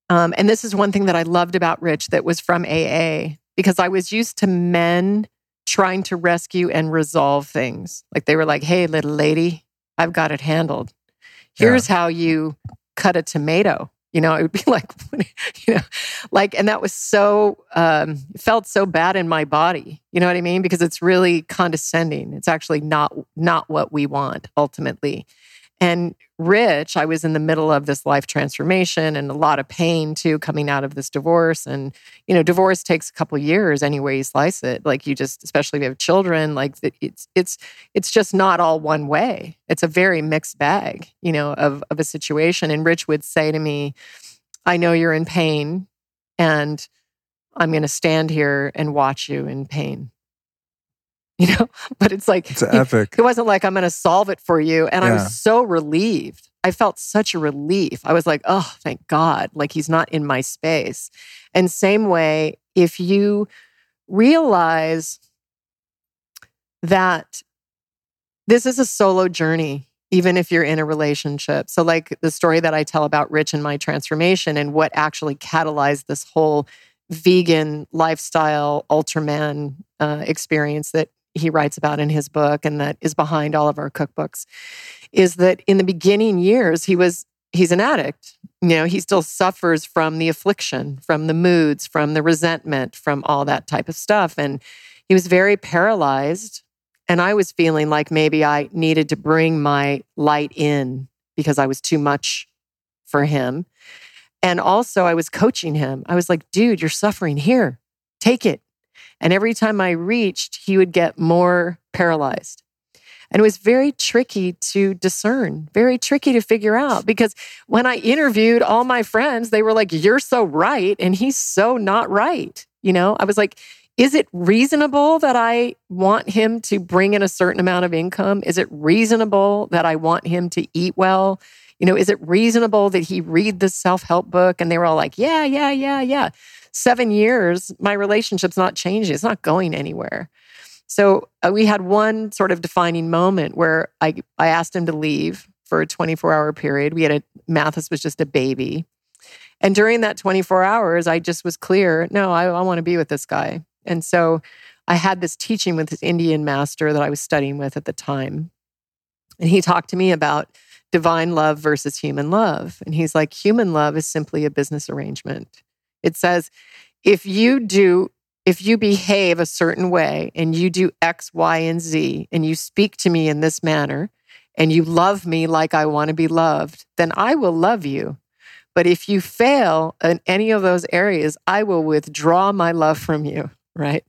um, and this is one thing that I loved about Rich that was from AA because I was used to men trying to rescue and resolve things. Like they were like, hey, little lady, I've got it handled. Here's how you cut a tomato. You know, it would be like, you know, like, and that was so, um, felt so bad in my body. You know what I mean? Because it's really condescending. It's actually not, not what we want ultimately. And Rich, I was in the middle of this life transformation and a lot of pain too, coming out of this divorce. And, you know, divorce takes a couple years anyway you slice it. Like you just, especially if you have children, like it's, it's, it's just not all one way. It's a very mixed bag, you know, of, of a situation. And Rich would say to me, I know you're in pain and I'm going to stand here and watch you in pain. you know? But it's like it's epic. it wasn't like i'm going to solve it for you. And Yeah. i was so relieved. I felt such a relief. I was like oh thank god. Like he's not in my space. And same way if you realize that this is a solo journey even if you're in a relationship. So like the story that i tell about rich and my transformation and what actually catalyzed this whole vegan lifestyle ultraman uh, experience that he writes about in his book and that is behind all of our cookbooks is that in the beginning years he was he's an addict. You know he still suffers from the affliction from the moods from the resentment from all that type of stuff. And he was very paralyzed. And i was feeling like maybe i needed to bring my light in because i was too much for him. And also i was coaching him. I was like dude you're suffering here. Take it and every time I reached, he would get more paralyzed. And it was very tricky to discern, very tricky to figure out because when I interviewed all my friends, they were like, You're so right. And he's so not right. You know, I was like, Is it reasonable that I want him to bring in a certain amount of income? Is it reasonable that I want him to eat well? You know, is it reasonable that he read the self help book? And they were all like, Yeah, yeah, yeah, yeah seven years, my relationship's not changing. It's not going anywhere. So uh, we had one sort of defining moment where I, I asked him to leave for a 24 hour period. We had a, Mathis was just a baby. And during that 24 hours, I just was clear no, I, I want to be with this guy. And so I had this teaching with this Indian master that I was studying with at the time. And he talked to me about divine love versus human love. And he's like, human love is simply a business arrangement. It says, if you do, if you behave a certain way and you do X, Y, and Z, and you speak to me in this manner, and you love me like I want to be loved, then I will love you. But if you fail in any of those areas, I will withdraw my love from you, right?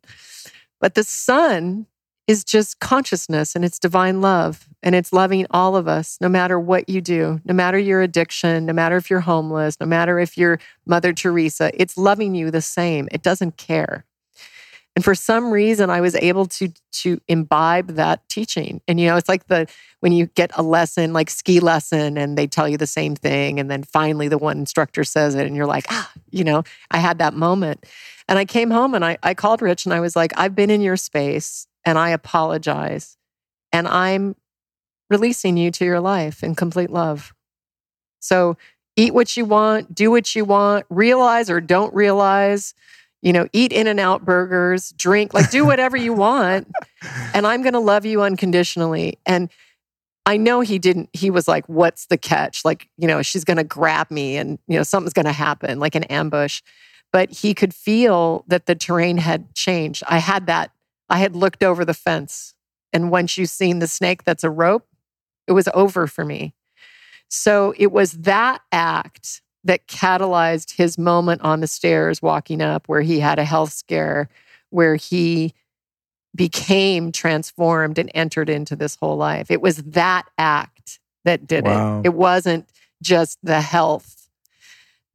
But the Sun is just consciousness and it's divine love and it's loving all of us no matter what you do no matter your addiction no matter if you're homeless no matter if you're mother teresa it's loving you the same. It doesn't care. And for some reason i was able to to imbibe that teaching. And you know it's like the when you get a lesson like ski lesson and they tell you the same thing and then finally the one instructor says it and you're like ah you know i had that moment. And i came home and i, I called rich and i was like i've been in your space and I apologize. And I'm releasing you to your life in complete love. So eat what you want, do what you want, realize or don't realize, you know, eat in and out burgers, drink, like do whatever you want. And I'm going to love you unconditionally. And I know he didn't, he was like, what's the catch? Like, you know, she's going to grab me and, you know, something's going to happen, like an ambush. But he could feel that the terrain had changed. I had that I had looked over the fence. And once you've seen the snake that's a rope, it was over for me. So it was that act that catalyzed his moment on the stairs walking up, where he had a health scare, where he became transformed and entered into this whole life. It was that act that did Wow. it. It wasn't just the health.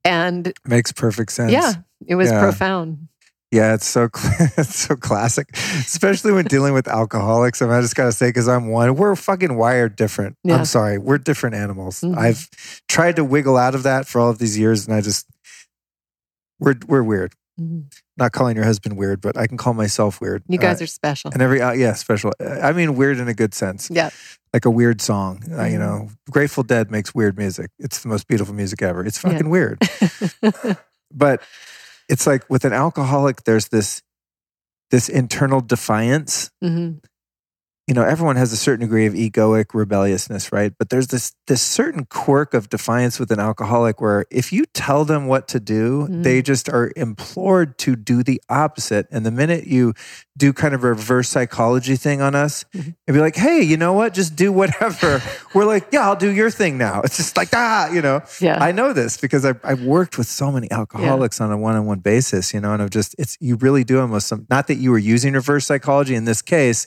And Makes perfect sense. yeah, it was Yeah. profound. Yeah, it's so it's so classic, especially when dealing with alcoholics. I, mean, I just gotta say, because I'm one, we're fucking wired different. Yeah. I'm sorry, we're different animals. Mhm. I've tried to wiggle out of that for all of these years, and I just we're we're weird. Mhm. Not calling your husband weird, but I can call myself weird. You guys Uh, are special. and every uh, yeah, special. I mean, weird in a good sense, Yeah. like a weird song. Uh, you Mhm. know, Grateful Dead makes weird music. It's the most beautiful music ever. It's Yeah. fucking weird but it's like with an alcoholic there's this this internal defiance. hmm You know, everyone has a certain degree of egoic rebelliousness, right? But there's this this certain quirk of defiance with an alcoholic where if you tell them what to do, Mhm. they just are implored to do the opposite. And the minute you do kind of a reverse psychology thing on us, Mhm. and be like, hey, you know what? Just do whatever. We're like, yeah, I'll do your thing now. It's just like, ah, you know. Yeah. I know this because I've, I've worked with so many alcoholics on a one-on-one basis, you know, and I've just, it's, you really do almost some, not that you were using reverse psychology in this case,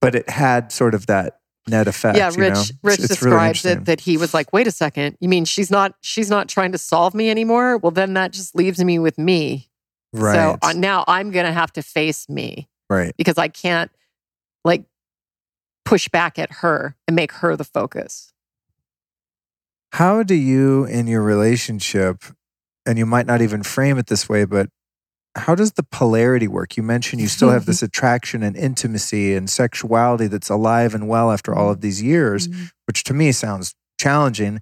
but it had sort of that net effect. yeah, you Rich. know? Rich It's- it's really describes interesting. it that he was like, "Wait a second, you mean she's not she's not trying to solve me anymore? Well, then that just leaves me with me. Right. So uh, now I'm gonna have to face me right. because I can't like push back at her and make her the focus. How do you, in your relationship, and you might not even frame it this way, but how does the polarity work? You mentioned you still have this attraction and intimacy and sexuality that's alive and well after all of these years, mm-hmm. which to me sounds challenging.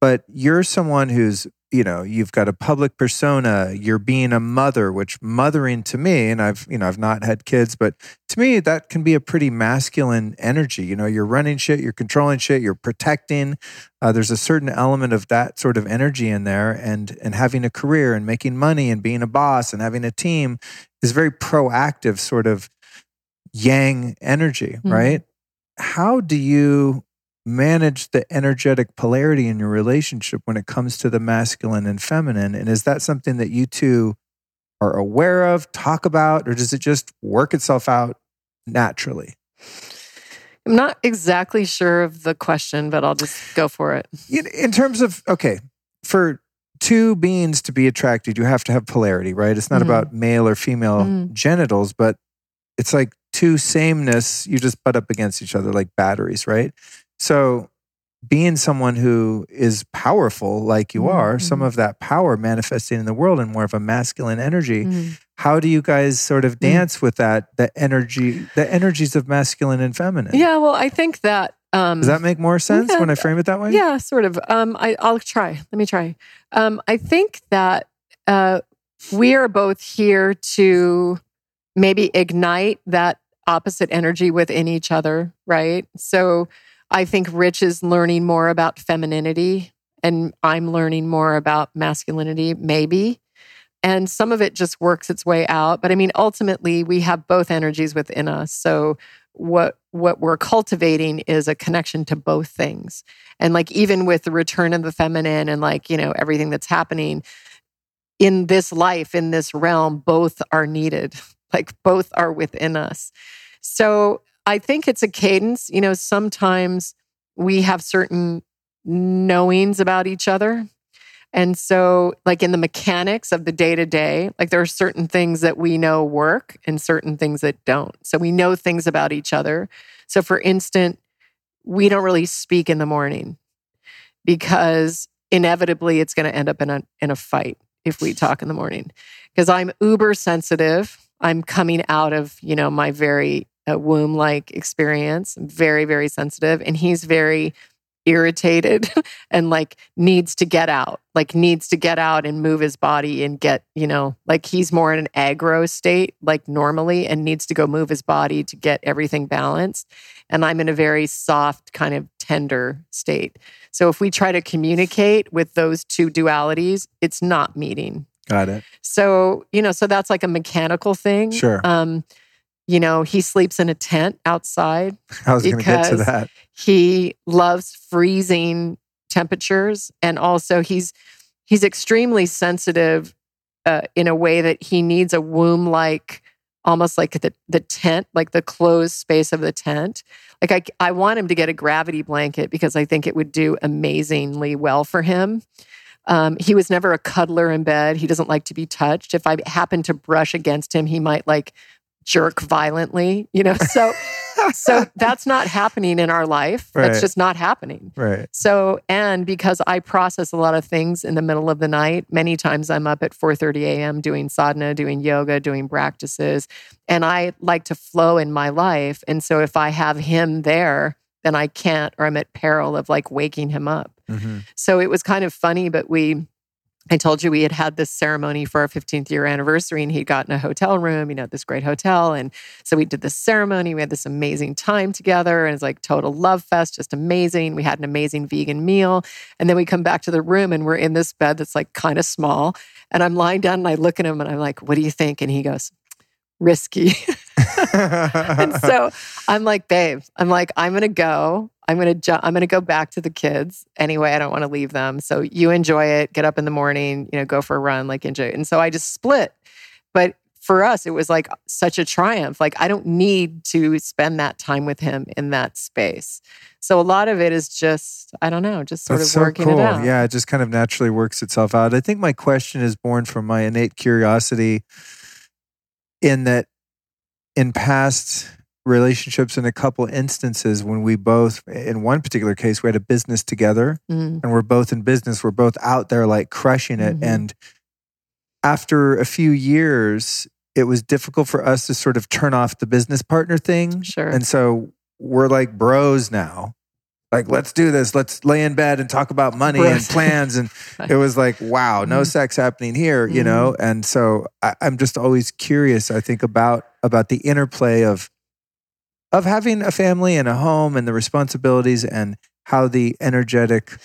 But you're someone who's, you know, you've got a public persona, you're being a mother, which mothering to me, and I've, you know, I've not had kids, but to me, that can be a pretty masculine energy. You know, you're running shit, you're controlling shit, you're protecting. Uh, there's a certain element of that sort of energy in there, and and having a career and making money and being a boss and having a team is very proactive, sort of yang energy, Mhm. right? How do you manage the energetic polarity in your relationship when it comes to the masculine and feminine? And is that something that you two are aware of, talk about, or does it just work itself out naturally? I'm not exactly sure of the question, but I'll just go for it. In, in terms of, okay, for two beings to be attracted, you have to have polarity, right? It's not Mhm. about male or female Mhm. genitals, but it's like two sameness, you just butt up against each other like batteries, right? So, being someone who is powerful like you Mhm, are, some mhm. of that power manifesting in the world in more of a masculine energy, Mhm. how do you guys sort of Mm. dance with that, the energy, the energies of masculine and feminine? Yeah, well, I think that um, Does that make more sense Yeah, when I frame it that way? Yeah, sort of. Um, I, I'll try. Let me try. Um, I think that uh, we are both here to maybe ignite that opposite energy within each other, right? So I think Rich is learning more about femininity, and I'm learning more about masculinity, maybe. And some of it just works its way out. But I mean, ultimately, we have both energies within us. So what what we're cultivating is a connection to both things and like even with the return of the feminine and like you know everything that's happening in this life in this realm both are needed like both are within us so i think it's a cadence you know sometimes we have certain knowings about each other. And so like in the mechanics of the day to day like there are certain things that we know work and certain things that don't. So we know things about each other. So for instance we don't really speak in the morning because inevitably it's going to end up in a in a fight if we talk in the morning. Because I'm uber sensitive. I'm coming out of, you know, my very uh, womb like experience. Very very sensitive and he's very irritated and like needs to get out. Like needs to get out and move his body and get, you know, like he's more in an aggro state like normally and needs to go move his body to get everything balanced and I'm in a very soft, kind of tender state. So if we try to communicate with those two dualities, it's not meeting. Got it. So, you know, so that's like a mechanical thing. Sure. Um, you know, he sleeps in a tent outside. I was going to get to that. He loves freezing temperatures and also he's he's extremely sensitive uh, in a way that he needs a womb like almost like the the tent like the closed space of the tent like I, I want him to get a gravity blanket because i think it would do amazingly well for him um, he was never a cuddler in bed he doesn't like to be touched if i happen to brush against him he might like jerk violently you know so so that's not happening in our life Right. that's just not happening right. so, and because I process a lot of things in the middle of the night, many times I'm up at 4:30 a.m. doing sadhana, doing yoga, doing practices, and I like to flow in my life. And so if I have him there, then I can't or I'm at peril of like waking him up. hmm So it was kind of funny, but we I told you we had had this ceremony for our 15th year anniversary, and he'd gotten a hotel room, you know, this great hotel. And so we did this ceremony. We had this amazing time together, and it's like total love fest, just amazing. We had an amazing vegan meal. And then we come back to the room, and we're in this bed that's like kind of small. And I'm lying down, and I look at him, and I'm like, What do you think? And he goes, Risky. and so I'm like, babe, I'm like, I'm gonna go. I'm gonna ju- I'm gonna go back to the kids anyway. I don't want to leave them. So you enjoy it. Get up in the morning. You know, go for a run. Like enjoy. It. And so I just split. But for us, it was like such a triumph. Like I don't need to spend that time with him in that space. So a lot of it is just I don't know, just sort That's of so working cool. it out. Yeah, it just kind of naturally works itself out. I think my question is born from my innate curiosity in that in past relationships in a couple instances when we both in one particular case we had a business together Mhm. and we're both in business we're both out there like crushing it. Mhm. and after a few years it was difficult for us to sort of turn off the business partner thing. Sure. and so we're like bros now. Like let's do this. Let's lay in bed and talk about money and plans. And it was like wow no Mhm. sex happening here you know? And so I, i'm just always curious i think about about the interplay of of having a family and a home and the responsibilities and how the energetic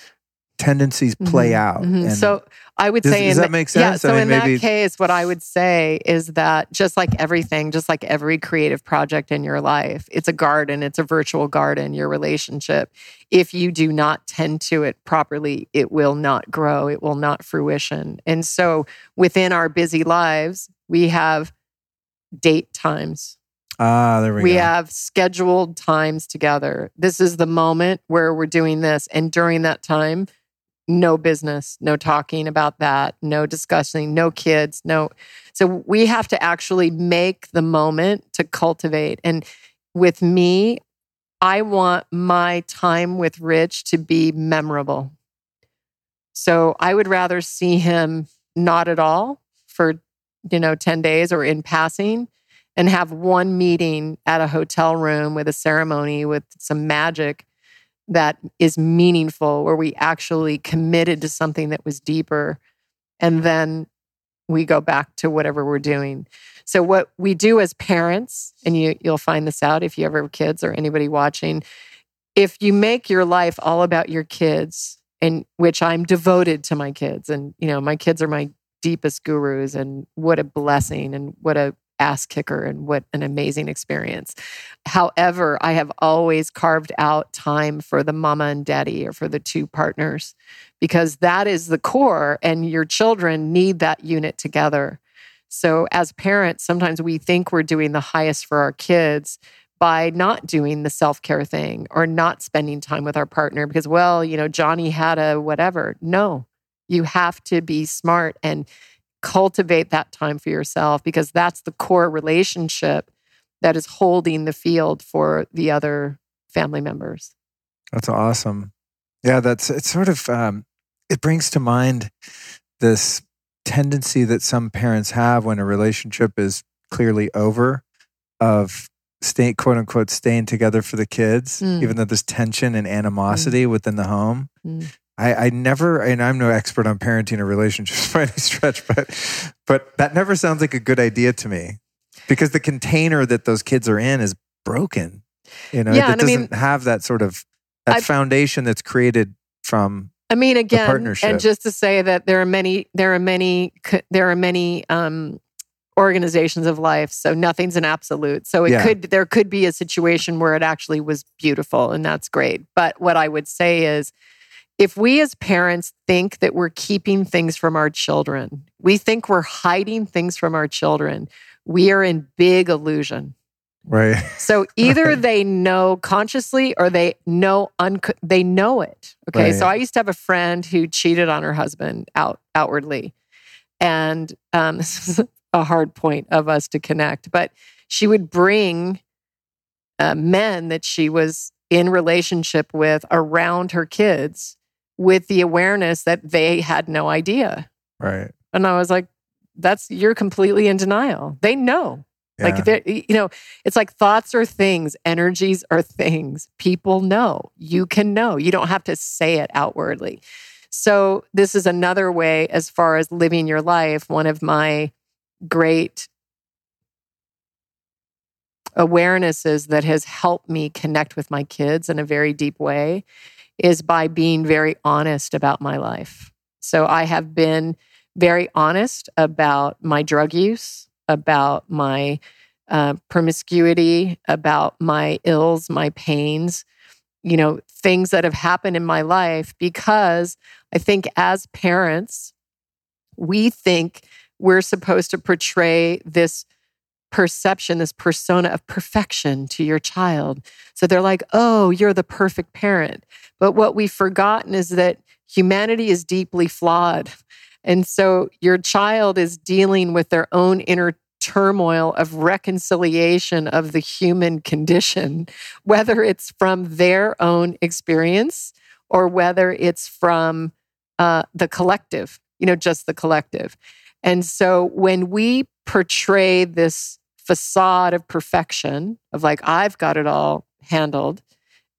tendencies play Mhm, out mhm. And So I would Does- say, does in that make Yeah. So I mean, in maybe- that case, what I would say is that just like everything, just like every creative project in your life, it's a garden. It's a virtual garden. Your relationship, if you do not tend to it properly, it will not grow. It will not fruition. And so within our busy lives, we have date times. Ah there we, We go We have scheduled times together. This is the moment where we're doing this. And during that time, no business, no talking about that, no discussing, no kids, no. So we have to actually make the moment to cultivate. And with me, I want my time with Rich to be memorable. So I would rather see him not at all for, you know, 10 days or in passing and have one meeting at a hotel room with a ceremony with some magic that is meaningful, where we actually committed to something that was deeper. And then we go back to whatever we're doing. So, what we do as parents, and you, you'll find this out if you ever have kids or anybody watching, if you make your life all about your kids, and which I'm devoted to my kids, and you know, my kids are my deepest gurus, and what a blessing, and what a ass kicker and what an amazing experience. However, I have always carved out time for the mama and daddy or for the two partners because that is the core and your children need that unit together. So as parents, sometimes we think we're doing the highest for our kids by not doing the self-care thing or not spending time with our partner because well, you know, Johnny had a whatever. No. You have to be smart and cultivate that time for yourself because that's the core relationship that is holding the field for the other family members. That's awesome. Yeah, that's it's sort of um, it brings to mind this tendency that some parents have when a relationship is clearly over of staying quote unquote staying together for the kids, Mm. even though there's tension and animosity within the home. Mm. I, I never, and I'm no expert on parenting or relationships by any stretch, but but that never sounds like a good idea to me because the container that those kids are in is broken. You know, Yeah, it and I mean- doesn't have that sort of that I- foundation that's created from I mean, again, partnership. and just to say that there are many, there are many, there are many um, organizations of life. So nothing's an absolute. So it Yeah. could, there could be a situation where it actually was beautiful, and that's great. But what I would say is, if we as parents think that we're keeping things from our children, we think we're hiding things from our children, we are in big illusion. right. So either they know consciously or they know un- they know it. Okay. So I used to have a friend who cheated on her husband out outwardly, and um, this is a hard point of us to connect. But she would bring uh, men that she was in relationship with around her kids with the awareness that they had no idea. Right. And I was like, "That's you're completely in denial. They know." Yeah. Like, they're- you know, it's like thoughts are things, energies are things. People know. You can know. You don't have to say it outwardly. So, this is another way, as far as living your life, one of my great awarenesses that has helped me connect with my kids in a very deep way is by being very honest about my life. So, I have been very honest about my drug use, about my uh, promiscuity, about my ills, my pains, you know, things that have happened in my life because I think as parents, we think we're supposed to portray this perception, this persona of perfection to your child. So they're like, oh, you're the perfect parent. But what we've forgotten is that humanity is deeply flawed. And so your child is dealing with their own inner turmoil of reconciliation of the human condition, whether it's from their own experience or whether it's from uh, the collective, you know, just the collective. And so when we portray this facade of perfection, of like, I've got it all handled,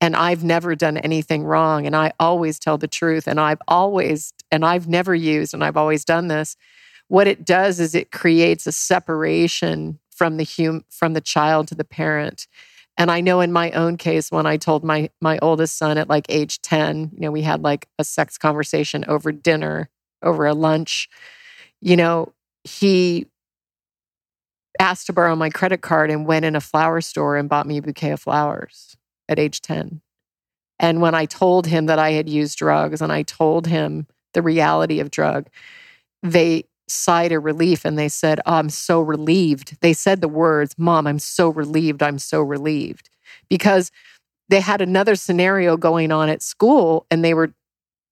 and I've never done anything wrong and I always tell the truth and I've always and I've never used and I've always done this. What it does is it creates a separation from the hum, from the child to the parent. And I know in my own case when I told my my oldest son at like age 10 you know we had like a sex conversation over dinner over a lunch you know he asked to borrow my credit card and went in a flower store and bought me a bouquet of flowers at age 10. And when I told him that I had used drugs and I told him the reality of drug, they sighed a relief and they said, oh, I'm so relieved. They said the words, Mom, I'm so relieved. I'm so relieved. Because they had another scenario going on at school and they were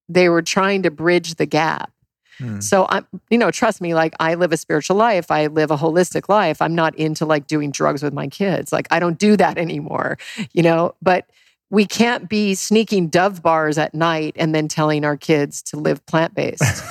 they were trying to bridge the gap. Hmm. So I'm, you know, trust me, like I live a spiritual life. I live a holistic life. I'm not into like doing drugs with my kids. Like I don't do that anymore, you know, but we can't be sneaking dove bars at night and then telling our kids to live plant based.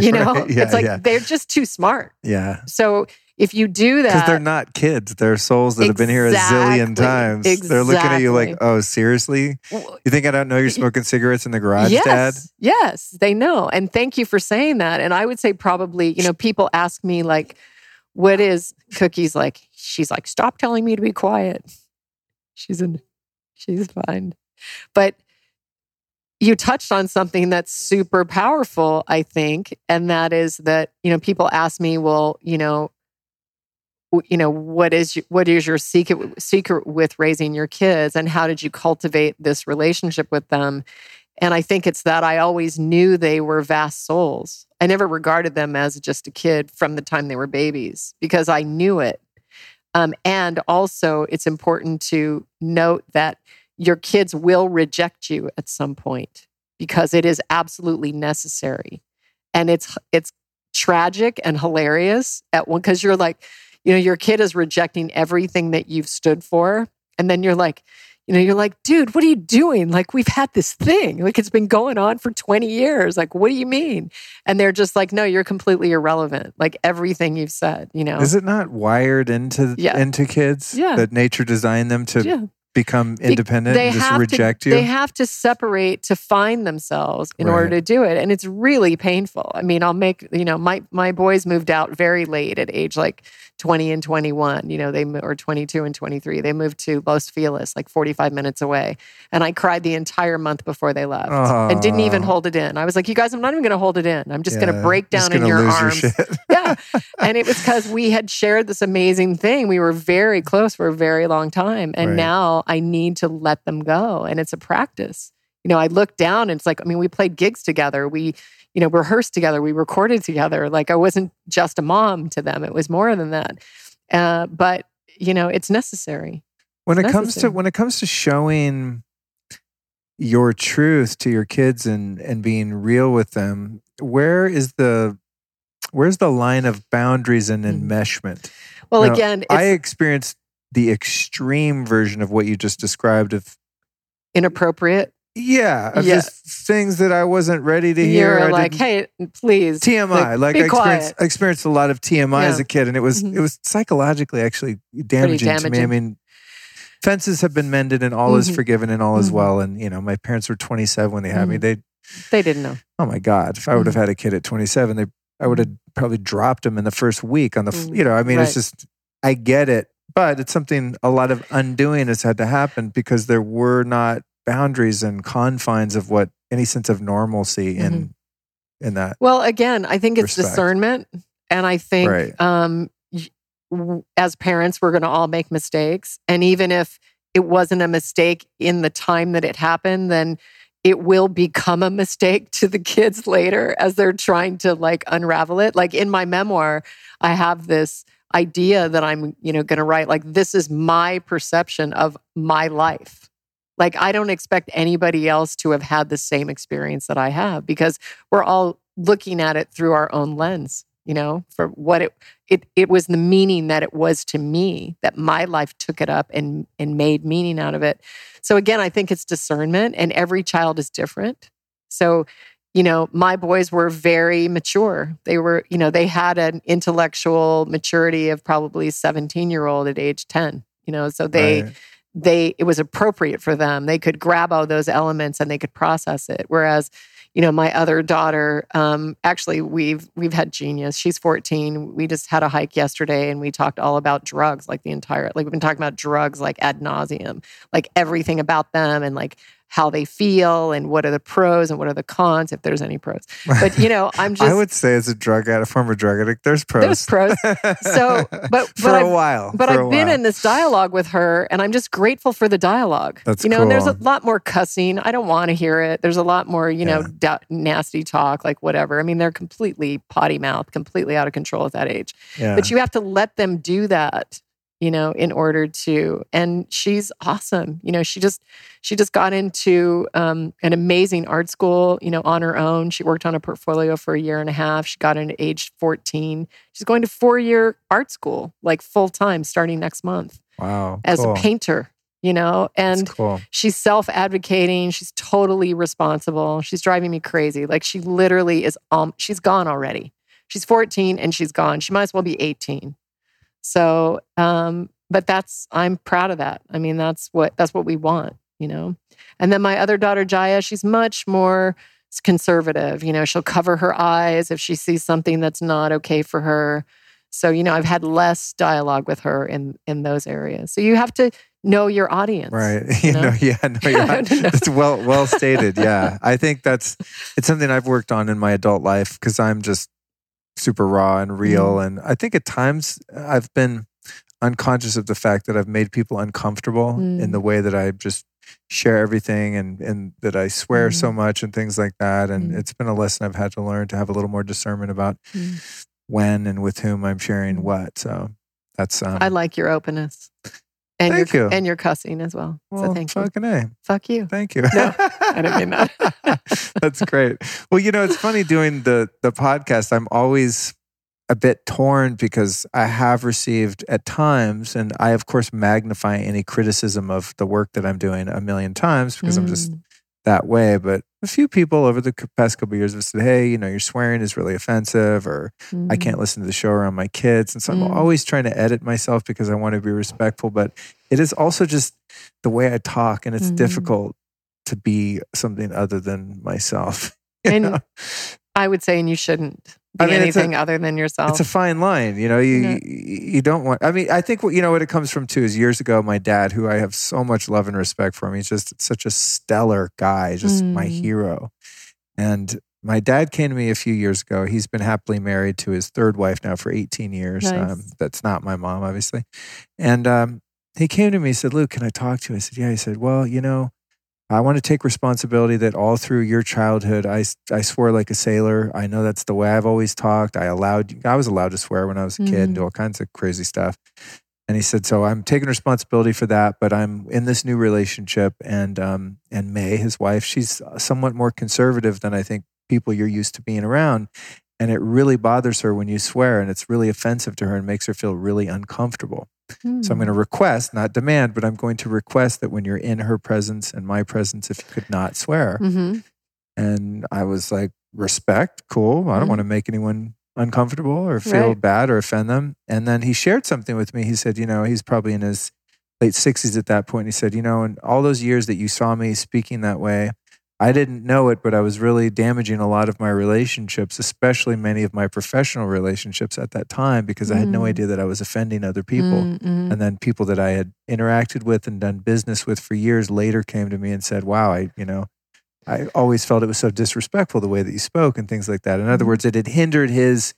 you know, right. yeah, it's like yeah. they're just too smart. Yeah. So if you do that, Because they're not kids. They're souls that have been here a zillion Exactly. times. They're looking at you like, oh, seriously? You think I don't know you're smoking cigarettes in the garage, yes, Dad? Yes, they know. And thank you for saying that. And I would say probably, you know, people ask me like, what is cookies like? She's like, stop telling me to be quiet. She's in she's fine. But you touched on something that's super powerful, I think, and that is that, you know, people ask me, well, you know, you know what is your, what is your secret secret with raising your kids and how did you cultivate this relationship with them? And i think it's that i always knew they were vast souls. I never regarded them as just a kid from the time they were babies because i knew it. Um, and also it's important to note that your kids will reject you at some point because it is absolutely necessary. And it's it's tragic and hilarious at one because you're like you know your kid is rejecting everything that you've stood for. And then you're like you know you're like dude what are you doing? Like we've had this thing. Like it's been going on for 20 years. Like what do you mean? And they're just like no you're completely irrelevant. Like everything you've said you know? Is it not wired into Yeah. into kids Yeah. that nature designed them to yeah become Be- independent and just reject to, you? They have to separate to find themselves in order to do it, and it's really painful. I mean, I'll make you know my my boys moved out very late at age like twenty and twenty one. You know, they or twenty two and twenty three. They moved to Los Feliz, like forty five minutes away, and I cried the entire month before they left, and didn't even hold it in. I was like, you guys, I'm not even going to hold it in. I'm just going to break down in your arms. shit. yeah. And it was because we had shared this amazing thing. We were very close for a very long time. And Right. now I need to let them go. And it's a practice. You know, I look down and it's like, I mean, we played gigs together. We, you know, rehearsed together. We recorded together. Like I wasn't just a mom to them, it was more than that. Uh, but, you know, it's necessary. when it It's comes to when it comes to showing your truth to your kids and and being real with them where is the where's the line of boundaries and Mm. enmeshment Well, Now, again, it's i experienced the extreme version of what you just described of inappropriate. yeah of Yeah. just things that i wasn't ready to hear You're I like, didn't- hey, please. TMI, like, be I, experienced. I experienced a lot of TMI as a kid, and it was Mhm. it was psychologically actually damaging, to me. I mean, fences have been mended, and all is Mhm. forgiven, and all is Mhm. well. And you know, my parents were 27 when they had me. Mhm. They They didn't know. Oh my God! If I would have Mhm. had a kid at 27, they I would have probably dropped him in the first week on the. Mm, You know, I mean, it's just I get it, but it's something a lot of undoing has had to happen because there were not boundaries and confines of what any sense of normalcy in Mm-hmm. in that. Well, again, I think it's Respect. discernment. And I think Right. um, as parents, we're going to all make mistakes. And even if it wasn't a mistake in the time that it happened, then it will become a mistake to the kids later as they're trying to like unravel it. Like in my memoir, I have this idea that I'm, you know, going to write like this is my perception of my life. Like I don't expect anybody else to have had the same experience that I have because we're all looking at it through our own lens, you know, for what it it it was the meaning that it was to me that my life took it up and and made meaning out of it. So again, I think it's discernment and every child is different. So, you know, my boys were very mature. They were, you know, they had an intellectual maturity of probably 17-year-old at age 10, you know, so they Right. they it was appropriate for them. They could grab all those elements and they could process it. Whereas, you know, my other daughter, um, actually we've we've had genius. She's 14. We just had a hike yesterday and we talked all about drugs, like the entire like we've been talking about drugs like ad nauseum, like everything about them and like how they feel and what are the pros and what are the cons, if there's any pros. But you know, I'm just I would say as a drug addict, former drug addict, there's pros. there's pros. So, but- for but a I've- while, But for I've been while. in this dialogue with her, and I'm just grateful for the dialogue. That's you know, and there's a lot more cussing. I don't want to hear it. There's a lot more, you know, Yeah. da- nasty talk, like whatever. I mean, they're completely potty mouth, completely out of control at that age. Yeah. But you have to let them do that, you know, in order to. And she's awesome. You know, she just she just got into um, an amazing art school, you know, on her own. She worked on a portfolio for a year and a half. She got into age 14. She's going to four year art school, like full time, starting next month wow. as cool. a painter. You know, and cool. she's self advocating. She's totally responsible. She's driving me crazy. Like she literally is. Um, she's gone already. She's 14 and she's gone. She might as well be 18. So, um, but that's I'm proud of that. I mean, that's what that's what we want, you know. And then my other daughter Jaya, she's much more conservative. You know, she'll cover her eyes if she sees something that's not okay for her. So, you know, I've had less dialogue with her in in those areas. So you have to know your audience. Right. you know, know? yeah, no. No. That's well well stated. Yeah. I think that's it's something I've worked on in my adult life because I'm just super raw and real. Mm. And I think at times I've been unconscious of the fact that I've made people uncomfortable in Mm. the way that I just share everything and and that I swear so much and things like that. And Mm. it's been a lesson I've had to learn to have a little more discernment about Mm. when and with whom I'm sharing Mm. what. So that's um I like your openness. And Thank your you. and your cussing as well. well, so thank you. fucking A. Fuck you. Thank you. No, I didn't mean that. That's great. Well, you know, it's funny doing the the podcast. I'm always a bit torn because I have received at times, and I of course magnify any criticism of the work that I'm doing a million times because I'm just Mm. That way. But a few people over the past couple of years have said, "Hey, you know, your swearing is really offensive," or I can't listen to the show around my kids. And so I'm Mm. always trying to edit myself because I want to be respectful. But it is also just the way I talk, and it's Mhm. difficult to be something other than myself. And know? I would say, and you shouldn't I mean, it's a- anything other than yourself. It's a fine line, you know. You, Yeah. you don't want. I mean, I think what you know what it comes from too is years ago, my dad, who I have so much love and respect for him, he's just such a stellar guy, just my Mm. hero. And my dad came to me a few years ago. He's been happily married to his third wife now for 18 years. Um, that's not my mom, obviously. And um, he came to me. He said, "Luke, can I talk to you?" I said, "Yeah." He said, "Well, you know." I want to take responsibility that all through your childhood, I, I swore like a sailor. I know that's the way I've always talked. I allowed, I was allowed to swear when I was a kid and Mhm. do all kinds of crazy stuff. And he said, so I'm taking responsibility for that, but I'm in this new relationship. And, um, and May, his wife, she's somewhat more conservative than I think people you're used to being around. And it really bothers her when you swear and it's really offensive to her and makes her feel really uncomfortable. So I'm Mm. going to request, not demand, but I'm going to request that when you're in her presence and my presence, if you could not swear. hmm And I was like, respect, cool. I don't Mhm. want to make anyone uncomfortable or feel Right. bad or offend them. And then he shared something with me. He said, you know, he's probably in his late 60s at that point. He said, you know, in all those years that you saw me speaking that way, I didn't know it, but I was really damaging a lot of my relationships, especially many of my professional relationships at that time, because I had no Mm. idea that I was offending other people. Mm, mm. And then people that I had interacted with and done business with for years later came to me and said, Wow, I, you know, I always felt it was so disrespectful the way that you spoke and things like that. In other Mhm. words, it had hindered his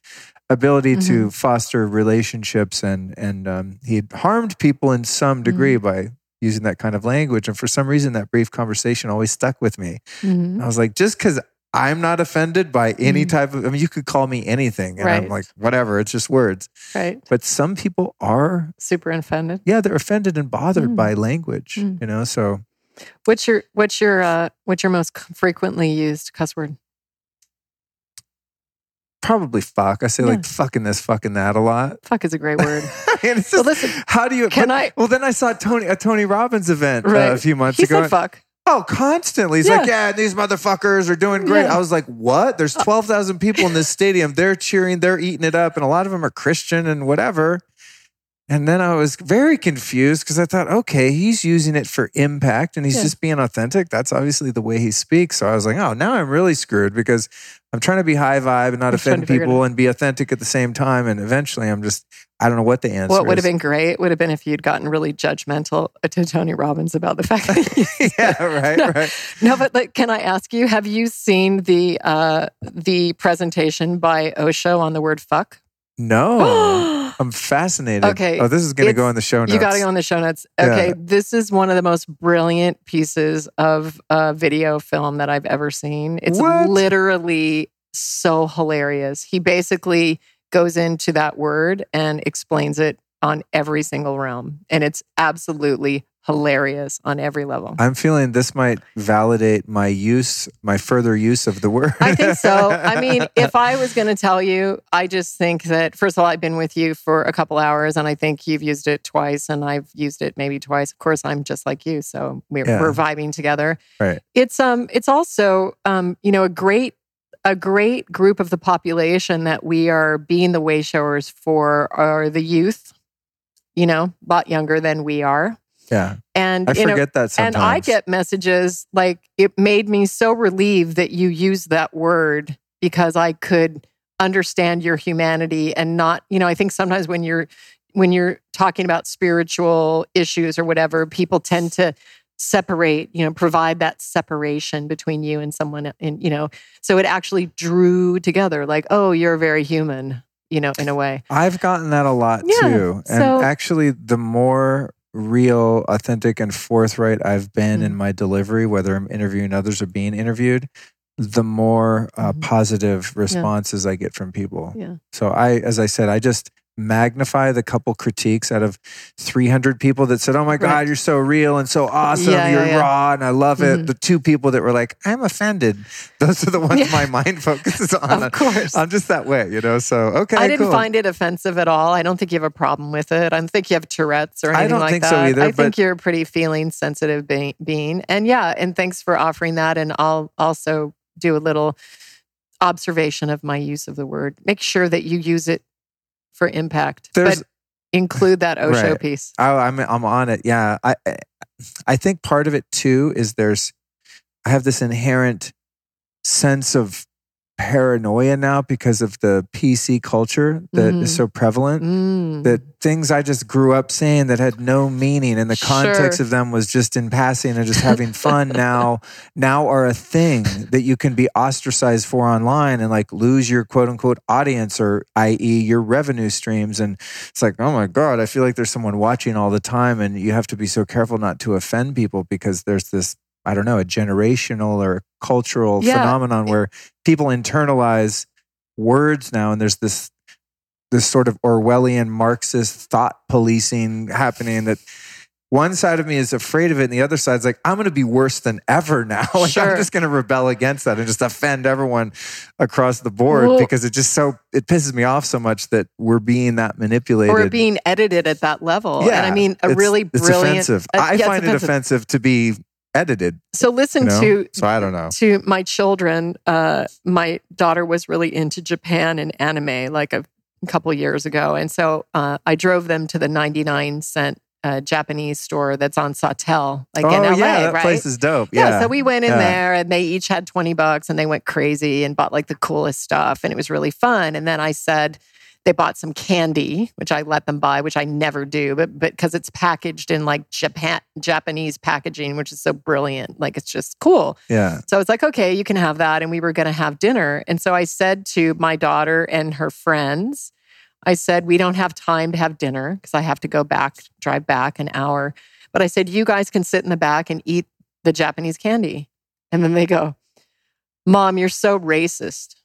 ability Mm-hmm. to foster relationships and and um, he had harmed people in some degree Mm-hmm. by using that kind of language. And for some reason, that brief conversation always stuck with me. Mhm. I was like, just because I'm not offended by any Mhm. type of, I mean, you could call me anything. And I'm like, whatever, it's just words. Right. But some people are Super offended. yeah, they're offended and bothered Mm. by language, Mm. you know. So What's your what's your uh what's your most frequently used cuss word? Probably fuck. I say Yeah. like fucking this, fucking that a lot. Fuck is a great word. and it's Well, listen, how do you? can but- I- Well, then I saw Tony a Tony Robbins event uh, a few months he ago. said fuck. Oh, constantly. He's Yeah. like, yeah, these motherfuckers are doing great. Yeah. Uh, I was like, what? There's 12,000 people in this stadium. They're cheering, they're eating it up, and a lot of them are Christian and whatever. And then I was very confused because I thought, okay, he's using it for impact and he's Yeah. just being authentic. That's obviously the way he speaks. So I was like, oh, now I'm really screwed because I'm trying to be high vibe and not I'm offend to figure it people and be authentic at the same time. And eventually I'm just, I don't know what the answer What would is. have been great would have been if you'd gotten really judgmental to Tony Robbins about the fact that you yeah, right, No. right. No, but like, can I ask you, have you seen the uh the presentation by Osho on the word fuck? No, I'm fascinated. Okay, Oh, this is going to go in the show notes. You got to go on the show notes. Yeah. Okay, this is one of the most brilliant pieces of uh, video film that I've ever seen. It's What? literally so hilarious. He basically goes into that word and explains it on every single realm, and it's absolutely hilarious on every level. I'm feeling this might validate my use, my further use of the word. I think so. I mean, if I was going to tell you, I just think that first of all, I've been with you for a couple hours, and I think you've used it twice, and I've used it maybe twice. Of course, I'm just like you, so we're, Yeah. we're vibing together. Right. It's um, it's also um, you know, a great a great group of the population that we are being the way showers for are the youth. You know, a lot younger than we are, yeah, and I know, forget that sometimes. and I get messages like it made me so relieved that you used that word because I could understand your humanity and not, you know, I think sometimes when you're when you're talking about spiritual issues or whatever, people tend to separate, you know, provide that separation between you and someone and you know, so it actually drew together like, oh, you're very human, you know, in a way. I've gotten that a lot Yeah, too. And so- actually, the more real, authentic, and forthright I've been in Mm. my delivery, whether I'm interviewing others or being interviewed, the more uh, Mhm. positive responses I get from people. Yeah. So I, as I said, I just magnify the couple critiques out of 300 people that said, "Oh my God, Right. you're so real and so awesome. Yeah, yeah, you're yeah. raw and I love it." Mhm. The two people that were like, "I'm offended." Those are the ones Yeah. my mind focuses on. Of course. I'm just that way, you know. So okay, I didn't cool. find it offensive at all. I don't think you have a problem with it. I don't think you have Tourette's or I anything don't like think that. so either, I think you're a pretty feeling sensitive be- being. And yeah, and thanks for offering that. And I'll also do a little observation of my use of the word. Make sure that you use it for impact, There's- but include that Osho Right. piece. Oh, I'm I'm on it. Yeah, I I think part of it too is there's I have this inherent sense of paranoia now because of the PC culture that is Mhm. so prevalent. Mm. That things I just grew up saying that had no meaning, and the context Sure. of them was just in passing and just having fun. now, now are a thing that you can be ostracized for online and like lose your quote unquote audience, or i.e., your revenue streams. And it's like, oh my god, I feel like there's someone watching all the time, and you have to be so careful not to offend people because there's this. I don't know, a generational or cultural Yeah. phenomenon where people internalize words now, and there's this this sort of Orwellian Marxist thought policing happening that one side of me is afraid of it and the other side's like, I'm going to be worse than ever now. like, Sure. I'm just going to rebel against that and just offend everyone across the board Well- because it just so, it pisses me off so much that we're being that manipulated. or being edited at that level. yeah. and I mean, a really it's brilliant. offensive. uh, I yeah, find it offensive to be edited. So listen You know? to So I don't know. to my children. Uh, my daughter was really into Japan and anime like a couple years ago, and so uh, I drove them to the ninety nine cent uh, Japanese store that's on Sawtelle, like oh in LA, yeah, that right? place is dope. yeah. Yeah. So we went in Yeah. there and they each had 20 bucks and they went crazy and bought like the coolest stuff. And it was really fun. And then I said, they bought some candy, which I let them buy, which I never do, but but because it's packaged in like Japan Japanese packaging, which is so brilliant. Like it's just cool. yeah. So it's like, okay, you can have that. And we were going to have dinner. And so I said to my daughter and her friends, I said, we don't have time to have dinner because I have to go back, drive back an hour. But I said, you guys can sit in the back and eat the Japanese candy. And then they go, Mom, you're so racist.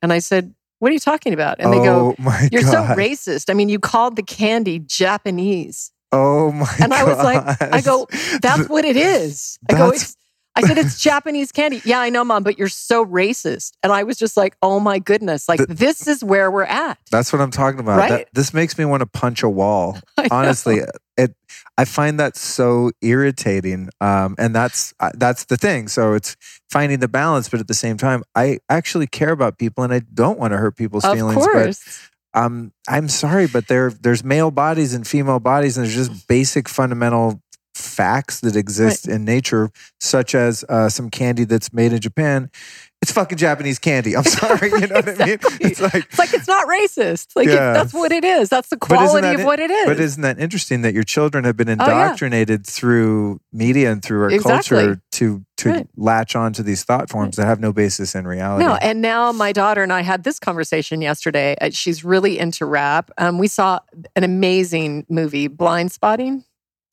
And I said, What are you talking about? And they go, oh You're so racist. I mean, you called the candy Japanese. Oh my And I was like, I go, that's what it is. I go, it's, I said, it's Japanese candy. Yeah, I know, mom, but you're so racist. And I was just like, oh my goodness, like The- this is where we're at. That's what I'm talking about. Right? That, this makes me want to punch a wall. Honestly, it I find that so irritating. Um, and that's uh, that's the thing. So it's finding the balance, but at the same time, I actually care about people, and I don't want to hurt people's of feelings. course. But um, I'm sorry, but there there's male bodies and female bodies, and there's just basic fundamental facts that exist in nature, such as uh, some candy that's made in Japan. It's fucking Japanese candy. I'm sorry, you know what I mean? It's like It's like it's not racist. Like Yeah. that's what it is. That's the quality that of what it is. But isn't that interesting that your children have been Oh, yeah. indoctrinated through media and through our Exactly. culture to to Right. latch on to these thought forms that have no basis in reality? No, and now my daughter and I had this conversation yesterday. Uh, She's really into rap. Um, we saw an amazing movie, Blindspotting.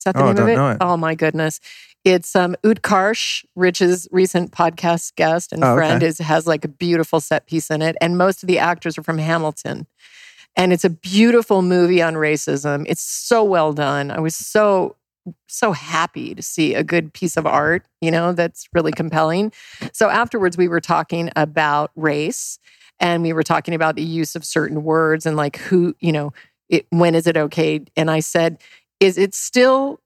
Is that the Oh, I name don't of it? know it. Oh my goodness! It's um, Utkarsh, Rich's recent podcast guest and Oh, okay. friend, is has like a beautiful set piece in it, and most of the actors are from Hamilton. And it's a beautiful movie on racism. It's so well done. I was so so happy to see a good piece of art, you know, that's really compelling. So afterwards, we were talking about race and we were talking about the use of certain words and like who, you know, it, when is it okay? And I said, is it still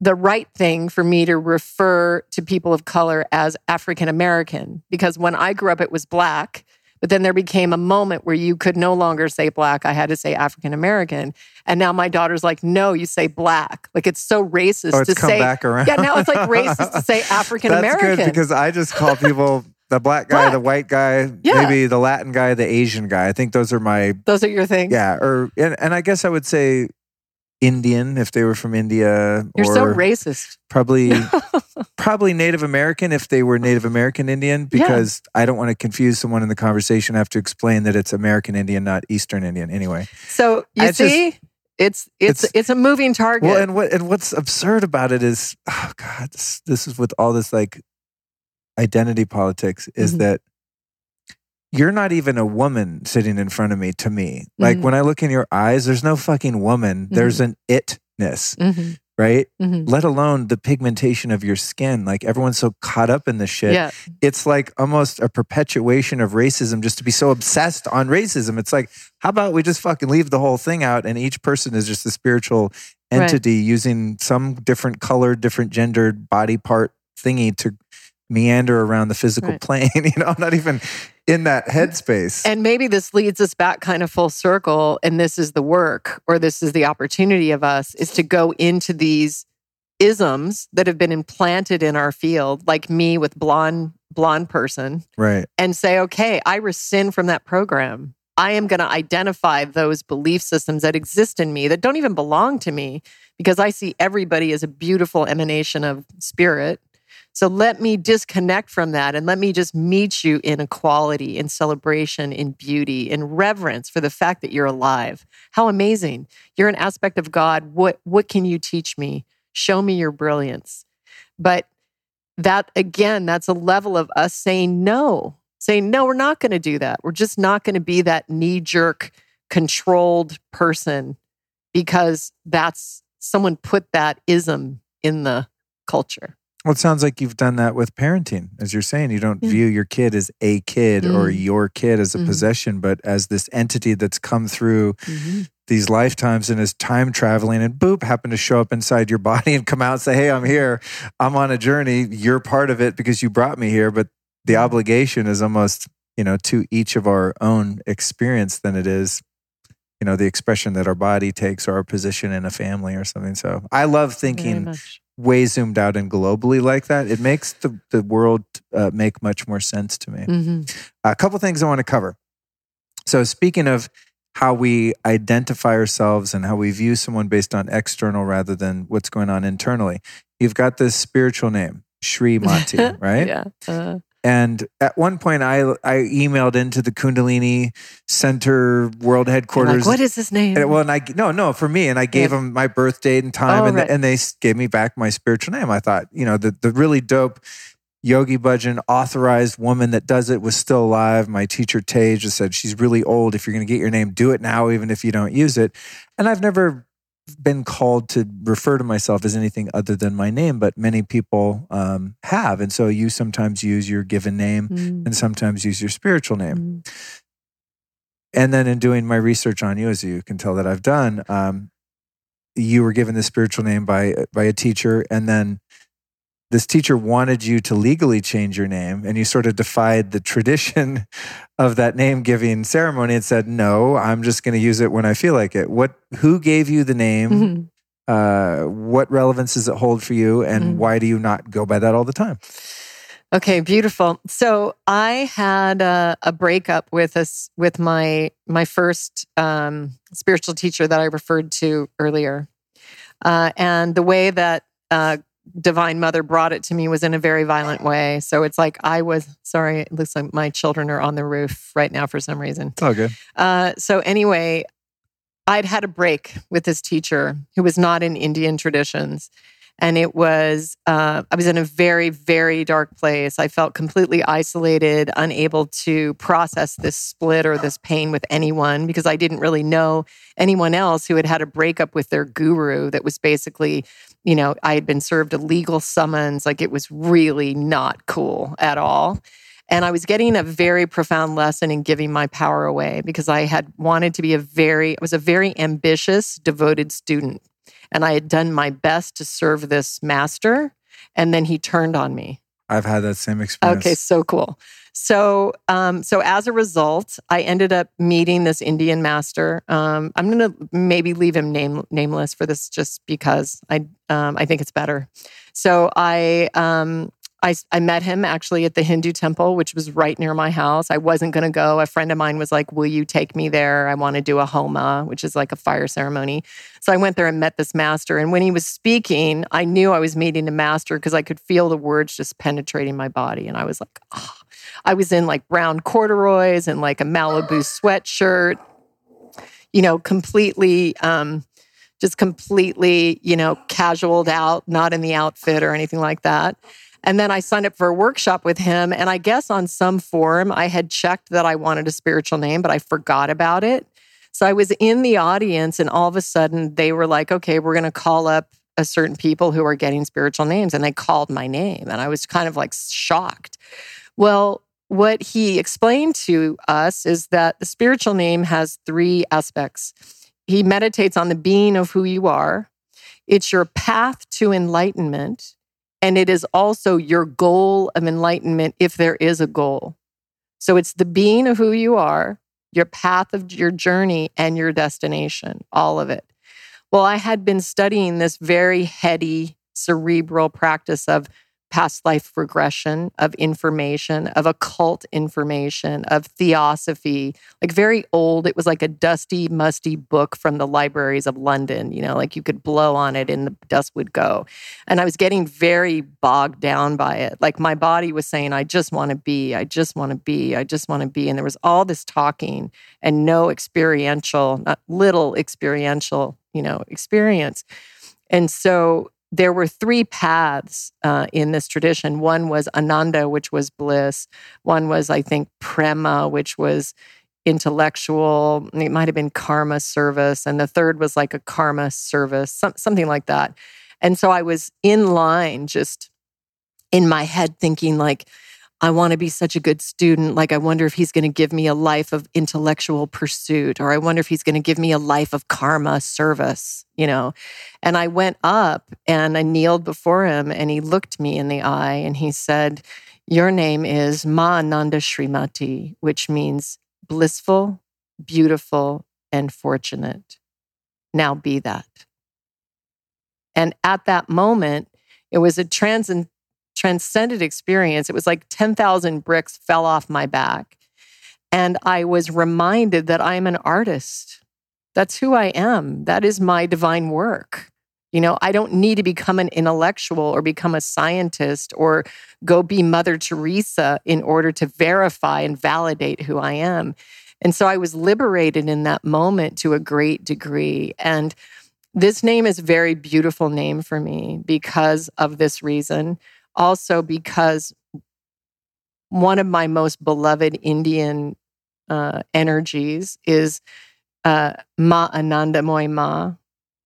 the right thing for me to refer to people of color as African American? Because when I grew up, it was black. But then there became a moment where you could no longer say black. I had to say African American. And now my daughter's like, no, you say black. Like it's so racist oh, it's to come say. back around. Yeah, now it's like racist to say African That's American. good because I just call people the black guy, the white guy, Yeah. maybe the Latin guy, the Asian guy. I think those are my Those are your things. yeah. Or and, and I guess I would say Indian if they were from India. You're so racist. probably probably Native American if they were Native American Indian, Yeah. because I don't want to confuse someone in the conversation. I have to explain that it's American Indian, not Eastern Indian. Anyway, So you I just- see, it's it's It's- it's a moving target. well, and what and what's absurd about it is, oh God, this, this is with all this like identity politics is Mhm. that you're not even a woman sitting in front of me. To me, like Mhm. when I look in your eyes, there's no fucking woman. There's an itness, Mhm, right? mhm. Let alone the pigmentation of your skin. Like everyone's so caught up in this shit. yeah, it's like almost a perpetuation of racism just to be so obsessed on racism. It's like, how about we just fucking leave the whole thing out and each person is just a spiritual Right. entity using some different color, different gendered body part thingy to meander around the physical Right. plane. You know, I'm not even in that headspace. and maybe this leads us back kind of full circle. And this is the work, or this is the opportunity of us, is to go into these isms that have been implanted in our field, like me with blonde blonde person, right. and say, okay, I rescind from that program. I am going to identify those belief systems that exist in me that don't even belong to me because I see everybody as a beautiful emanation of spirit. So let me disconnect from that and let me just meet you in equality, in celebration, in beauty, in reverence for the fact that you're alive. How amazing. You're an aspect of God. What what can you teach me? Show me your brilliance. But that again, that's a level of us saying no, saying, no, we're not going to do that. We're just not going to be that knee jerk, controlled person because that's someone put that ism in the culture. Well, it sounds like you've done that with parenting. As you're saying, you don't Yeah. view your kid as a kid or Mm. your kid as a Mhm. possession, but as this entity that's come through these lifetimes and is time traveling and boop happen to show up inside your body and come out and say, Hey, I'm here. I'm on a journey. You're part of it because you brought me here. But the Mm-hmm. obligation is almost, you know, to each of our own experience than it is, you know, the expression that our body takes or our position in a family or something. So I love thinking. Way zoomed out and globally like that. It makes the, the world uh, make much more sense to me. Mhm. A couple things I want to cover. So, speaking of how we identify ourselves and how we view someone based on external rather than what's going on internally, you've got this spiritual name, Sri Mati, right? Yeah. Uh, And at one point, I I emailed into the Kundalini Center World Headquarters. like, what is his name? And, well, and I no no for me, and I gave Yeah. them my birth date and time, Oh, and, right. and they gave me back my spiritual name. I thought, you know, the the really dope Yogi Bhajan authorized woman that does it was still alive. My teacher Tej just said she's really old. If you're going to get your name, do it now, even if you don't use it. And I've never been called to refer to myself as anything other than my name, but many people um, have, and so you sometimes use your given name Mm, and sometimes use your spiritual name. mm. And then in doing my research on you, as you can tell that I've done, um, you were given the spiritual name by by a teacher, and then this teacher wanted you to legally change your name, and you sort of defied the tradition of that name giving ceremony and said, "No, I'm just going to use it when I feel like it." What? Who gave you the name? Mhm. Uh, what relevance does it hold for you, and Mhm. why do you not go by that all the time? Okay, beautiful. So I had a, a breakup with us with my my first um, spiritual teacher that I referred to earlier, uh, and the way that uh, Divine Mother brought it to me was in a very violent way. So it's like I was sorry. It looks like my children are on the roof right now for some reason. It's all good. Uh, so anyway, I'd had a break with this teacher who was not in Indian traditions. And it was, uh, I was in a very, very dark place. I felt completely isolated, unable to process this split or this pain with anyone because I didn't really know anyone else who had had a breakup with their guru that was basically, you know, I had been served a legal summons. Like it was really not cool at all. And I was getting a very profound lesson in giving my power away because I had wanted to be a very, I was a very ambitious, devoted student. And I had done my best to serve this master. And then he turned on me. I've had that same experience. Okay, so cool. So, um, so as a result, I ended up meeting this Indian master. Um, I'm going to maybe leave him name nameless for this, just because I um, I think it's better. So I um, I, I met him actually at the Hindu temple, which was right near my house. I wasn't going to go. A friend of mine was like, Will you take me there? I want to do a homa, which is like a fire ceremony. So I went there and met this master. And when he was speaking, I knew I was meeting a master because I could feel the words just penetrating my body. And I was like, oh. I was in like brown corduroys and like a Malibu sweatshirt, you know, completely. Um, just completely, you know, casualed out, not in the outfit or anything like that. And then I signed up for a workshop with him. And I guess on some forum, I had checked that I wanted a spiritual name, but I forgot about it. So I was in the audience, and all of a sudden they were like, okay, we're going to call up a certain people who are getting spiritual names. And they called my name. And I was kind of like shocked. Well, what he explained to us is that the spiritual name has three aspects. He meditates on the being of who you are, it's your path to enlightenment, and it is also your goal of enlightenment if there is a goal. So it's the being of who you are, your path of your journey, and your destination, all of it. Well, I had been studying this very heady, cerebral practice of past life regression, of information, of occult information, of theosophy, like very old. It was like a dusty, musty book from the libraries of London, you know, like you could blow on it and the dust would go. And I was getting very bogged down by it. Like my body was saying, I just want to be, I just want to be, I just want to be. And there was all this talking and no experiential, not little experiential, you know, experience. And so there were three paths uh, in this tradition. One was Ananda, which was bliss. One was, I think, Prema, which was intellectual. It might have been karma service. And the third was like a karma service, some, something like that. And so I was in line, just in my head, thinking, like, I want to be such a good student. Like, I wonder if he's going to give me a life of intellectual pursuit, or I wonder if he's going to give me a life of karma service, you know? And I went up and I kneeled before him and he looked me in the eye and he said, Your name is Ma Ananda Srimati, which means blissful, beautiful, and fortunate. Now be that. And at that moment, it was a transcend, transcendent experience. It was like 10,000 bricks fell off my back. And I was reminded that I'm an artist. That's who I am. That is my divine work. You know, I don't need to become an intellectual or become a scientist or go be Mother Teresa in order to verify and validate who I am. And so I was liberated in that moment to a great degree. And this name is a very beautiful name for me because of this reason. Also, because one of my most beloved Indian uh, energies is uh, Ma Anandamoy Ma,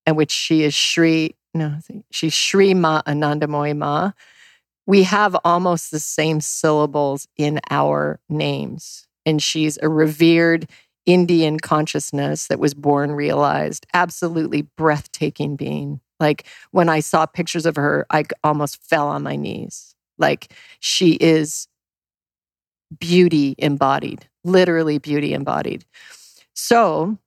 and which she is Shri, no, she's Shri Ma Anandamoy Ma. We have almost the same syllables in our names. And she's a revered Indian consciousness that was born realized, absolutely breathtaking being. Like when I saw pictures of her, I almost fell on my knees. Like she is beauty embodied, literally beauty embodied. So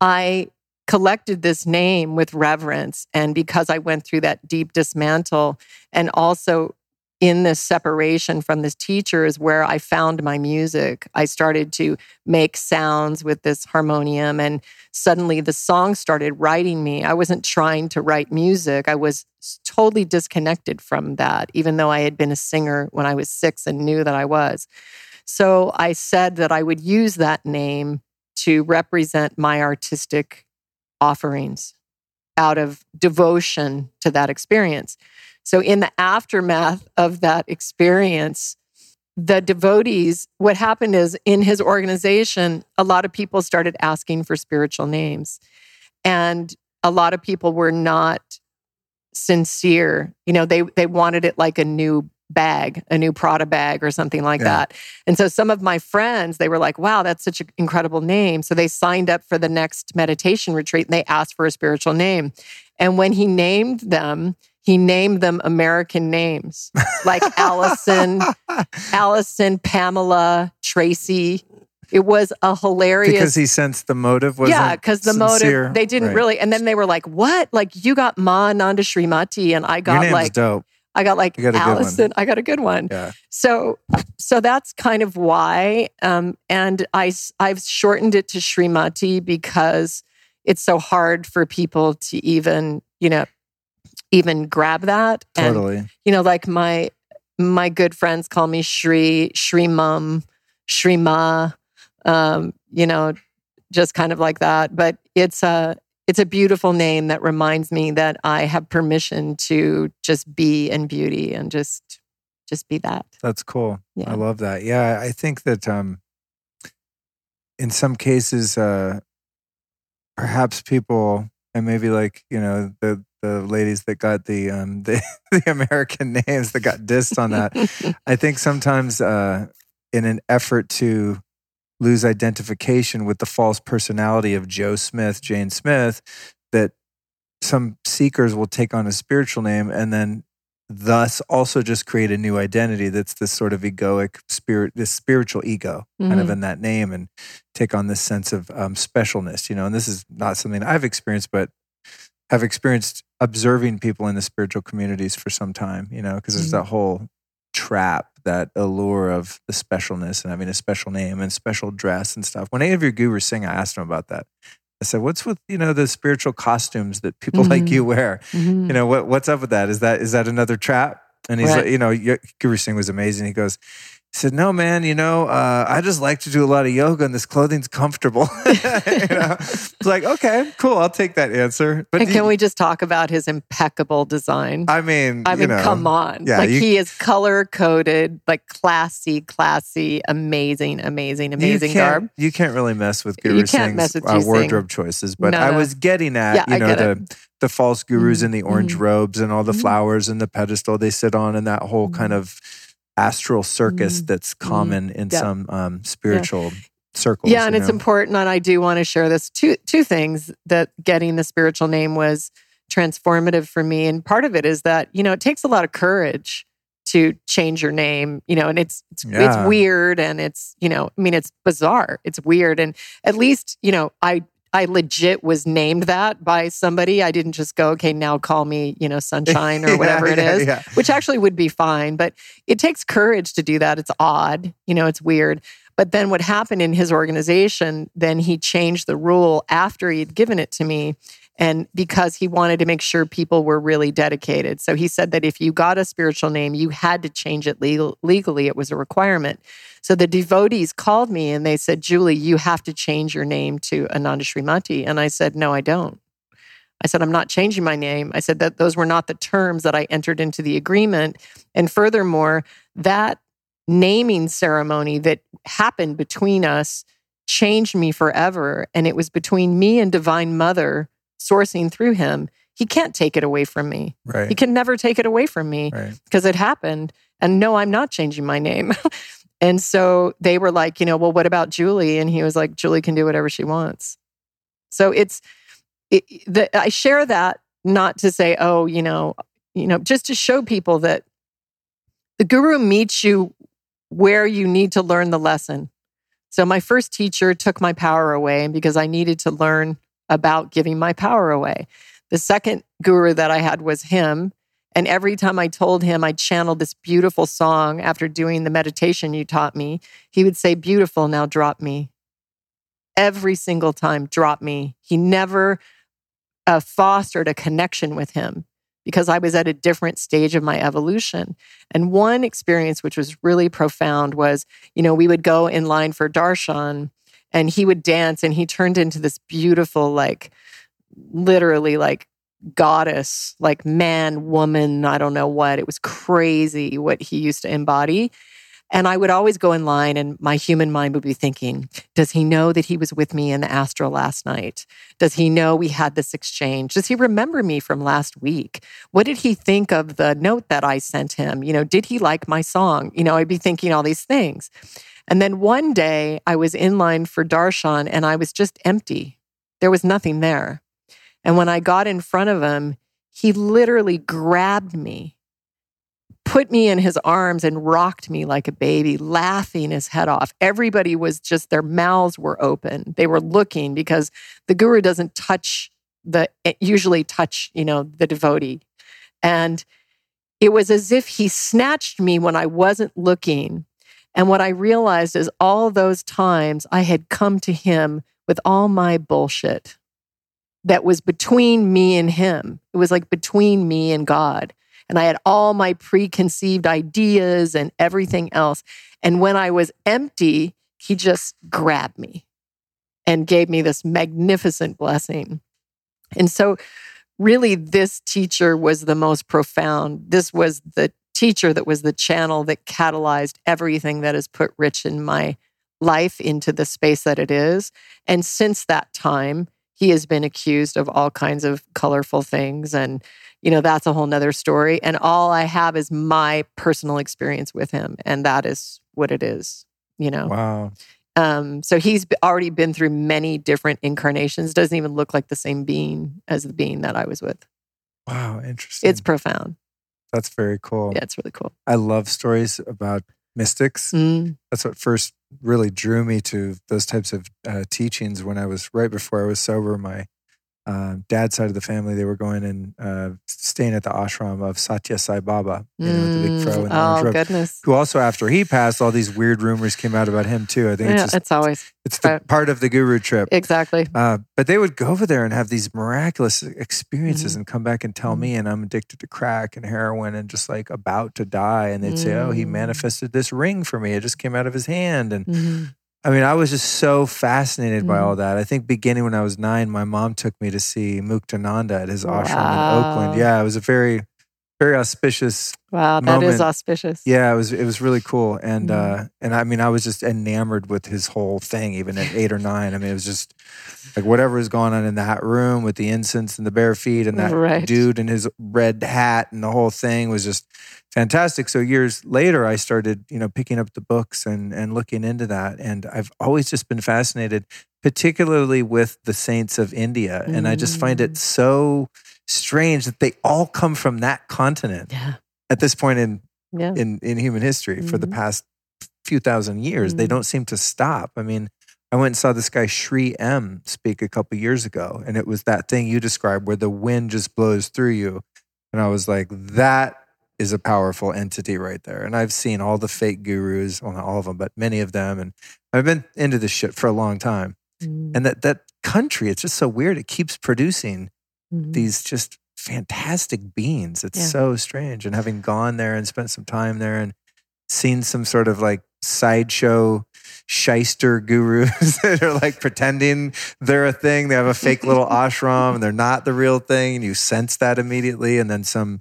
I collected this name with reverence. And because I went through that deep dismantle and also in this separation from this teacher is where I found my music. I started to make sounds with this harmonium, and suddenly the song started writing me. I wasn't trying to write music, I was totally disconnected from that, even though I had been a singer when I was six and knew that I was. So I said that I would use that name to represent my artistic offerings out of devotion to that experience. So, in the aftermath of that experience, the devotees, what happened is in his organization, a lot of people started asking for spiritual names. And a lot of people were not sincere. You know, they they wanted it like a new bag, a new Prada bag or something like yeah. that. And so some of my friends, they were like, wow, that's such an incredible name. So they signed up for the next meditation retreat and they asked for a spiritual name. And when he named them, he named them American names like Allison, Allison, Pamela, Tracy. It was a hilarious because he sensed the motive was yeah because the sincere. motive they didn't right. really and then they were like what like you got Ma Nanda Srimati and I got like dope I got like got Allison. I got a good one. Yeah. So, so that's kind of why. Um, and I, I've shortened it to Srimati because it's so hard for people to even, you know, even grab that. Totally. And, you know, like my my good friends call me Shri, Shri Mum, Shri Ma, um, you know, just kind of like that. But it's a it's a beautiful name that reminds me that I have permission to just be in beauty and just just be that. That's cool. Yeah. I love that. Yeah, I think that um in some cases uh perhaps people and maybe like, you know, the the ladies that got the um the, the American names that got dissed on that. I think sometimes uh in an effort to lose identification with the false personality of Joe Smith, Jane Smith, that some seekers will take on a spiritual name and then thus also just create a new identity that's this sort of egoic spirit, this spiritual ego mm-hmm. kind of mm-hmm. in that name and take on this sense of um, specialness, you know. And this is not something I've experienced, but have experienced observing people in the spiritual communities for some time, you know, because there's mm-hmm. that whole trap that allure of the specialness and having a special name and special dress and stuff. When any of your Guru Singh, I asked them about that. I said, "What's with you know the spiritual costumes that people mm-hmm. like you wear? Mm-hmm. You know what what's up with that? Is that is that another trap?" And he's right. like, you know, Guru Singh was amazing. He goes, he said, "No, man. You know, uh, I just like to do a lot of yoga, and this clothing's comfortable." you know? It's like, okay, cool. I'll take that answer. But and can we just talk about his impeccable design? I mean, I mean, know, come on. Yeah, like you, he is color coded, like classy, classy, amazing, amazing, amazing you garb. You can't really mess with Guru Singh's uh, wardrobe choices, but no, I was getting at, yeah, you know, the the false gurus mm-hmm. in the orange mm-hmm. robes and all the mm-hmm. flowers and the pedestal they sit on, and that whole kind mm-hmm. of astral circus mm. that's mm-hmm. common mm. in yeah. some um, spiritual yeah. circles. Yeah, and it's important. And I do want to share this two two things that getting the spiritual name was transformative for me. And part of it is that you know it takes a lot of courage to change your name, you know, and it's it's, Yeah. it's weird and it's, you know, I mean it's bizarre. It's weird and at least, you know, I I legit was named that by somebody. I didn't just go, okay, now call me, you know, sunshine or whatever Yeah, it yeah, is, yeah. which actually would be fine, but it takes courage to do that. It's odd, you know, it's weird. But then what happened in his organization, then he changed the rule after he'd given it to me. And because he wanted to make sure people were really dedicated. So he said that if you got a spiritual name, you had to change it legal, legally. It was a requirement. So the devotees called me and they said, Julie, you have to change your name to Ananda Srimati. And I said, No, I don't. I said, I'm not changing my name. I said that those were not the terms that I entered into the agreement. And furthermore, that naming ceremony that happened between us changed me forever. And it was between me and Divine Mother sourcing through him. He can't take it away from me. Right. He can never take it away from me Right. because it happened. And no, I'm not changing my name. and so they were like, you know, well, what about Julie? And he was like, Julie can do whatever she wants. So it's, it, the, I share that not to say, oh, you know, you know, just to show people that the guru meets you where you need to learn the lesson. So my first teacher took my power away because I needed to learn about giving my power away. The second guru that I had was him. And every time I told him I channeled this beautiful song after doing the meditation you taught me, he would say, Beautiful, now drop me. Every single time, drop me. He never uh, fostered a connection with him because I was at a different stage of my evolution. And one experience which was really profound was, you know, we would go in line for darshan and he would dance and he turned into this beautiful, like, literally, like, goddess, like man, woman, I don't know what. It was crazy what he used to embody. And I would always go in line, and my human mind would be thinking, Does he know that he was with me in the astral last night? Does he know we had this exchange? Does he remember me from last week? What did he think of the note that I sent him? You know, did he like my song? You know, I'd be thinking all these things. And then one day I was in line for Darshan and I was just empty. There was nothing there. And when I got in front of him, he literally grabbed me, put me in his arms, and rocked me like a baby, laughing his head off. Everybody was just, their mouths were open. They were looking because the guru doesn't touch the, eh, usually touch, you know, the devotee. And it was as if he snatched me when I wasn't looking. And what I realized is all those times I had come to him with all my bullshit that was between me and him. It was like between me and God. And I had all my preconceived ideas and everything else. And when I was empty, he just grabbed me and gave me this magnificent blessing. And so, really, this teacher was the most profound. This was the teacher that was the channel that catalyzed everything that has put Rich in my life into the space that it is. And since that time, he has been accused of all kinds of colorful things. And, you know, that's a whole nother story. And all I have is my personal experience with him. And that is what it is, you know. Wow. Um, so he's already been through many different incarnations, doesn't even look like the same being as the being that I was with. Wow. Interesting. It's profound. That's very cool. Yeah, it's really cool. I love stories about mystics. Mm, That's what first really drew me to those types of uh, teachings when I was right before I was sober. My uh, dad's side of the family, they were going and uh, staying at the ashram of Satya Sai Baba, you know, the big mm. fro in oh, goodness. Who also, after he passed, all these weird rumors came out about him too. I think Yeah, it's just it's always it's the part of the guru trip. exactly. Uh, but they would go over there and have these miraculous experiences Mhm. and come back and tell me, and I'm addicted to crack and heroin and just like about to die. And they'd say, Oh, he Mm. manifested this ring for me. It just came out of his hand. And Mhm. I mean, I was just so fascinated by Mhm. all that. I think beginning when I was nine, my mom took me to see Muktananda at his ashram in Oakland. Yeah, it was a very, very auspicious Wow, that is moment. auspicious. yeah, it was it was really cool, and Mhm. uh, and I mean, I was just enamored with his whole thing, even at eight or nine. I mean, it was just like whatever was going on in that room with the incense and the bare feet and that Right. dude in his red hat and the whole thing was just fantastic. So years later, I started you know picking up the books and and looking into that, and I've always just been fascinated, particularly with the saints of India, and I just find it Mm. so strange that they all come from that continent Yeah. at this point in Yeah. in in human history for the Mhm. past few thousand years. They Mhm. don't seem to stop. I mean, I went and saw this guy Sri M speak a couple years ago, and it was that thing you described where the wind just blows through you, and I was like, that is a powerful entity right there. And I've seen all the fake gurus, well, not all of them, but many of them, and I've been into this shit for a long time. Mm, And that that country, it's just so weird. It keeps producing mhm. these just fantastic beings. It's Yeah. so strange. And having gone there and spent some time there and seen some sort of like sideshow shyster gurus that are like pretending they're a thing. They have a fake little ashram and they're not the real thing. And you sense that immediately. And then some,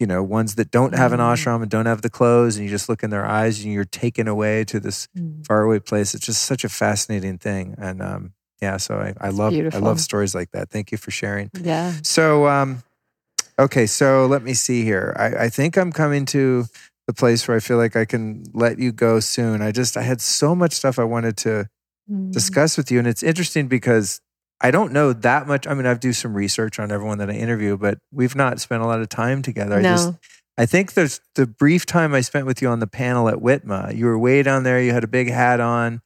you know, ones that don't have an Mm. ashram and don't have the clothes, and you just look in their eyes and you're taken away to this Mm. faraway place. It's just such a fascinating thing. And um, yeah, so I, I love I love stories like that. Thank you for sharing. Yeah. So, um, okay, so let me see here. I, I think I'm coming to the place where I feel like I can let you go soon. I just I had so much stuff I wanted to Mm. discuss with you, and it's interesting because I don't know that much. I mean, I've do some research on everyone that I interview, but we've not spent a lot of time together. I no. just I think there's the brief time I spent with you on the panel at Whitma. You were way down there. You had a big hat on,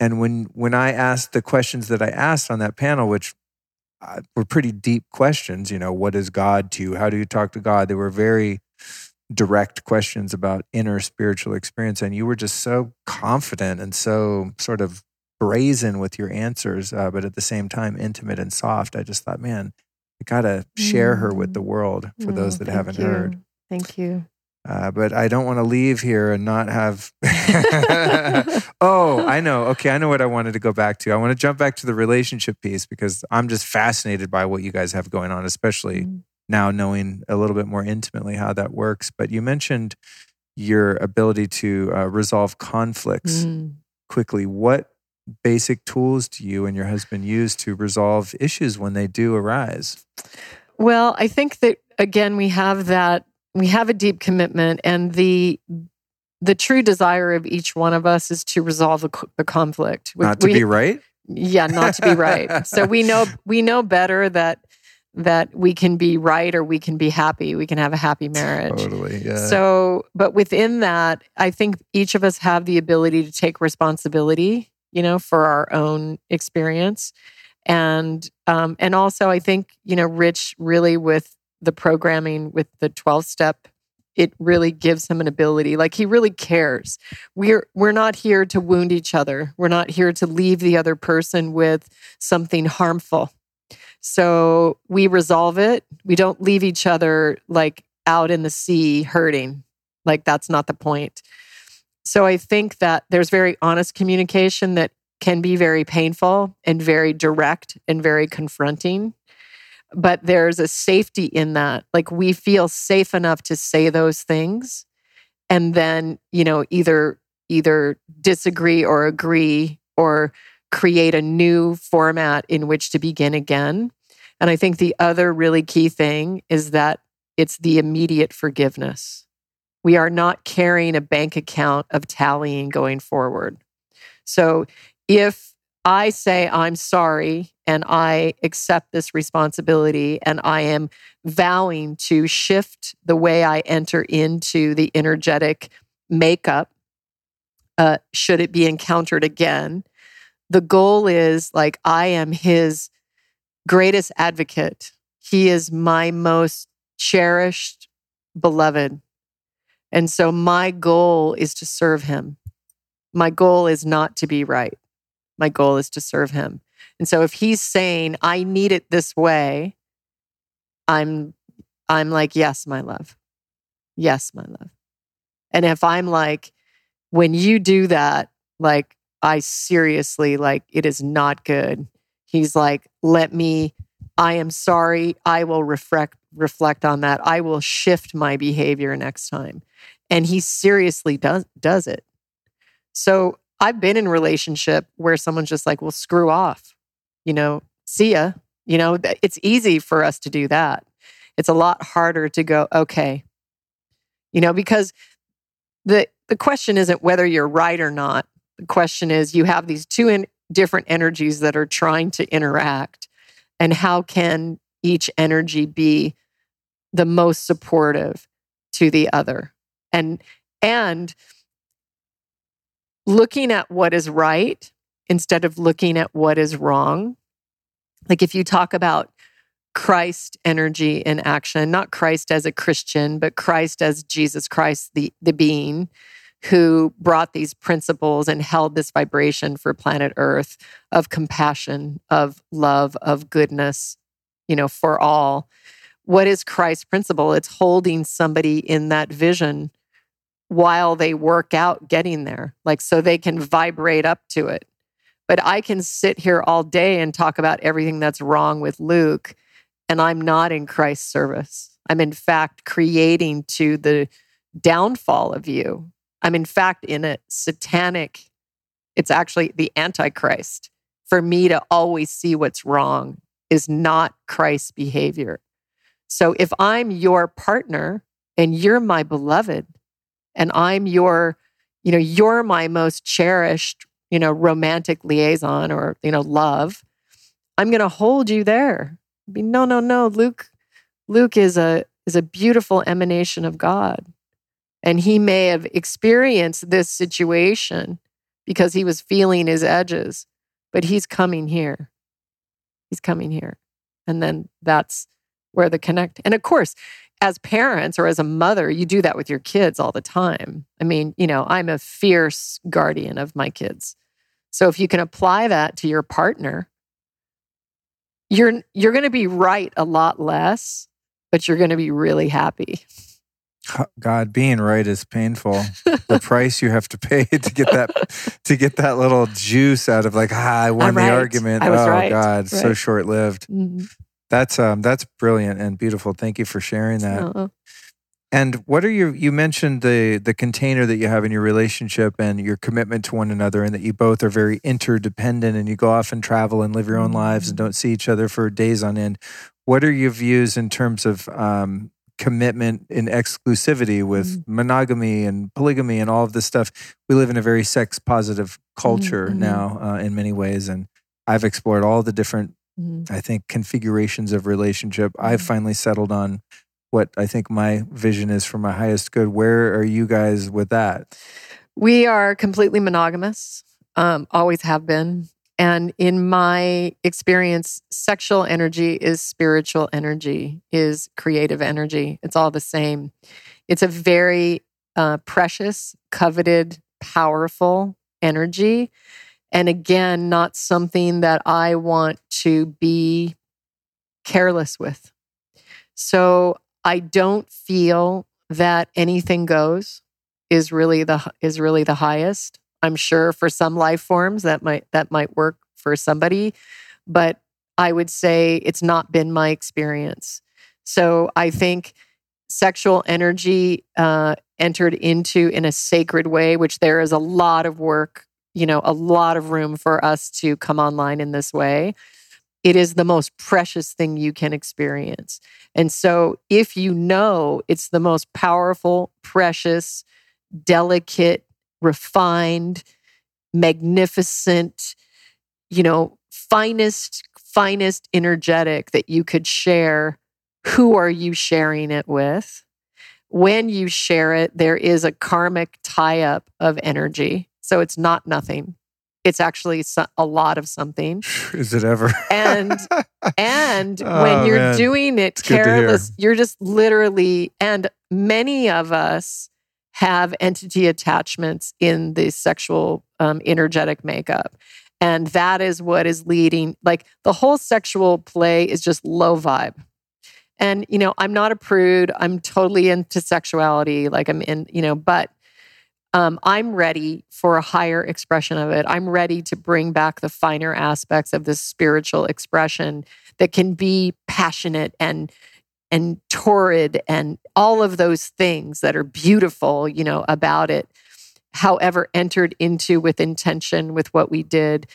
and when when I asked the questions that I asked on that panel, which uh, were pretty deep questions, you know, what is God to you? How do you talk to God? They were very direct questions about inner spiritual experience, and you were just so confident and so sort of brazen with your answers, uh, but at the same time intimate and soft. I just thought, man, I gotta share her with the world for those that haven't you. heard. Thank you. Uh, but I don't want to leave here and not have. oh, I know. Okay, I know what I wanted to go back to. I want to jump back to the relationship piece because I'm just fascinated by what you guys have going on, especially Mm. now knowing a little bit more intimately how that works. But you mentioned your ability to uh, resolve conflicts Mm. quickly. What basic tools do you and your husband use to resolve issues when they do arise? Well, I think that again we have that we have a deep commitment and the the true desire of each one of us is to resolve the, the conflict. We- Not to we- be right? yeah, not to be right. so we know we know better that that we can be right or we can be happy. We can have a happy marriage. Totally. Yeah. So, but within that, I think each of us have the ability to take responsibility, you know, for our own experience, and um, and also I think you know, Rich really with the programming with the twelve step, it really gives him an ability. Like he really cares. We're we're not here to wound each other. We're not here to leave the other person with something harmful. So we resolve it. We don't leave each other like out in the sea hurting. Like that's not the point. So I think that there's very honest communication that can be very painful and very direct and very confronting. But there's a safety in that. Like we feel safe enough to say those things and then, you know, either either disagree or agree or create a new format in which to begin again. And I think the other really key thing is that it's the immediate forgiveness. We are not carrying a bank account of tallying going forward. So if I say I'm sorry and I accept this responsibility and I am vowing to shift the way I enter into the energetic makeup, uh, should it be encountered again, the goal is like I am his greatest advocate. He is my most cherished, beloved. And so my goal is to serve him. My goal is not to be right. My goal is to serve him. And so if he's saying, I need it this way, I'm I'm like, yes, my love. Yes, my love. And if I'm like, when you do that, like I seriously like it is not good. He's like, let me, I am sorry. I will reflect reflect on that. I will shift my behavior next time. And he seriously does does it. So I've been in a relationship where someone's just like, well, screw off. You know, see ya. You know, it's easy for us to do that. It's a lot harder to go, okay. You know, because the the question isn't whether you're right or not. The question is you have these two in, different energies that are trying to interact and how can each energy be the most supportive to the other and and looking at what is right instead of looking at what is wrong. Like if you talk about Christ energy in action, not Christ as a Christian, but Christ as Jesus Christ, the, the being who brought these principles and held this vibration for planet Earth of compassion, of love, of goodness, you know, for all. What is Christ's principle? It's holding somebody in that vision while they work out getting there, like so they can vibrate up to it. But I can sit here all day and talk about everything that's wrong with Luke, and I'm not in Christ's service. I'm in fact creating to the downfall of you. I'm in fact in a satanic, it's actually the Antichrist. For me to always see what's wrong is not Christ's behavior. So if I'm your partner and you're my beloved, and I'm your, you know, you're my most cherished, you know, romantic liaison or, you know, love, I'm going to hold you there. No, no, no. Luke, Luke is a is a beautiful emanation of God. And he may have experienced this situation because he was feeling his edges, but he's coming here. He's coming here. And then that's where the connect. And of course, as parents or as a mother, you do that with your kids all the time. I mean, you know, I'm a fierce guardian of my kids. So if you can apply that to your partner, you're you're going to be right a lot less, but you're going to be really happy. God, being right is painful. the price you have to pay to get that to get that little juice out of like, ah, I won right. the argument. Oh right. God, so short lived. Mhm. That's um that's brilliant and beautiful. Thank you for sharing that. Uh-uh. And what are your you mentioned the the container that you have in your relationship and your commitment to one another and that you both are very interdependent and you go off and travel and live your own lives and don't see each other for days on end. What are your views in terms of um, commitment and exclusivity with monogamy and polygamy and all of this stuff? We live in a very sex positive culture Mhm. now uh, in many ways, and I've explored all the different Mhm. I think configurations of relationship. I've Mhm. finally settled on what I think my vision is for my highest good. Where are you guys with that? We are completely monogamous, um, always have been. And in my experience, sexual energy is spiritual energy, is creative energy. It's all the same. It's a very uh, precious, coveted, powerful energy. And again, not something that I want to be careless with. So I don't feel that anything goes is really the is really the highest. I'm sure for some life forms that might that might work for somebody, but I would say it's not been my experience. So I think sexual energy uh, entered into in a sacred way, which there is a lot of work, you know, a lot of room for us to come online in this way. It is the most precious thing you can experience. And so, if you know it's the most powerful, precious, delicate, refined, magnificent, you know, finest, finest energetic that you could share, who are you sharing it with? When you share it, there is a karmic tie up of energy. So it's not nothing. It's actually a lot of something. Is it ever? And and Oh, when you're man. doing it hear. careless, you're just literally, and many of us have entity attachments in the sexual um, energetic makeup. And that is what is leading, like the whole sexual play is just low vibe. And, you know, I'm not a prude. I'm totally into sexuality. Like I'm in, you know, but um, I'm ready for a higher expression of it. I'm ready to bring back the finer aspects of this spiritual expression that can be passionate and and torrid and all of those things that are beautiful, you know, about it. However, entered into with intention with what we did,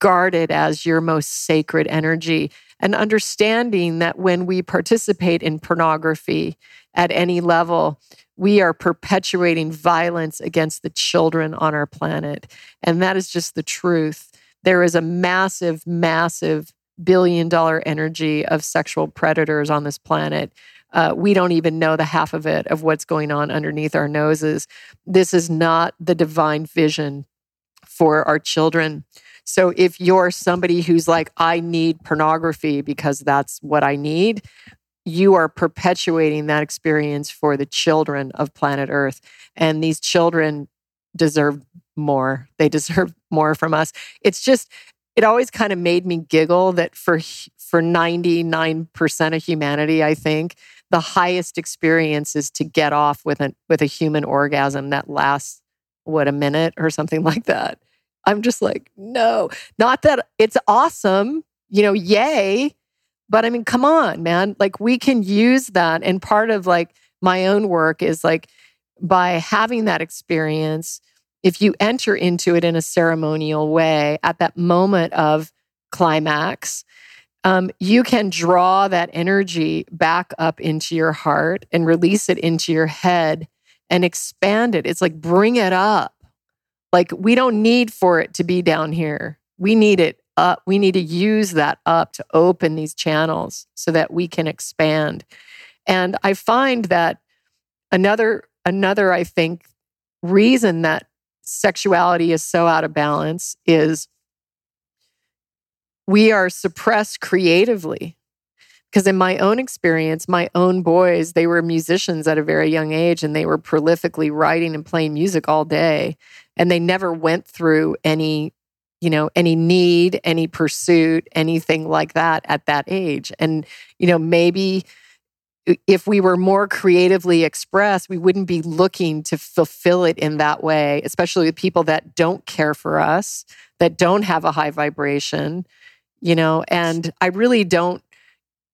guarded as your most sacred energy, and understanding that when we participate in pornography at any level, we are perpetuating violence against the children on our planet. And that is just the truth. There is a massive, massive billion dollar energy of sexual predators on this planet uh, we don't even know the half of it of what's going on underneath our noses. This is not the divine vision for our children. So if you're somebody who's like, I need pornography because that's what I need, you are perpetuating that experience for the children of planet Earth. And these children deserve more. They deserve more from us. It's just, it always kind of made me giggle that for for 99% of humanity, I think, the highest experience is to get off with a with a human orgasm that lasts what a minute or something like that. I'm just like, no, not that it's awesome, you know, yay. But I mean, come on, man. Like we can use that. And part of like my own work is like by having that experience, if you enter into it in a ceremonial way at that moment of climax, um, you can draw that energy back up into your heart and release it into your head and expand it. It's like bring it up. Like we don't need for it to be down here. We need it up. We need to use that up to open these channels so that we can expand. And I find that another another I think reason that sexuality is so out of balance is we are suppressed creatively. Because in my own experience, my own boys, they were musicians at a very young age and they were prolifically writing and playing music all day. And they never went through any, you know, any need, any pursuit, anything like that at that age. And, you know, maybe if we were more creatively expressed, we wouldn't be looking to fulfill it in that way, especially with people that don't care for us, that don't have a high vibration, you know, and I really don't.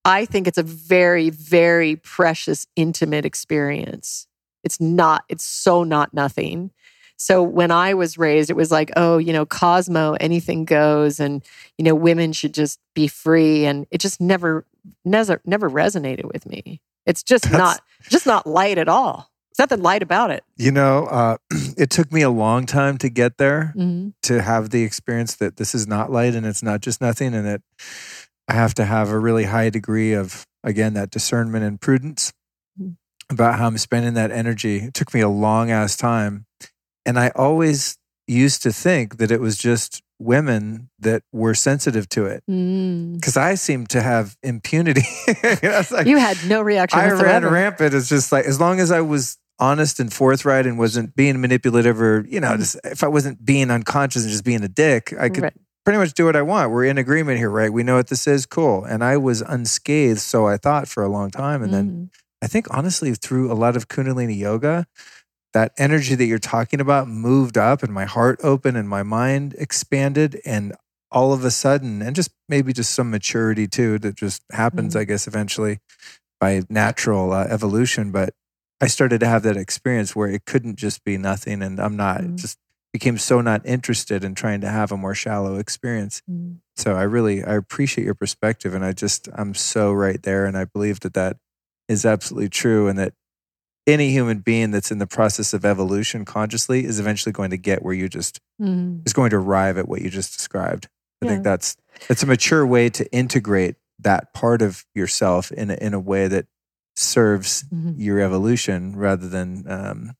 I think it's a very, very precious, intimate experience. It's not, it's so not nothing. So when I was raised, it was like, oh, you know, Cosmo, anything goes, and you know, women should just be free, and it just never, never, never resonated with me. It's just That's- not, just not light at all. There's nothing light about it. You know, uh, it took me a long time to get there Mm-hmm. to have the experience that this is not light and it's not just nothing, and that I have to have a really high degree of, again, that discernment and prudence Mhm. about how I'm spending that energy. It took me a long ass time. And I always used to think that it was just women that were sensitive to it Mm. because I seemed to have impunity. You like- You had no reaction I ran rampant. It's just like as long as I was honest and forthright and wasn't being manipulative or you know, Mhm. just if I wasn't being unconscious and just being a dick, I could Right. Pretty much do what I want. We're in agreement here, right? We know what this is. Cool. And I was unscathed, so I thought for a long time, and then Mhm. I think honestly through a lot of Kundalini yoga. That energy that you're talking about moved up, and my heart opened, and my mind expanded, and all of a sudden, and just maybe just some maturity too that just happens, Mhm. I guess, eventually by natural uh, evolution. But I started to have that experience where it couldn't just be nothing, and I'm not Mhm. just became so not interested in trying to have a more shallow experience. Mm. So I really I appreciate your perspective, and I just I'm so right there, and I believe that that is absolutely true, and that any human being that's in the process of evolution consciously is eventually going to get where you just Mm. is going to arrive at what you just described. I think that's that's a mature way to integrate that part of yourself in a, in a way that serves Mhm. your evolution rather than um,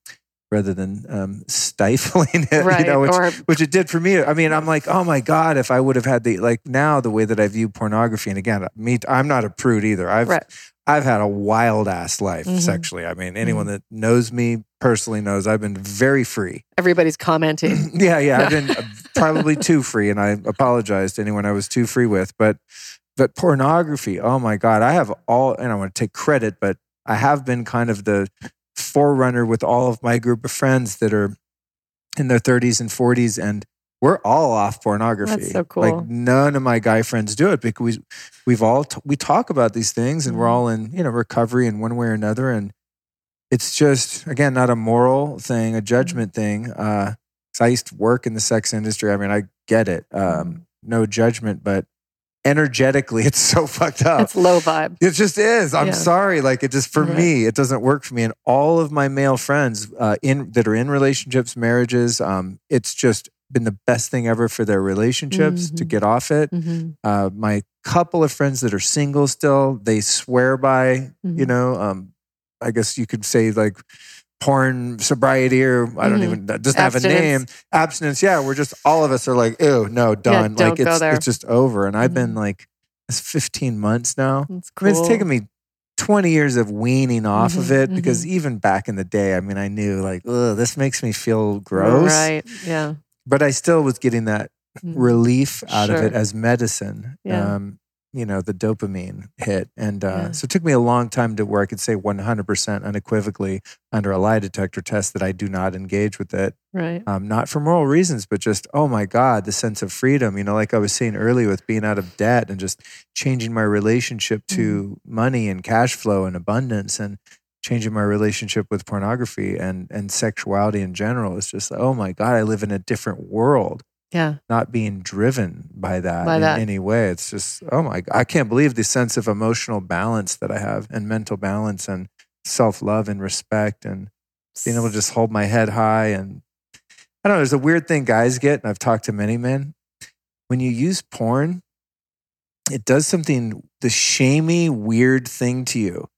rather than um, stifling it. Right. You know, which, or which it did for me. I mean, I'm like, oh my god, if I would have had the like now the way that I view pornography, and again, me, I'm not a prude either. I've Right. I've had a wild ass life Mhm. sexually. I mean, anyone that knows me personally knows I've been very free. everybody's commenting. yeah, yeah, I've been uh, probably too free, and I apologize to anyone I was too free with. But but pornography, oh my god, I have all, and I want to take credit, but I have been kind of the forerunner with all of my group of friends that are in their 30s and 40s, and we're all off pornography. That's so cool. Like none of my guy friends do it because we, we've all t- we talk about these things, and we're Mhm. all in you know recovery in one way or another, and it's just again not a moral thing, a judgment thing. Uh, I used to work in the sex industry. I mean, I get it. Um, no judgment, but energetically, it's so fucked up. It's low vibe. It just is. I'm Yeah. sorry. Like it just for Right. me, it doesn't work for me. And all of my male friends uh, in that are in relationships, marriages, um, it's just been the best thing ever for their relationships to Mhm. get off it. Mhm. Uh, my couple of friends that are single still, they swear by, you Mhm. know, um, I guess you could say like porn sobriety or I don't Mhm. even, that doesn't have a name. Abstinence. Yeah. We're just, all of us are like, ew, no, done. don't like it's, it's just over. And I've been Mhm. like, it's 15 months now. That's I mean, it's taken me 20 years of weaning off of Mhm, it because mhm. even back in the day, I mean, I knew like, ugh, this makes me feel gross. Right. Yeah. But I still was getting that Mm. relief out of it as medicine. Yeah. Um, you know, the dopamine hit. And uh, Yeah. so it took me a long time to where I could say 100% unequivocally under a lie detector test that I do not engage with it. Right. Um, not for moral reasons, but just, oh my God, the sense of freedom. You know, like I was saying earlier with being out of debt and just changing my relationship to money and cash flow and abundance and changing my relationship with pornography and, and sexuality in general. It's just, oh my God, I live in a different world, Yeah. not being driven by that By in that. any way. It's just, oh my God, I can't believe the sense of emotional balance that I have and mental balance and self love and respect and being able to just hold my head high and I don't know, there's a weird thing guys get, and I've talked to many men. When you use porn, it does something, the shamey, weird thing to you,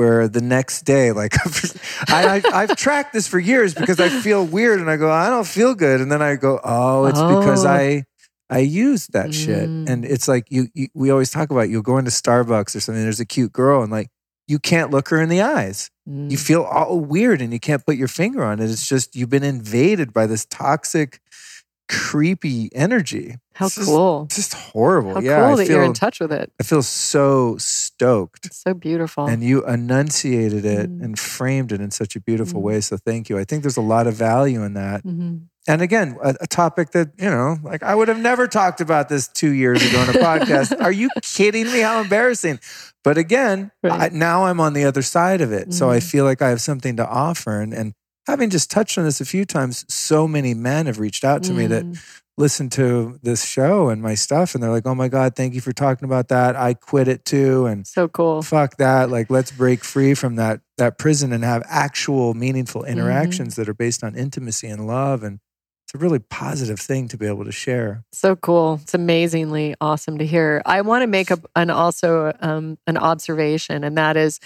where the next day, like I, I, I've tracked this for years because I feel weird and I go, I don't feel good. And then I go, oh, it's because Oh. I, I used that shit. Mm. And it's like, you, you, we always talk about, you'll go into Starbucks or something, there's a cute girl and like, you can't look her in the eyes Mm. you feel all weird and you can't put your finger on it. It's just you've been invaded by this toxic, creepy energy. How It's cool. It's just horrible. How yeah, cool I that feel, you're in touch with it. I feel so stoked. It's so beautiful. And you enunciated it Mm. and framed it in such a beautiful Mm. way. So thank you. I think there's a lot of value in that. Mhm. And again, a, a topic that, you know, like I would have never talked about this two years ago in a podcast. Are you kidding me? How embarrassing. But again, Right. I, now I'm on the other side of it. So I Mhm. feel like I have something to offer. And, and having just touched on this a few times, so many men have reached out to me that Mm. listen to this show and my stuff. And they're like, oh my God, thank you for talking about that. I quit it too. And so cool. fuck that. Like, let's break free from that, that prison and have actual meaningful Mm-hmm. interactions that are based on intimacy and love. And it's a really positive thing to be able to share. So cool. It's amazingly awesome to hear. I want to make a, an also um, an observation, and that is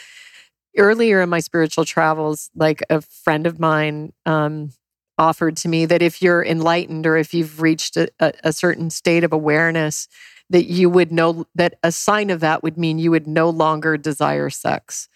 earlier in my spiritual travels, like a friend of mine um, offered to me that if you're enlightened or if you've reached a, a, certain state of awareness, that you would know that a sign of that would mean you would no longer desire sex.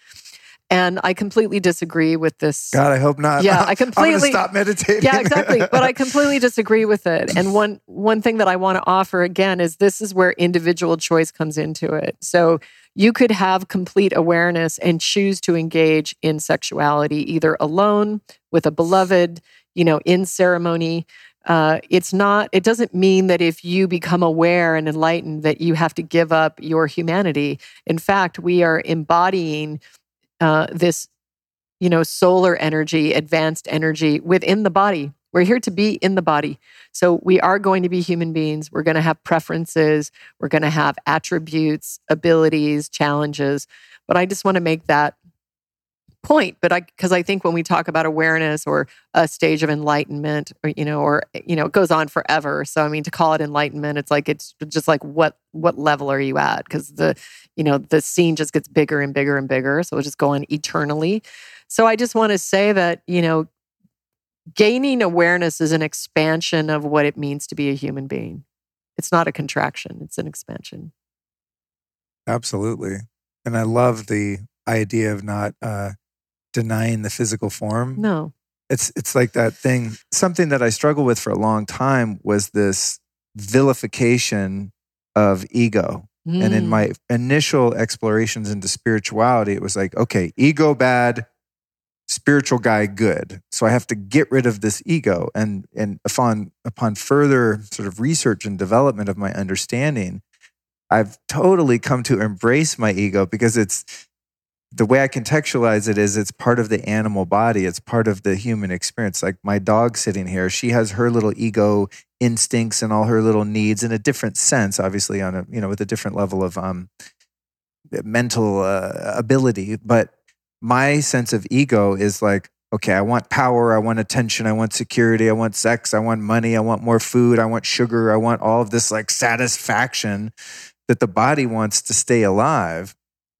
And I completely disagree with this. God, I hope not. Yeah, I completely- stop meditating. yeah exactly but i completely disagree with it and one one thing that i want to offer again is this is where individual choice comes into it so you could have complete awareness and choose to engage in sexuality either alone with a beloved you know in ceremony uh, it's not it doesn't mean that if you become aware and enlightened that you have to give up your humanity in fact we are embodying uh, this you know, solar energy, advanced energy within the body. We're here to be in the body. So we are going to be human beings. We're going to have preferences. We're going to have attributes, abilities, challenges. But I just want to make that point. But I, because I think when we talk about awareness or a stage of enlightenment, or, you know, or, you know, it goes on forever. So, I mean, to call it enlightenment, it's like, it's just like, what, what level are you at? Because the, you know, the scene just gets bigger and bigger and bigger. So it'll just go on eternally. So I just want to say that, you know, gaining awareness is an expansion of what it means to be a human being. It's not a contraction, it's an expansion. Absolutely. And I love the idea of not uh, denying the physical form. No. It's it's like that thing. Something that I struggled with for a long time was this vilification of ego. And in Mm. my initial explorations into spirituality, it was like, okay, ego bad, spiritual guy good. So I have to get rid of this ego. And and upon upon further sort of research and development of my understanding, I've totally come to embrace my ego because it's the way I contextualize it is it's part of the animal body. It's part of the human experience. Like my dog sitting here, she has her little ego instincts and all her little needs in a different sense, obviously on a, you know, with a different level of um, mental uh, ability. But my sense of ego is like, okay, I want power, I want attention, I want security, I want sex, I want money, I want more food, I want sugar, I want all of this like satisfaction that the body wants to stay alive.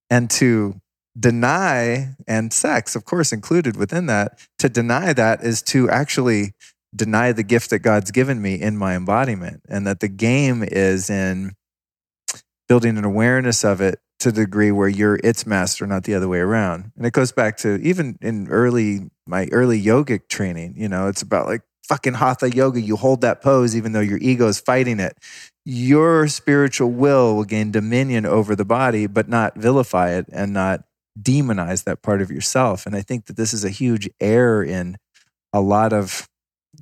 And to deny and sex of course included within that to deny that is to actually deny the gift that God's given me in my embodiment. And that the game is in building an awareness of it to the degree where you're its master, not the other way around. And it goes back to even in early, my early yogic training, you know, it's about like fucking hatha yoga. You hold that pose even though your ego is fighting it. Your spiritual will will gain dominion over the body, but not vilify it and not demonize that part of yourself. And I think that this is a huge error in a lot of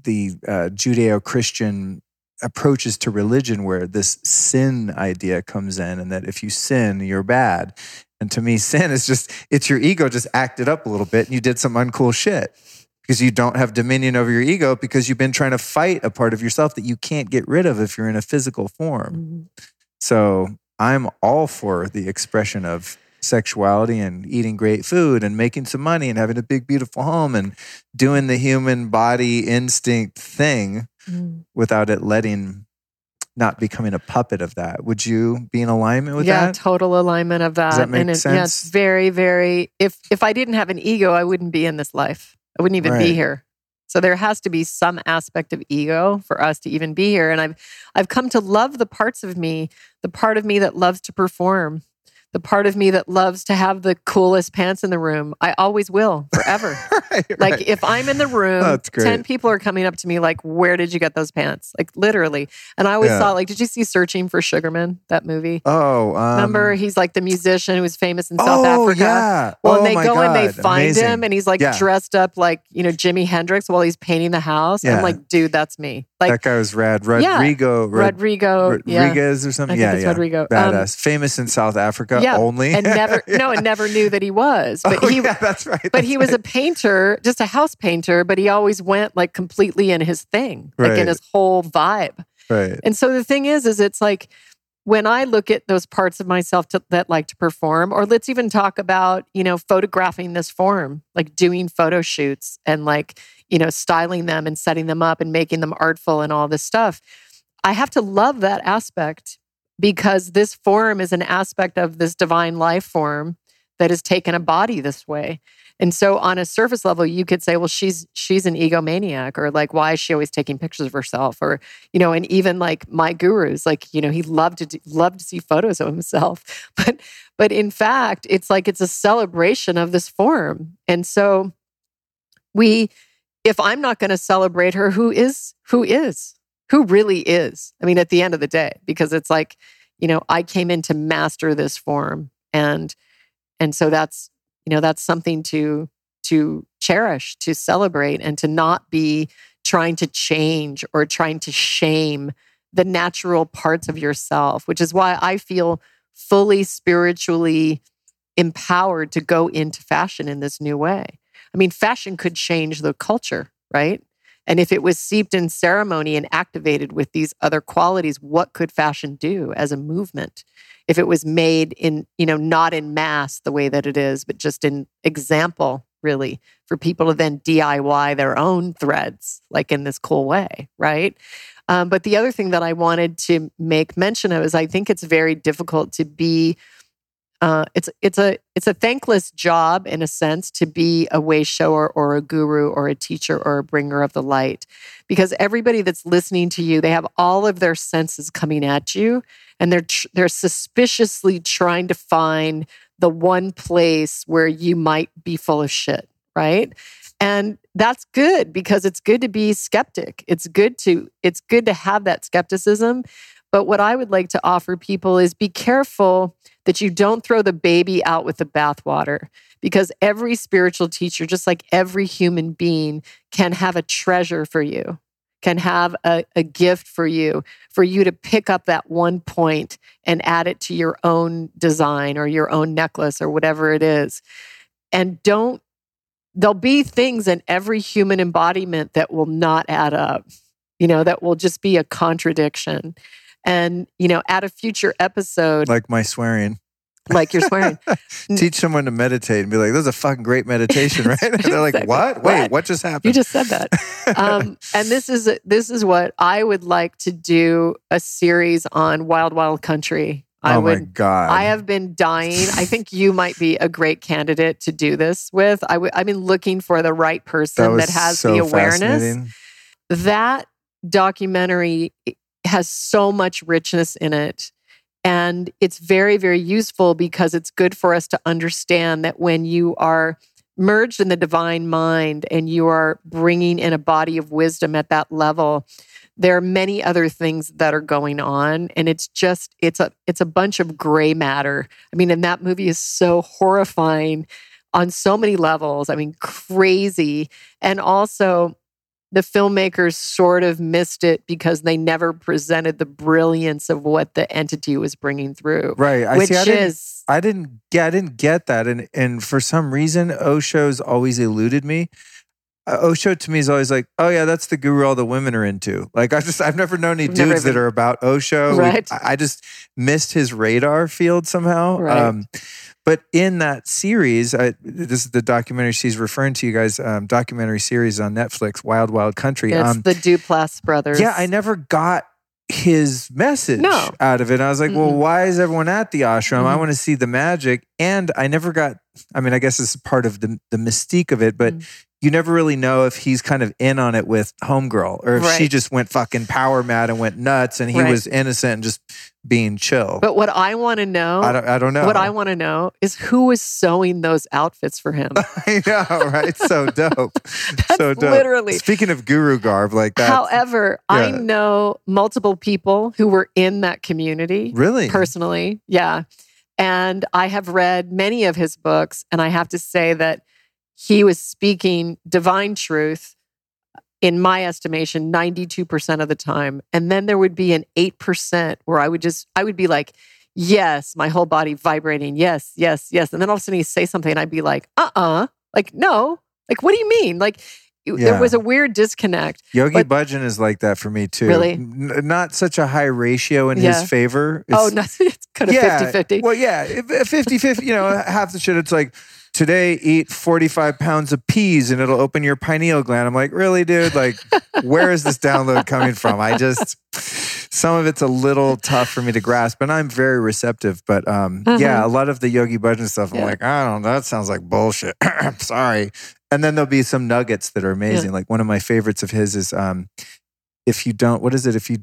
the uh, Judeo Christian approaches to religion where this sin idea comes in and that if you sin, you're bad. And to me, sin is just, it's your ego just acted up a little bit and you did some uncool shit because you don't have dominion over your ego because you've been trying to fight a part of yourself that you can't get rid of if you're in a physical form. Mm-hmm. So I'm all for the expression of sexuality and eating great food and making some money and having a big, beautiful home and doing the human body instinct thing mm. without it letting not becoming a puppet of that. Would you be in alignment with yeah, that? Yeah, total alignment of that. Does that make and it, sense? Yeah, it's very, very. If if I didn't have an ego, I wouldn't be in this life. I wouldn't even right. be here. So there has to be some aspect of ego for us to even be here. And I've I've come to love the parts of me, the part of me that loves to perform, the part of me that loves to have the coolest pants in the room. I always will, forever. right, like right. if I'm in the room, 10 people are coming up to me like, where did you get those pants? Like literally. And I always yeah. thought like, did you see Searching for Sugarman, that movie? Oh, um, remember he's like the musician who's famous in South oh, Africa. Yeah. Well, oh, and they go God. and they find Amazing. him and he's like yeah. dressed up like, you know, Jimi Hendrix while he's painting the house. Yeah. I'm like, dude, that's me. Like that guy was rad. Rodrigo, yeah. Rodrigo, Rodriguez or something. yeah, yeah, Rodrigo. Um, Badass. Famous in South Africa yeah. only. and never no, and never knew that he was. But oh, he, yeah, that's right. but that's he was right. a painter, just a house painter. But he always went like completely in his thing, like Right. in his whole vibe. right. And so the thing is, is it's like when I look at those parts of myself to, that like to perform, or let's even talk about, you know, photographing this form, like doing photo shoots and like, you know, styling them and setting them up and making them artful and all this stuff. I have to love that aspect because this form is an aspect of this divine life form that has taken a body this way. And so on a surface level, you could say, well, she's she's an egomaniac, or like, why is she always taking pictures of herself? Or, you know, and even like my gurus, like, you know, he loved to do, loved to see photos of himself. But but in fact, it's like it's a celebration of this form. And so we, if I'm not going to celebrate her, who is who is? Who really is? I mean, at the end of the day, because it's like, you know, I came in to master this form. And and so that's you know that's something to to cherish to celebrate and to not be trying to change or trying to shame the natural parts of yourself which is why i feel fully spiritually empowered to go into fashion in this new way i mean fashion could change the culture right? And if it was seeped in ceremony and activated with these other qualities what could fashion do as a movement? If it was made in you know not in mass the way that it is but just in example really for people to then diy their own threads like in this cool way right? Um, but the other thing that i wanted to make mention of is i think it's very difficult to be uh, it's it's a it's a thankless job in a sense to be a way shower or a guru or a teacher or a bringer of the light because everybody that's listening to you they have all of their senses coming at you and they're tr- they're suspiciously trying to find the one place where you might be full of shit right? And that's good because it's good to be skeptic. It's good to it's good to have that skepticism but what i would like to offer people is be careful that you don't throw the baby out with the bathwater because every spiritual teacher just like every human being can have a treasure for you can have a, a, gift for you, for you to pick up that one point and add it to your own design or your own necklace or whatever it is. And don't, there'll be things in every human embodiment that will not add up, you know, that will just be a contradiction. And, you know, at a future episode, Like my swearing. like you're swearing. Teach someone to meditate and be like, "That's a fucking great meditation, right?" And they're like, Exactly. "What? Wait, What? what just happened?" You just said that. Um, and this is this is what I would like to do a series on Wild Wild Country. I oh would my god! I have been dying. I think you might be a great candidate to do this with. I w- I've been looking for the right person was that, has so the awareness. That documentary has so much richness in it. And it's very, very useful because it's good for us to understand that when you are merged in the divine mind and you are bringing in a body of wisdom at that level, there are many other things that are going on and it's just it's a it's a bunch of gray matter i mean and that movie is so horrifying on so many levels i mean crazy and also the filmmakers sort of missed it because they never presented the brilliance of what the entity was bringing through Right. I which see. I didn't, is I didn't. Yeah, I didn't get that, and and for some reason, Osho's always eluded me. Uh, Osho to me is always like, oh yeah, that's the guru all the women are into. Like I just I've never known any Never dudes that are about Osho. We- Right. I I just missed his radar field somehow. Right. But in that series, I, this is the documentary she's referring to. You guys, um, documentary series on Netflix, Wild Wild Country. it's Um, the duplass brothers yeah, I never got his message No. out of it. I was like, well, Mm-mm. why is everyone at the ashram? I Mhm. want to see the magic. And I never got, I mean, I guess it's part of the, the mystique of it, but Mm. You never really know if he's kind of in on it with Homegirl or if she just went fucking power mad and went nuts and he Right. was innocent and just being chill. but what i want to know I don't, I don't know. what i want to know is who was sewing those outfits for him I know, right? So dope. so dope. literally- Speaking of guru garb, like that. However, I know multiple people who were in that community really? personally. Yeah. And I have read many of his books, and I have to say that he was speaking divine truth, in my estimation, 92% of the time. And then there would be an 8% where I would just, I would be like, yes, my whole body vibrating. Yes, yes, yes. And then all of a sudden he'd say something, and I'd be like, uh uh Like, no. Like, what do you mean? Like, Yeah. there was a weird disconnect. Yogi But- Bhajan is like that for me too. Really? N- not such a high ratio in Yeah. his favor. oh, It's- no, it's kind of yeah. 50 50. Well, yeah, if- 50 50, you know, half the shit, it's like, today eat 45 pounds of peas and it'll open your pineal gland. I'm like, really, dude? Like, where is this download coming from? I just, some of it's a little tough for me to grasp, and I'm very receptive. But um, yeah, a lot of the Yogi Bhajan stuff, I'm Uh-huh. Yeah. like, I don't know, that sounds like bullshit. Sorry. And then there'll be some nuggets that are amazing. Like one of my favorites of his is um, if you don't, what is it? If you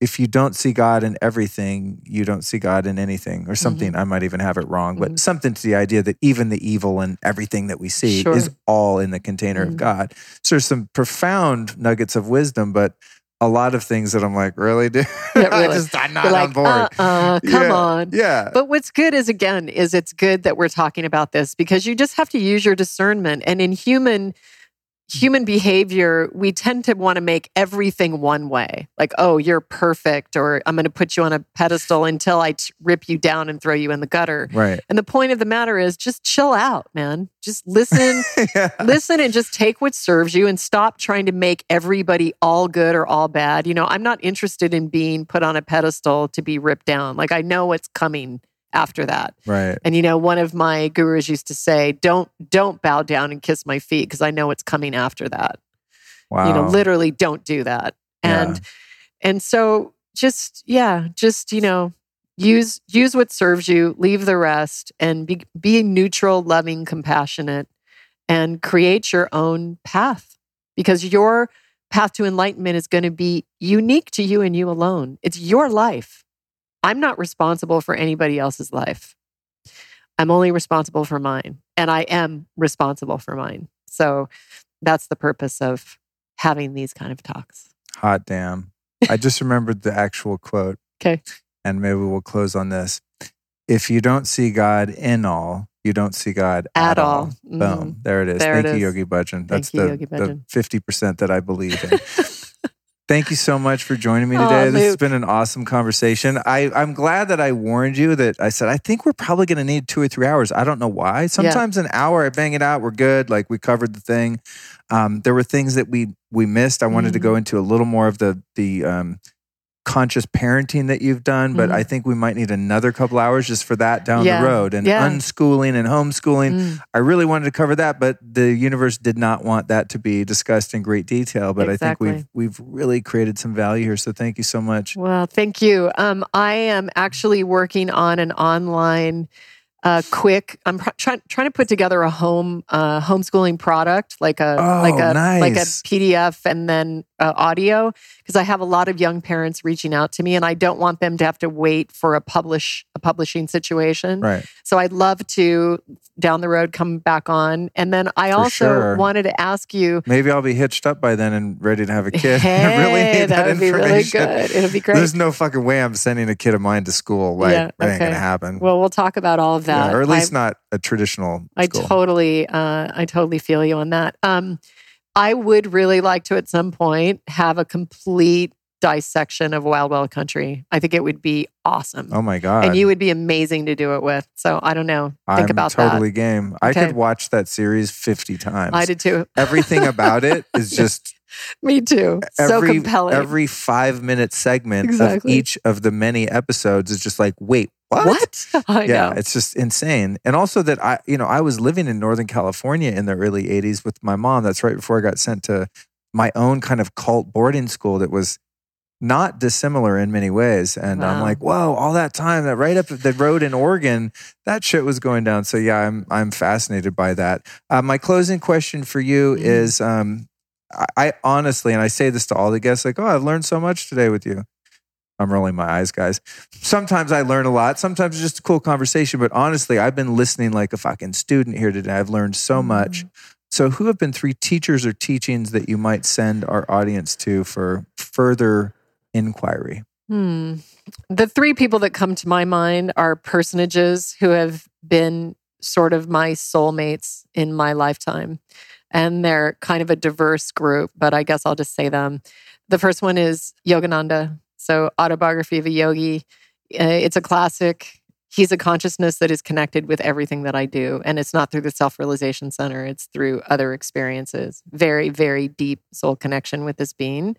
if you don't see God in everything, you don't see God in anything, or something. I might even have it wrong, but Mhm. something to the idea that even the evil and everything that we see Sure. is all in the container Mhm. of God. So there's some profound nuggets of wisdom, but a lot of things that I'm like, really, dude? Yeah, I really. just I'm not You're on board. uh uh, come Yeah. on. Yeah. But what's good is again is it's good that we're talking about this because you just have to use your discernment. And in human Mm-hmm. human behavior, we tend to want to make everything one way. Like, oh, you're perfect, or I'm going to put you on a pedestal until I t- rip you down and throw you in the gutter. right. And the point of the matter is just chill out, man. Just listen, yeah. listen and just take what serves you and stop trying to make everybody all good or all bad. You know, I'm not interested in being put on a pedestal to be ripped down. Like I know what's coming after that. Right. And you know, one of my gurus used to say, "Don't don't bow down and kiss my feet because I know what's coming after that." Wow. You know, literally don't do that. Yeah. And and so just yeah, just you know, use use what serves you, leave the rest and be be neutral, loving, compassionate and create your own path because your path to enlightenment is going to be unique to you and you alone. It's your life. I'm not responsible for anybody else's life. I'm only responsible for mine, and I am responsible for mine. So that's the purpose of having these kind of talks. Hot damn. I just remembered the actual quote. 'Kay. And maybe we'll close on this. If you don't see God in all, you don't see God at, At all. Boom. Mhm. There it is. There Thank it you, is. Yogi Bhajan. That's you, the, Yogi the 50% that I believe in. Thank you so much for joining me today. this has been an awesome conversation. I, I'm glad that I warned you that I said, I think we're probably going to need two or three hours. I don't know why. Sometimes an hour, I bang it out. We're good. Like we covered the thing. Um, there were things that we we missed. I wanted to Mm-hmm. go into a little more of the the um, conscious parenting that you've done, but Mhm. I think we might need another couple hours just for that down Yeah. the road and Yeah. unschooling and homeschooling. Mm. I really wanted to cover that, but the universe did not want that to be discussed in great detail. But I think we've we've really created some value here. So thank you so much. Well, thank you. Um, I am actually working on an online, uh, quick. I'm pr- trying trying to put together a home uh, homeschooling product, like a Oh, like a like a. PDF and then uh, audio, because I have a lot of young parents reaching out to me, and I don't want them to have to wait for a publish a publishing situation. Right. So I'd love to down the road come back on, and then I For also sure. wanted to ask you. Maybe I'll be hitched up by then and ready to have a kid. Hey, I really need that, that, would be really good. It'll be great. There's no fucking way I'm sending a kid of mine to school. Like Yeah, that ain't gonna happen. Well, we'll talk about all of that. Yeah, or at least I- not a traditional I totally, uh, I totally feel you on that. Um, I would really like to at some point have a complete dissection of Wild Wild Country. I think it would be awesome, oh my god! and you would be amazing to do it with. So I don't know. Think I'm about totally game. I Okay. could watch that series 50 times. that. I did too. Everything about it is just Me too. so compelling. every five minute segment of each of the many episodes is just like, wait, what? what? I yeah, know. it's just insane. And also that I, you know, I was living in Northern California in the early 80s with my mom. That's right before I got sent to my own kind of cult boarding school that was not dissimilar in many ways. And I'm like, whoa, all that time, that right up the road in Oregon, that shit was going down. So yeah, I'm I'm fascinated by that. Uh, my closing question for you Mhm. is um I, honestly, and I say this to all the guests, like, oh, I've learned so much today with you. I'm rolling my eyes, guys. Sometimes I learn a lot. Sometimes it's just a cool conversation. But honestly, I've been listening like a fucking student here today. I've learned so much. So, who have been three teachers or teachings that you might send our audience to for further inquiry? Hmm. The three people that come to my mind are personages who have been sort of my soulmates in my lifetime. And they're kind of a diverse group, but I guess I'll just say them. The first one is Yogananda. So, Autobiography of a Yogi. Uh, It's a classic. He's a consciousness that is connected with everything that I do. And it's not through the Self Realization Center, it's through other experiences. Very, very deep soul connection with this being.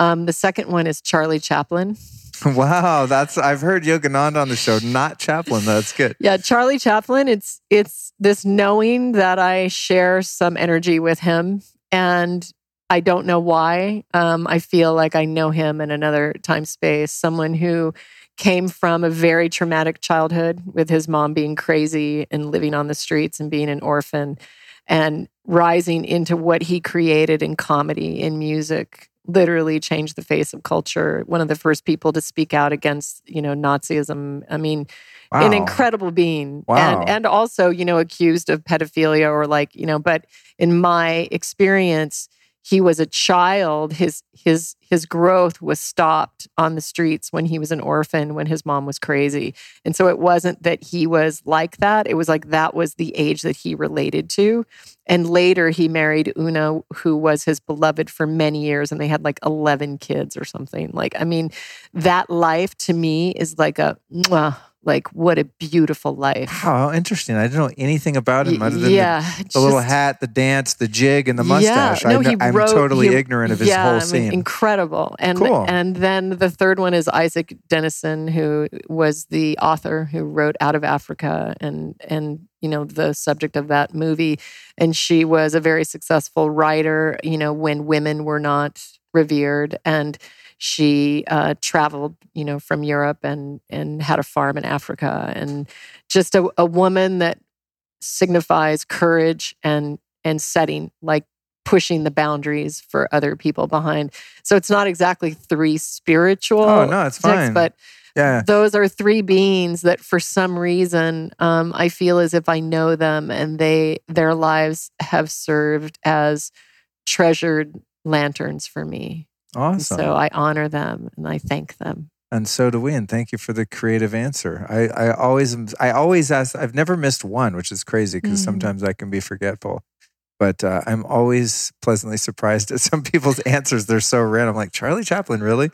Um, the second one is Charlie Chaplin. wow, that's I've heard Yogananda on the show, not Chaplin. That's good. Yeah, Charlie Chaplin. It's it's this knowing that I share some energy with him, and I don't know why. Um, I feel like I know him in another time space. Someone who came from a very traumatic childhood with his mom being crazy and living on the streets and being an orphan, and rising into what he created in comedy, in music. Literally changed the face of culture. One of the first people to speak out against, you know, Nazism. I mean, Wow. an incredible being Wow. and and also you know accused of pedophilia or like you know but in my experience he was a child his his his growth was stopped on the streets when he was an orphan when his mom was crazy. And so it wasn't that he was like that. It was like that was the age that he related to. And later he married Oona who was his beloved for many years and they had like 11 kids or something. Like i mean that life to me is like a mwah, like what a beautiful life Wow, how interesting. I didn't know anything about him other than yeah the, the little hat, the dance, the jig, and the mustache. Yeah, no, I, am totally he- ignorant of his yeah, I whole mean, scene. incredible. And Cool. and then the third one is Isak Dinesen, who was the author who wrote Out of Africa and and you know the subject of that movie. And she was a very successful writer. You know when women were not revered and. She uh, traveled, you know, from Europe and and had a farm in Africa, and just a, a woman that signifies courage and and setting like pushing the boundaries for other people behind so it's not exactly three spiritual Oh, no, it's texts, fine. but yeah. those are three beings that for some reason um, i feel as if i know them and they their lives have served as treasured lanterns for me Awesome. so i honor them and i thank them and so do we. And thank you for the creative answer. I, I always, I always ask. I've never missed one, which is crazy because Mhm. sometimes I can be forgetful. But uh, I'm always pleasantly surprised at some people's answers. They're so random. Like Charlie Chaplin, really?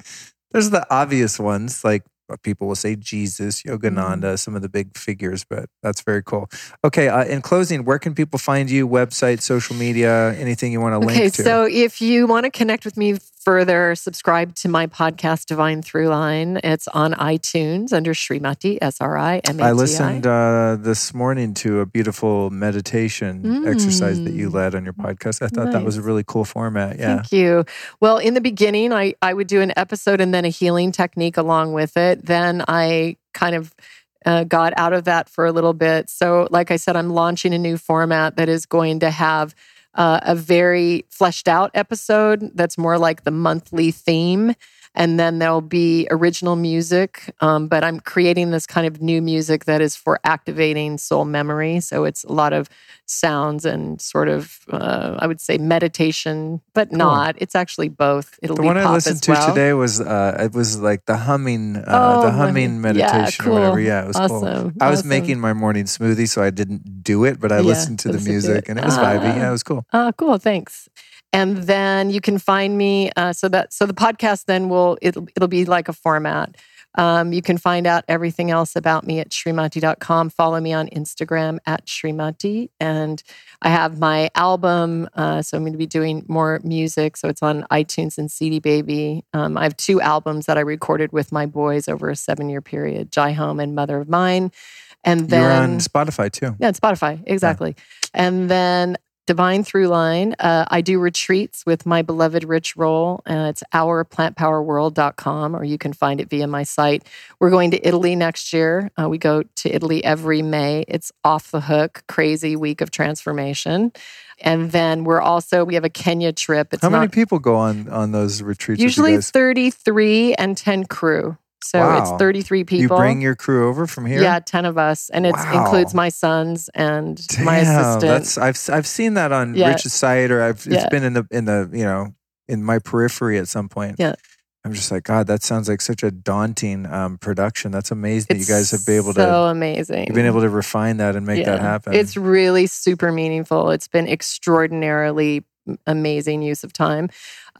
There's the obvious ones, like uh, people will say Jesus, Yogananda, some of the big figures. But that's very cool. Okay. Uh, in closing, where can people find you? Website, social media, anything you want to link Okay, to? so if you want to connect with me further, subscribe to my podcast, Divine Throughline. It's on iTunes under SriMati, S R I M A T I. I listened uh, this morning to a beautiful meditation exercise that you Mm. led on your podcast. I thought that was a really cool format. Yeah. Thank you. Well, in the beginning, I, I would do an episode and then a healing technique along with it. Then I kind of uh, got out of that for a little bit. So, like I said, I'm launching a new format that is going to have uh, a very fleshed out episode that's more like the monthly theme. And then there'll be original music. Um, but I'm creating this kind of new music that is for activating soul memory. So it's a lot of sounds and sort of, uh, I would say, meditation, but not. It's actually both. It'll The one I listened to well. today was uh, it was like the humming uh, Oh, the my- humming yeah, meditation or cool. whatever. Yeah, it was cool. Awesome, I was awesome. making my morning smoothie, so I didn't do it, but I Yeah, listened to the to music and it was vibey. Ah. Yeah, it was cool. Oh, cool. Thanks. And then you can find me. Uh, so that so the podcast then will it'll it'll be like a format. Um, you can find out everything else about me at Srimati.com. Follow me on Instagram at SriMati. And I have my album. Uh, so I'm going to be doing more music. So it's on iTunes and CD Baby. Um, I have two albums that I recorded with my boys over a seven year period Jai Home and Mother of Mine. And then You're on Spotify too. yeah, Spotify. Exactly. And then Divine Throughline. Uh, I do retreats with my beloved Rich Roll. Uh, it's ourplantpowerworld.com, or you can find it via my site. We're going to Italy next year. Uh, we go to Italy every May. It's off the hook, crazy week of transformation. And then we're also, we have a Kenya trip. It's How not, many people go on on those retreats? usually guys? 33 and 10 crew. So it's Wow. 33 you people. bring your crew over from here. Yeah, 10 of us. And it Wow. includes my sons and Damn, my assistant. That's I've I've seen that on Yeah. Rich's site, or I've it's Yeah. been in the in the you know in my periphery at some point. Yeah. I'm just like God. That sounds like such a daunting um, production. That's amazing that you guys have been able so to amazing. you've been able to refine that and make that happen. It's really super meaningful. It's been extraordinarily amazing use of time.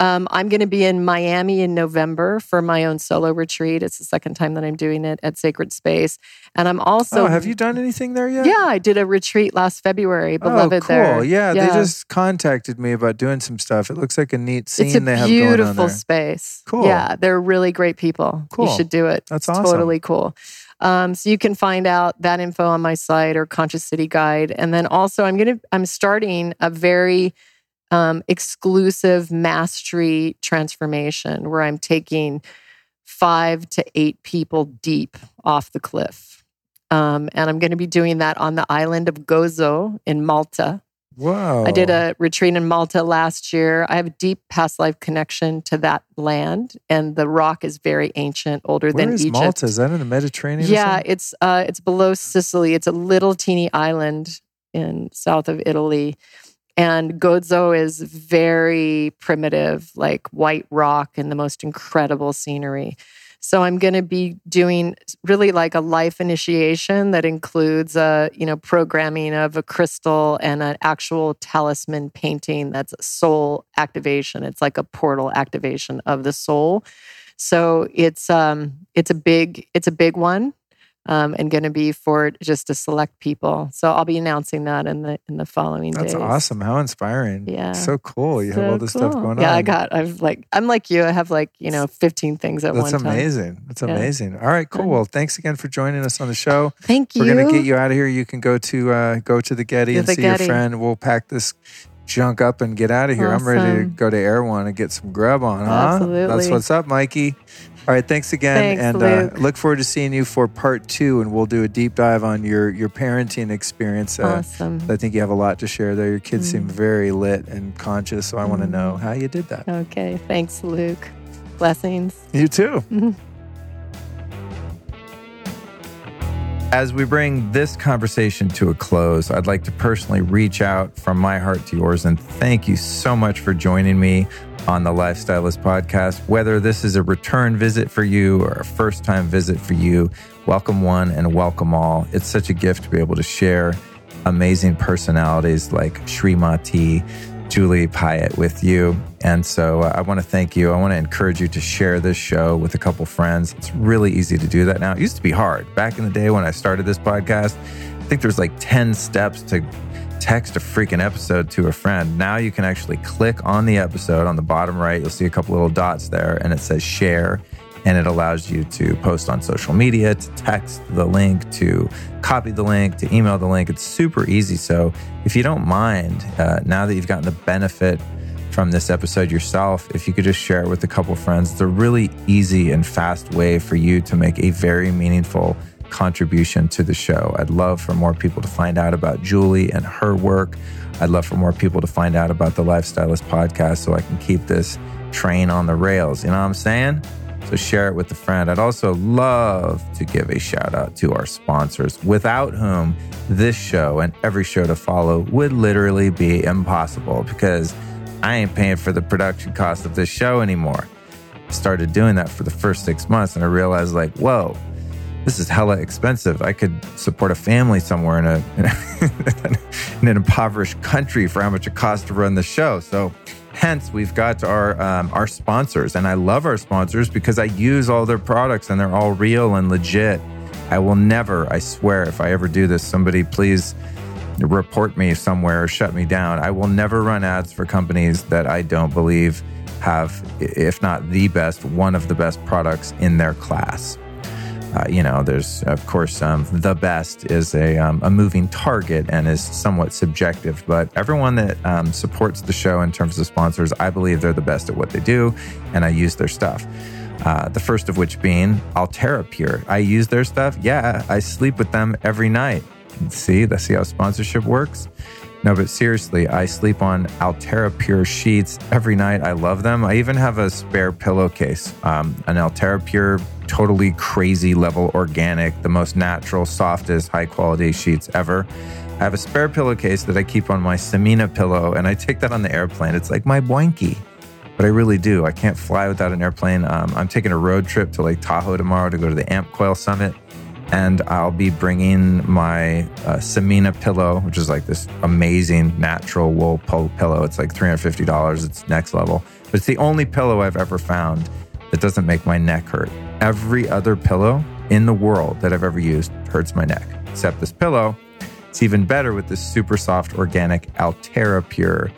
Um, I'm going to be in Miami in November for my own solo retreat. It's the second time that I'm doing it at Sacred Space, and I'm also. oh, have you done anything there yet? Yeah, I did a retreat last February. Oh, Beloved cool. there. Yeah, they just contacted me about doing some stuff. It looks like a neat scene It's a they have going on beautiful space. Cool. Yeah, they're really great people. Cool. You should do it. That's It's awesome. Totally cool. Um, so you can find out that info on my site or Conscious City Guide, and then also I'm gonna I'm starting a very um, exclusive mastery transformation where I'm taking five to eight people deep off the cliff. Um, and I'm going to be doing that on the island of Gozo in Malta. Wow. I did a retreat in Malta last year. I have a deep past life connection to that land, and the rock is very ancient, older Where than is Egypt. Malta? Is that in the Mediterranean? Yeah, it's uh, it's below Sicily. It's a little teeny island in south of Italy, and Gozo is very primitive, like white rock and the most incredible scenery. So I'm going to be doing really like a life initiation that includes a you know programming of a crystal and an actual talisman painting that's a soul activation. It's like a portal activation of the soul. So it's um it's a big it's a big one, um, and going to be for just a select people. So I'll be announcing that in the in the following That's days. awesome. How inspiring. Yeah. So cool. You have all this stuff cool. going on. Yeah, I got. I've like. I'm like you. I have like you know 15 things at That's one time. amazing. That's Yeah. amazing. All right, cool. Well, thanks again for joining us on the show. Thank you. We're gonna get you out of here. You can go to uh, go to the Getty To and the see Getty. your friend. We'll pack this junk up and get out of here. I'm ready to go to Erewhon and get some grub on, huh? That's what's up, Mikey. All right, thanks again, Thanks, and. Uh, look forward to seeing you for part two, and we'll do a deep dive on your your parenting experience. Uh, awesome. I think you have a lot to share there. Your kids seem Mm. very lit and conscious, so I want to Mm. know how you did that. Okay. Thanks, Luke. Blessings. You too. As we bring this conversation to a close, I'd like to personally reach out from my heart to yours and thank you so much for joining me on the Lifestylist podcast. Whether this is a return visit for you or a first time visit for you, welcome one and welcome all. It's such a gift to be able to share amazing personalities like SriMati, Julie Piatt with you. And so uh, I want to thank you. I want to encourage you to share this show with a couple friends. It's really easy to do that now. It used to be hard. Back in the day when I started this podcast, I think there's like 10 steps to text a freaking episode to a friend. Now you can actually click on the episode on the bottom right. You'll see a couple little dots there and it says share. And it allows you to post on social media, to text the link, to copy the link, to email the link. It's super easy. So if you don't mind, uh, now that you've gotten the benefit from this episode yourself, if you could just share it with a couple friends, it's a really easy and fast way for you to make a very meaningful contribution to the show. I'd love for more people to find out about Julie and her work. I'd love for more people to find out about the Lifestylist podcast so I can keep this train on the rails. You know what I'm saying? So share it with a friend. I'd also love to give a shout out to our sponsors, without whom this show and every show to follow would literally be impossible because I ain't paying for the production cost of this show anymore. I started doing that for the first six months and I realized, like, whoa, this is hella expensive. I could support a family somewhere in, a, in, an impoverished country for how much it costs to run the show. So, hence, we've got our um, our sponsors, and I love our sponsors because I use all their products and they're all real and legit. I will never, I swear, if I ever do this, somebody please report me somewhere or shut me down. I will never run ads for companies that I don't believe have, if not the best, one of the best products in their class. Uh, you know, there's of course um, the best is a, um, a moving target and is somewhat subjective, but everyone that um, supports the show in terms of sponsors, I believe they're the best at what they do, and I use their stuff. Uh, the first of which being Alterra Pure. I use their stuff. Yeah, I sleep with them every night. See, that's see how sponsorship works. No, but seriously, I sleep on Alterra Pure sheets every night. I love them. I even have a spare pillowcase, um, an Alterra Pure, totally crazy level organic, the most natural, softest, high quality sheets ever. I have a spare pillowcase that I keep on my Samina pillow, and I take that on the airplane. It's like my blankie, but I really do. I can't fly without an airplane. Um, I'm taking a road trip to Lake Tahoe tomorrow to go to the Amp Coil Summit and I'll be bringing my uh, Samina pillow, which is like this amazing natural wool pillow. It's like $350. It's next level. But it's the only pillow I've ever found that doesn't make my neck hurt. Every other pillow in the world that I've ever used hurts my neck, except this pillow. It's even better with this super soft organic Alterra Pure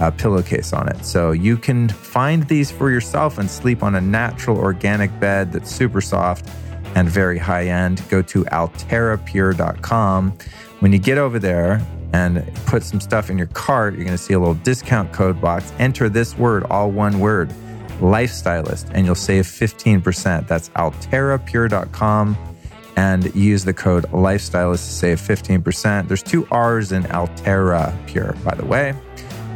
uh, pillowcase on it. So you can find these for yourself and sleep on a natural organic bed that's super soft and very high end, go to alterrapure.com. When you get over there and put some stuff in your cart, you're going to see a little discount code box. Enter this word, all one word, lifestylist, and you'll save 15%. That's alterrapure.com and use the code lifestylist to save 15%. There's two R's in Alterra Pure, by the way.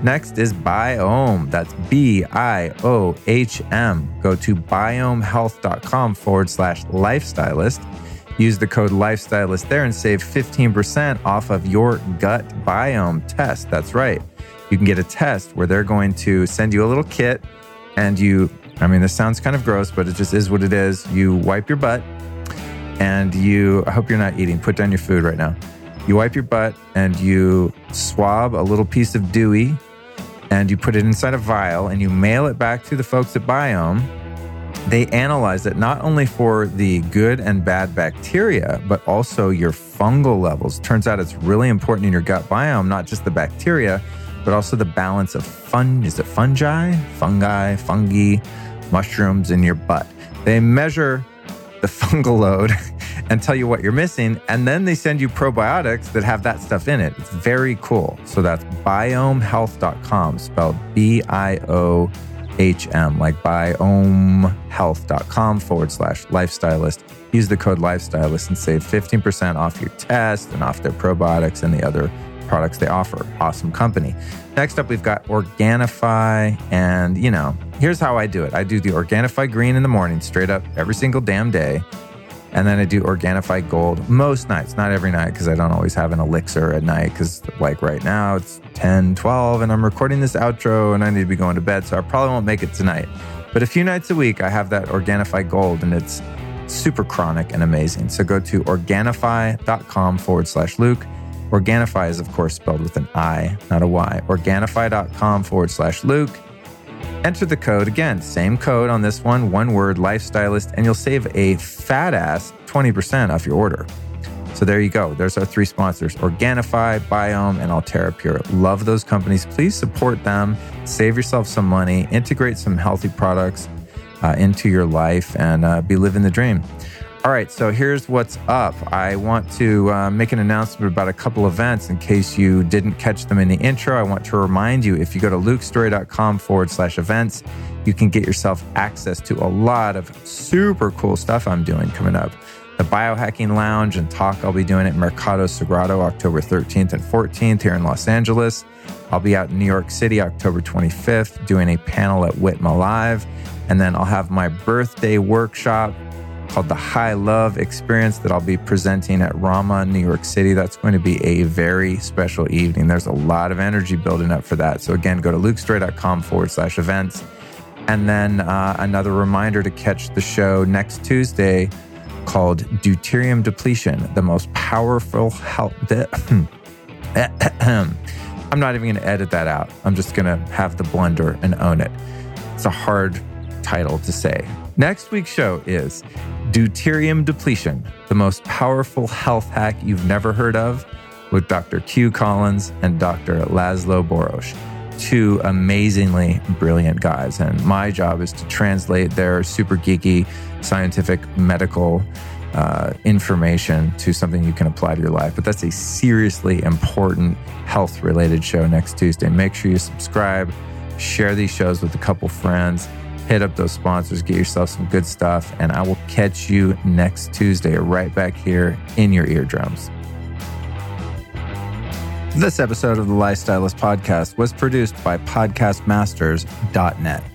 Next is BIOHM. That's B I O H M. Go to biohmhealth.com forward slash lifestylist. Use the code lifestylist there and save 15% off of your gut biome test. That's right. You can get a test where they're going to send you a little kit and you, I mean, this sounds kind of gross, but it just is what it is. You wipe your butt and you, I hope you're not eating, put down your food right now. You wipe your butt and you swab a little piece of Dewey and you put it inside a vial and you mail it back to the folks at BIOHM. They analyze it not only for the good and bad bacteria, but also your fungal levels. Turns out it's really important in your gut biome, not just the bacteria, but also the balance of fun. Is it fungi, fungi, fungi, mushrooms in your butt? They measure the fungal load and tell you what you're missing. And then they send you probiotics that have that stuff in it. It's very cool. So that's biohmhealth.com, spelled B I O H M, like biohmhealth.com forward slash lifestylist. Use the code lifestylist and save 15% off your test and off their probiotics and the other products they offer. Awesome company. Next up, we've got Organifi. And, you know, here's how I do it I do the Organifi green in the morning, straight up every single damn day. And then I do Organifi Gold most nights, not every night, because I don't always have an elixir at night. Because, like right now, it's 10, 12, and I'm recording this outro and I need to be going to bed. So I probably won't make it tonight. But a few nights a week, I have that Organifi Gold, and it's super chronic and amazing. So go to Organifi.com forward slash Luke. Organifi is, of course, spelled with an I, not a Y. Organifi.com forward slash Luke. Enter the code again, same code on this one, one word, lifestylist, and you'll save a fat ass 20% off your order. So there you go. There's our three sponsors Organifi, BIOHM, and Alterra Pure. Love those companies. Please support them. Save yourself some money, integrate some healthy products uh, into your life, and uh, be living the dream. All right, so here's what's up. I want to uh, make an announcement about a couple events in case you didn't catch them in the intro. I want to remind you if you go to lukestorey.com forward slash events, you can get yourself access to a lot of super cool stuff I'm doing coming up. The Biohacking Lounge and talk I'll be doing at Mercado Sagrado October 13th and 14th here in Los Angeles. I'll be out in New York City October 25th doing a panel at Whitma Live. And then I'll have my birthday workshop called the High Love Experience that I'll be presenting at Rama, New York City. That's going to be a very special evening. There's a lot of energy building up for that. So, again, go to lukestorey.com forward slash events. And then uh, another reminder to catch the show next Tuesday called Deuterium Depletion, the most powerful health. I'm not even going to edit that out. I'm just going to have the blunder and own it. It's a hard title to say. Next week's show is Deuterium Depletion, the most powerful health hack you've never heard of, with Dr. Q Collins and Dr. Laszlo Boros, two amazingly brilliant guys. And my job is to translate their super geeky scientific medical uh, information to something you can apply to your life. But that's a seriously important health related show next Tuesday. Make sure you subscribe, share these shows with a couple friends hit up those sponsors, get yourself some good stuff, and I will catch you next Tuesday right back here in your eardrums. This episode of the Lifestylist Podcast was produced by PodcastMasters.net.